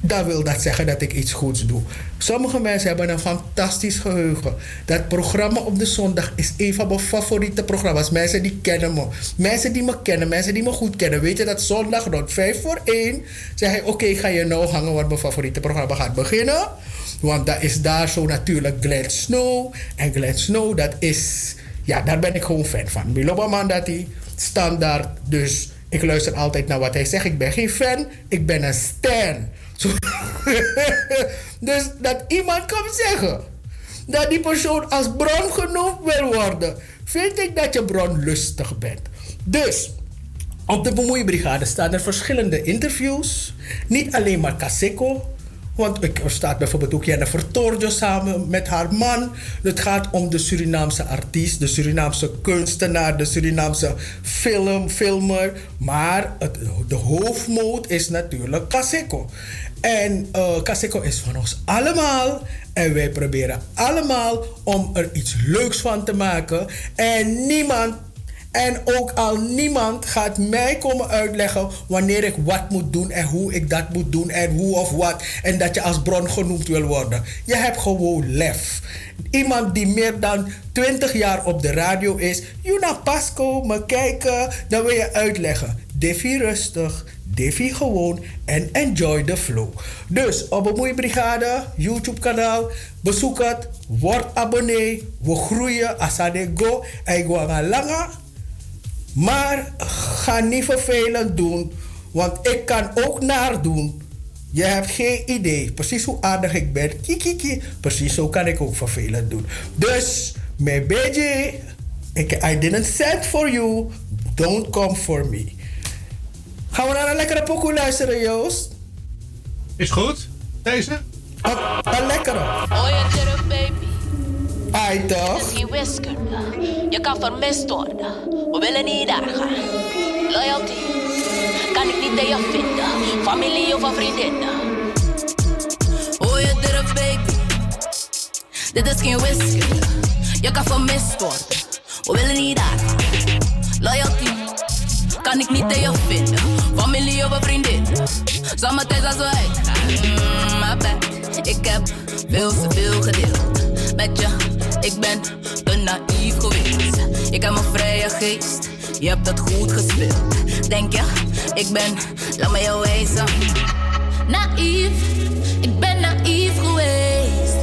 dan wil dat zeggen dat ik iets goeds doe. Sommige mensen hebben een fantastisch geheugen. Dat programma op de zondag is een van mijn favoriete programma's. Mensen die kennen me. Mensen die me kennen, mensen die me goed kennen. Weten dat zondag rond 5 voor 1 zeg ik: Oké, ga je nou hangen, want mijn favoriete programma gaat beginnen. Want dat is daar zo natuurlijk Glenn Snow. En Glenn Snow, dat is. Ja, daar ben ik gewoon fan van. Biloba Mandati, standaard. Dus ik luister altijd naar wat hij zegt. Ik ben geen fan, ik ben een stan. Dus dat iemand kan zeggen dat die persoon als bron genoemd wil worden, vind ik dat je bronlustig bent. Dus op de bemoeibrigade staan er verschillende interviews. Niet alleen maar Kaseko. Want ik- er staat bijvoorbeeld ook Jennifer Torjo samen met haar man. Het gaat om de Surinaamse artiest, de Surinaamse kunstenaar, de Surinaamse film, filmer. Maar het, de hoofdmoot is natuurlijk Kaseko. En Kaseko is van ons allemaal. En wij proberen allemaal om er iets leuks van te maken. En niemand en ook al niemand gaat mij komen uitleggen wanneer ik wat moet doen en hoe ik dat moet doen en hoe of wat. En dat je als bron genoemd wil worden. Je hebt gewoon lef. Iemand die meer dan 20 jaar op de radio is. Juna Pasco, me kijken, dan wil je uitleggen. Devi rustig, Devi gewoon en enjoy the flow. Dus op Bemoeibrigade, YouTube kanaal, bezoek het, word abonnee, we groeien, asade go, en go langa. Maar ga niet vervelend doen, want ik kan ook naar doen. Je hebt geen idee, precies hoe aardig ik ben. Kikiki, precies zo kan ik ook vervelend doen. Dus, mijn ik, I didn't send for you, don't come for me. Gaan we naar een lekkere pokoe luisteren, Joost? Is goed, deze? Een, een lekkere. Oye, terug, baby. Ai toch? Je kan vermist worden. We willen niet daar gaan. Loyalty. kan ik niet bij je vinden. Familie of een vriendin. Oh, je durft, baby. Dit is geen whisky. Je kan vermist worden. We willen niet daar. Loyalty. Kan ik niet bij je vinden. Familie of een vriendin. Zomertijd als we uitgaan. Mm, bad. Ik heb veel te veel gedeeld. Met je, ik ben te naïef geweest. Ik heb een vrije geest. Je hebt het goed gespeeld. Denk je, ik ben, laat me jou wijzen. Naïef, ik ben naïef geweest.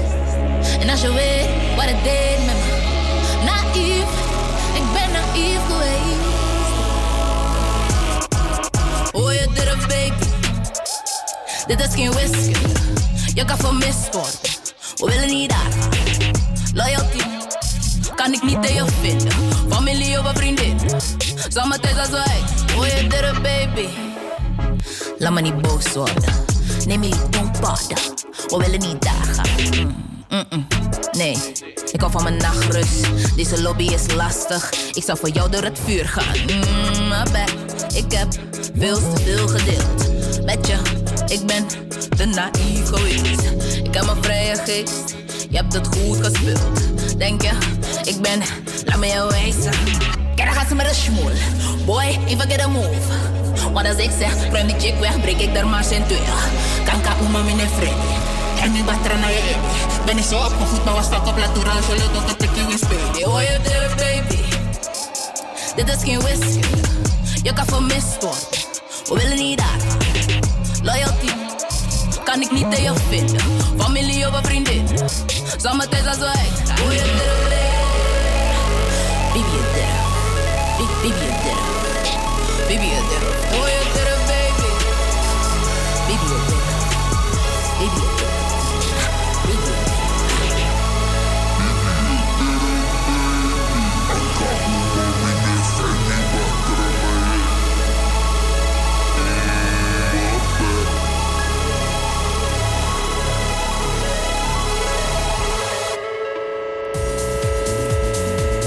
En als je weet wat het deed met me. Oh, je durft, baby. Dit is geen whisky. Je kan vermist worden. We willen niet daar. Loyalty. Kan ik niet tegen vinden. Familie of een vriendin. Zomertijd als wij. Oh, je durft, baby. Laat me niet boos worden. Neem niet paden. We willen niet daar gaan. Nee, ik hou van mijn nachtrust. Deze lobby is lastig. Ik zal voor jou door het vuur gaan. Mm. Ik heb veel te veel gedeeld. Met je, ik ben te naïef geweest. Ik heb een vrije geest. Je hebt het goed gespeeld. Denk je, ik ben, laat me jou wijzen. Kijk, dan gaat ze met een schmoel. Boy, even get a move. Want als ik zeg, ruim die chick weg, breek ik er maar zijn twee. Kanka uma mine freddy. En nu batra naar je in. Ben ik zo opgevoed, maar was stak op latura. Zo leuk dat ik je speel. Oh, je durf, baby. Dit is geen whisky. Je kan vermist worden. We willen niet daar. Loyalty. Kan ik niet tegen je vinden. Familie of een vriendin. Zomertijd als wij. Oh, je durf, Baby, je durf. Baby, je you did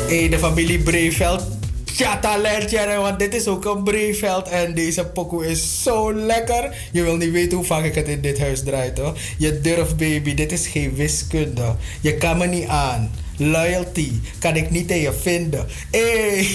Hey, de familie Breveld. Ja, talentje, want dit is ook een Breveld. En deze pokoe is zo lekker. Je wil niet weten hoe vaak ik het in dit huis draai, hoor. Je durft, baby. Dit is geen wiskunde. Je kan me niet aan. Loyalty kan ik niet in je vinden. Hey.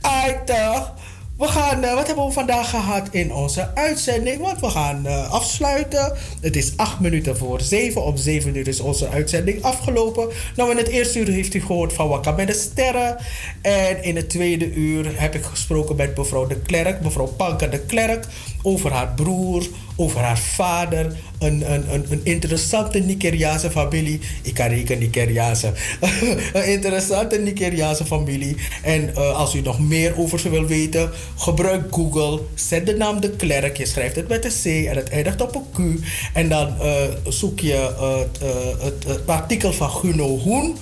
Ai, toch? We gaan, eh, wat hebben we vandaag gehad in onze uitzending? Want we gaan eh, afsluiten. Het is acht minuten voor zeven. Om zeven uur is onze uitzending afgelopen. Nou, in het eerste uur heeft u gehoord van Wakka met de Sterren. En in het tweede uur heb ik gesproken met mevrouw de Klerk, mevrouw Panka de Klerk, over haar broer, over haar vader. Een, een, een, een interessante Nigeriaanse familie. Ik kan rekenen Nigeriaanse. een interessante Nigeriaanse familie. En uh, als u nog meer over ze wil weten, gebruik Google. Zet de naam de Klerk. Je schrijft het met een C en het eindigt op een Q. En dan uh, zoek je uh, het, het artikel van Guno Hoen.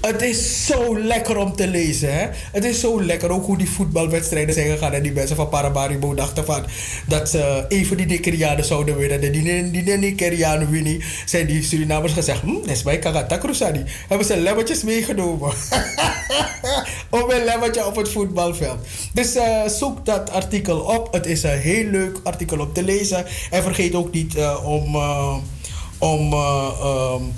Het is zo lekker om te lezen. Hè? Het is zo lekker ook hoe die voetbalwedstrijden zijn gegaan. En die mensen van Paramaribo dachten van dat ze even die Nigerianen zouden winnen. En die, die, winnen. Zijn die Surinamers gezegd: hm, dat is bij Kagata Krusani. Hebben ze lemmetjes meegenomen. op een lemmetje op het voetbalveld. Dus uh, zoek dat artikel op. Het is een heel leuk artikel om te lezen. En vergeet ook niet uh, om. Uh, om um,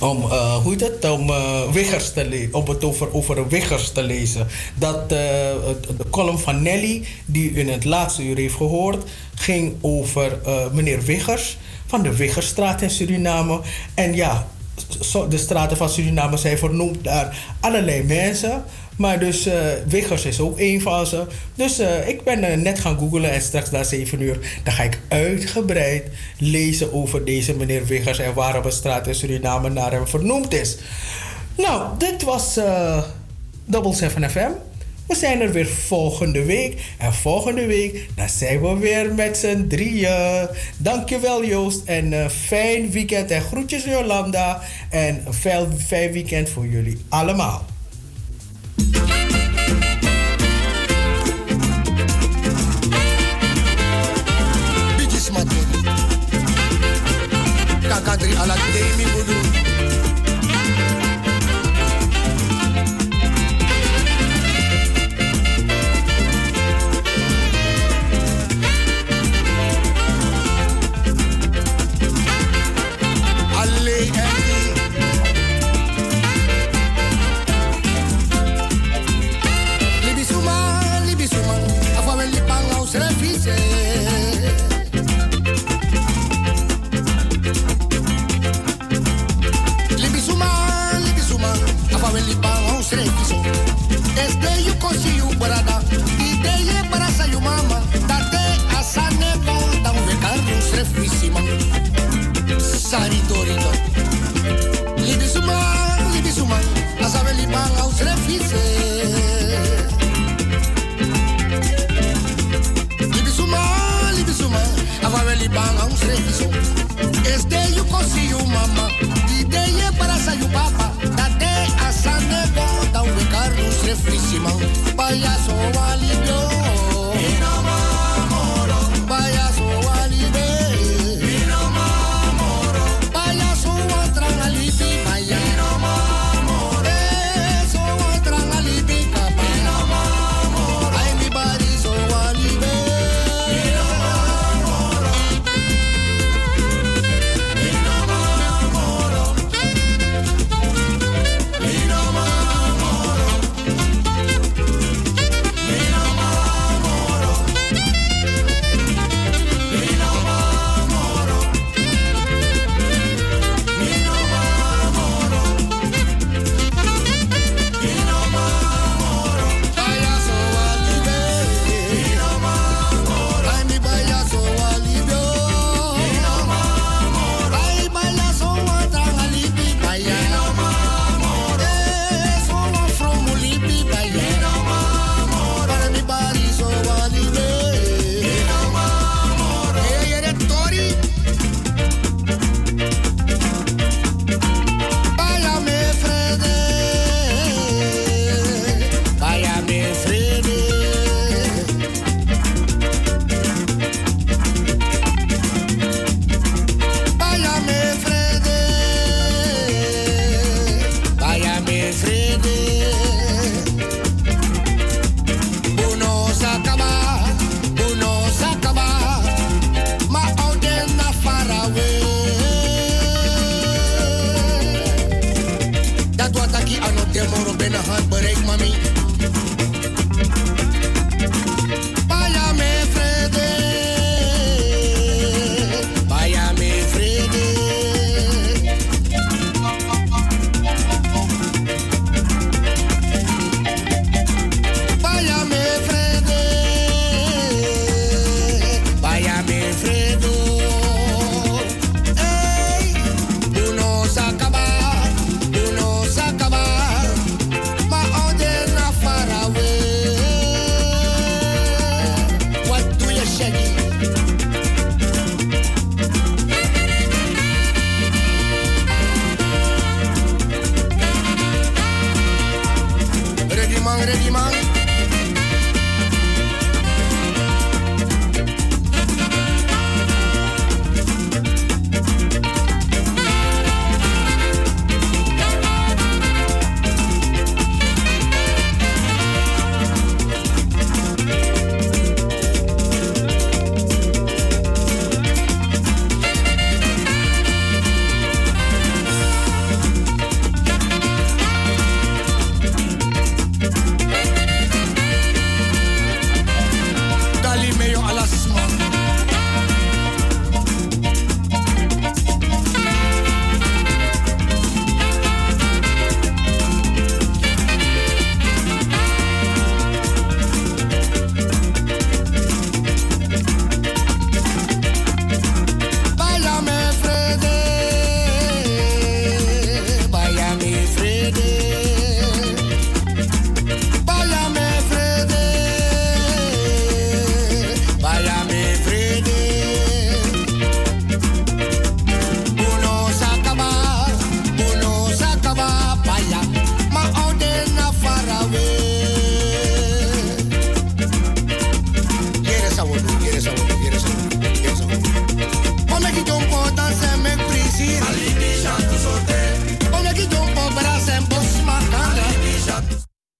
om, uh, hoe heet het, om uh, Wiggers te het over, over Wiggers te lezen. Dat uh, de column van Nelly, die u in het laatste uur heeft gehoord, ging over meneer Wiggers van de Wiggersstraat in Suriname. En ja, de straten van Suriname zijn vernoemd naar allerlei mensen. Maar dus uh, Wiggers is ook een van ze. Dus uh, ik ben uh, net gaan googlen en straks na 7 uur... dan ga ik uitgebreid lezen over deze meneer Wiggers... en waarom een straat in Suriname naar hem vernoemd is. Nou, dit was Double 7 FM. We zijn er weer volgende week. En volgende week, dan zijn we weer met z'n drieën. Dankjewel Joost. En fijn weekend. En groetjes Jolanda. En een fijn weekend voor jullie allemaal.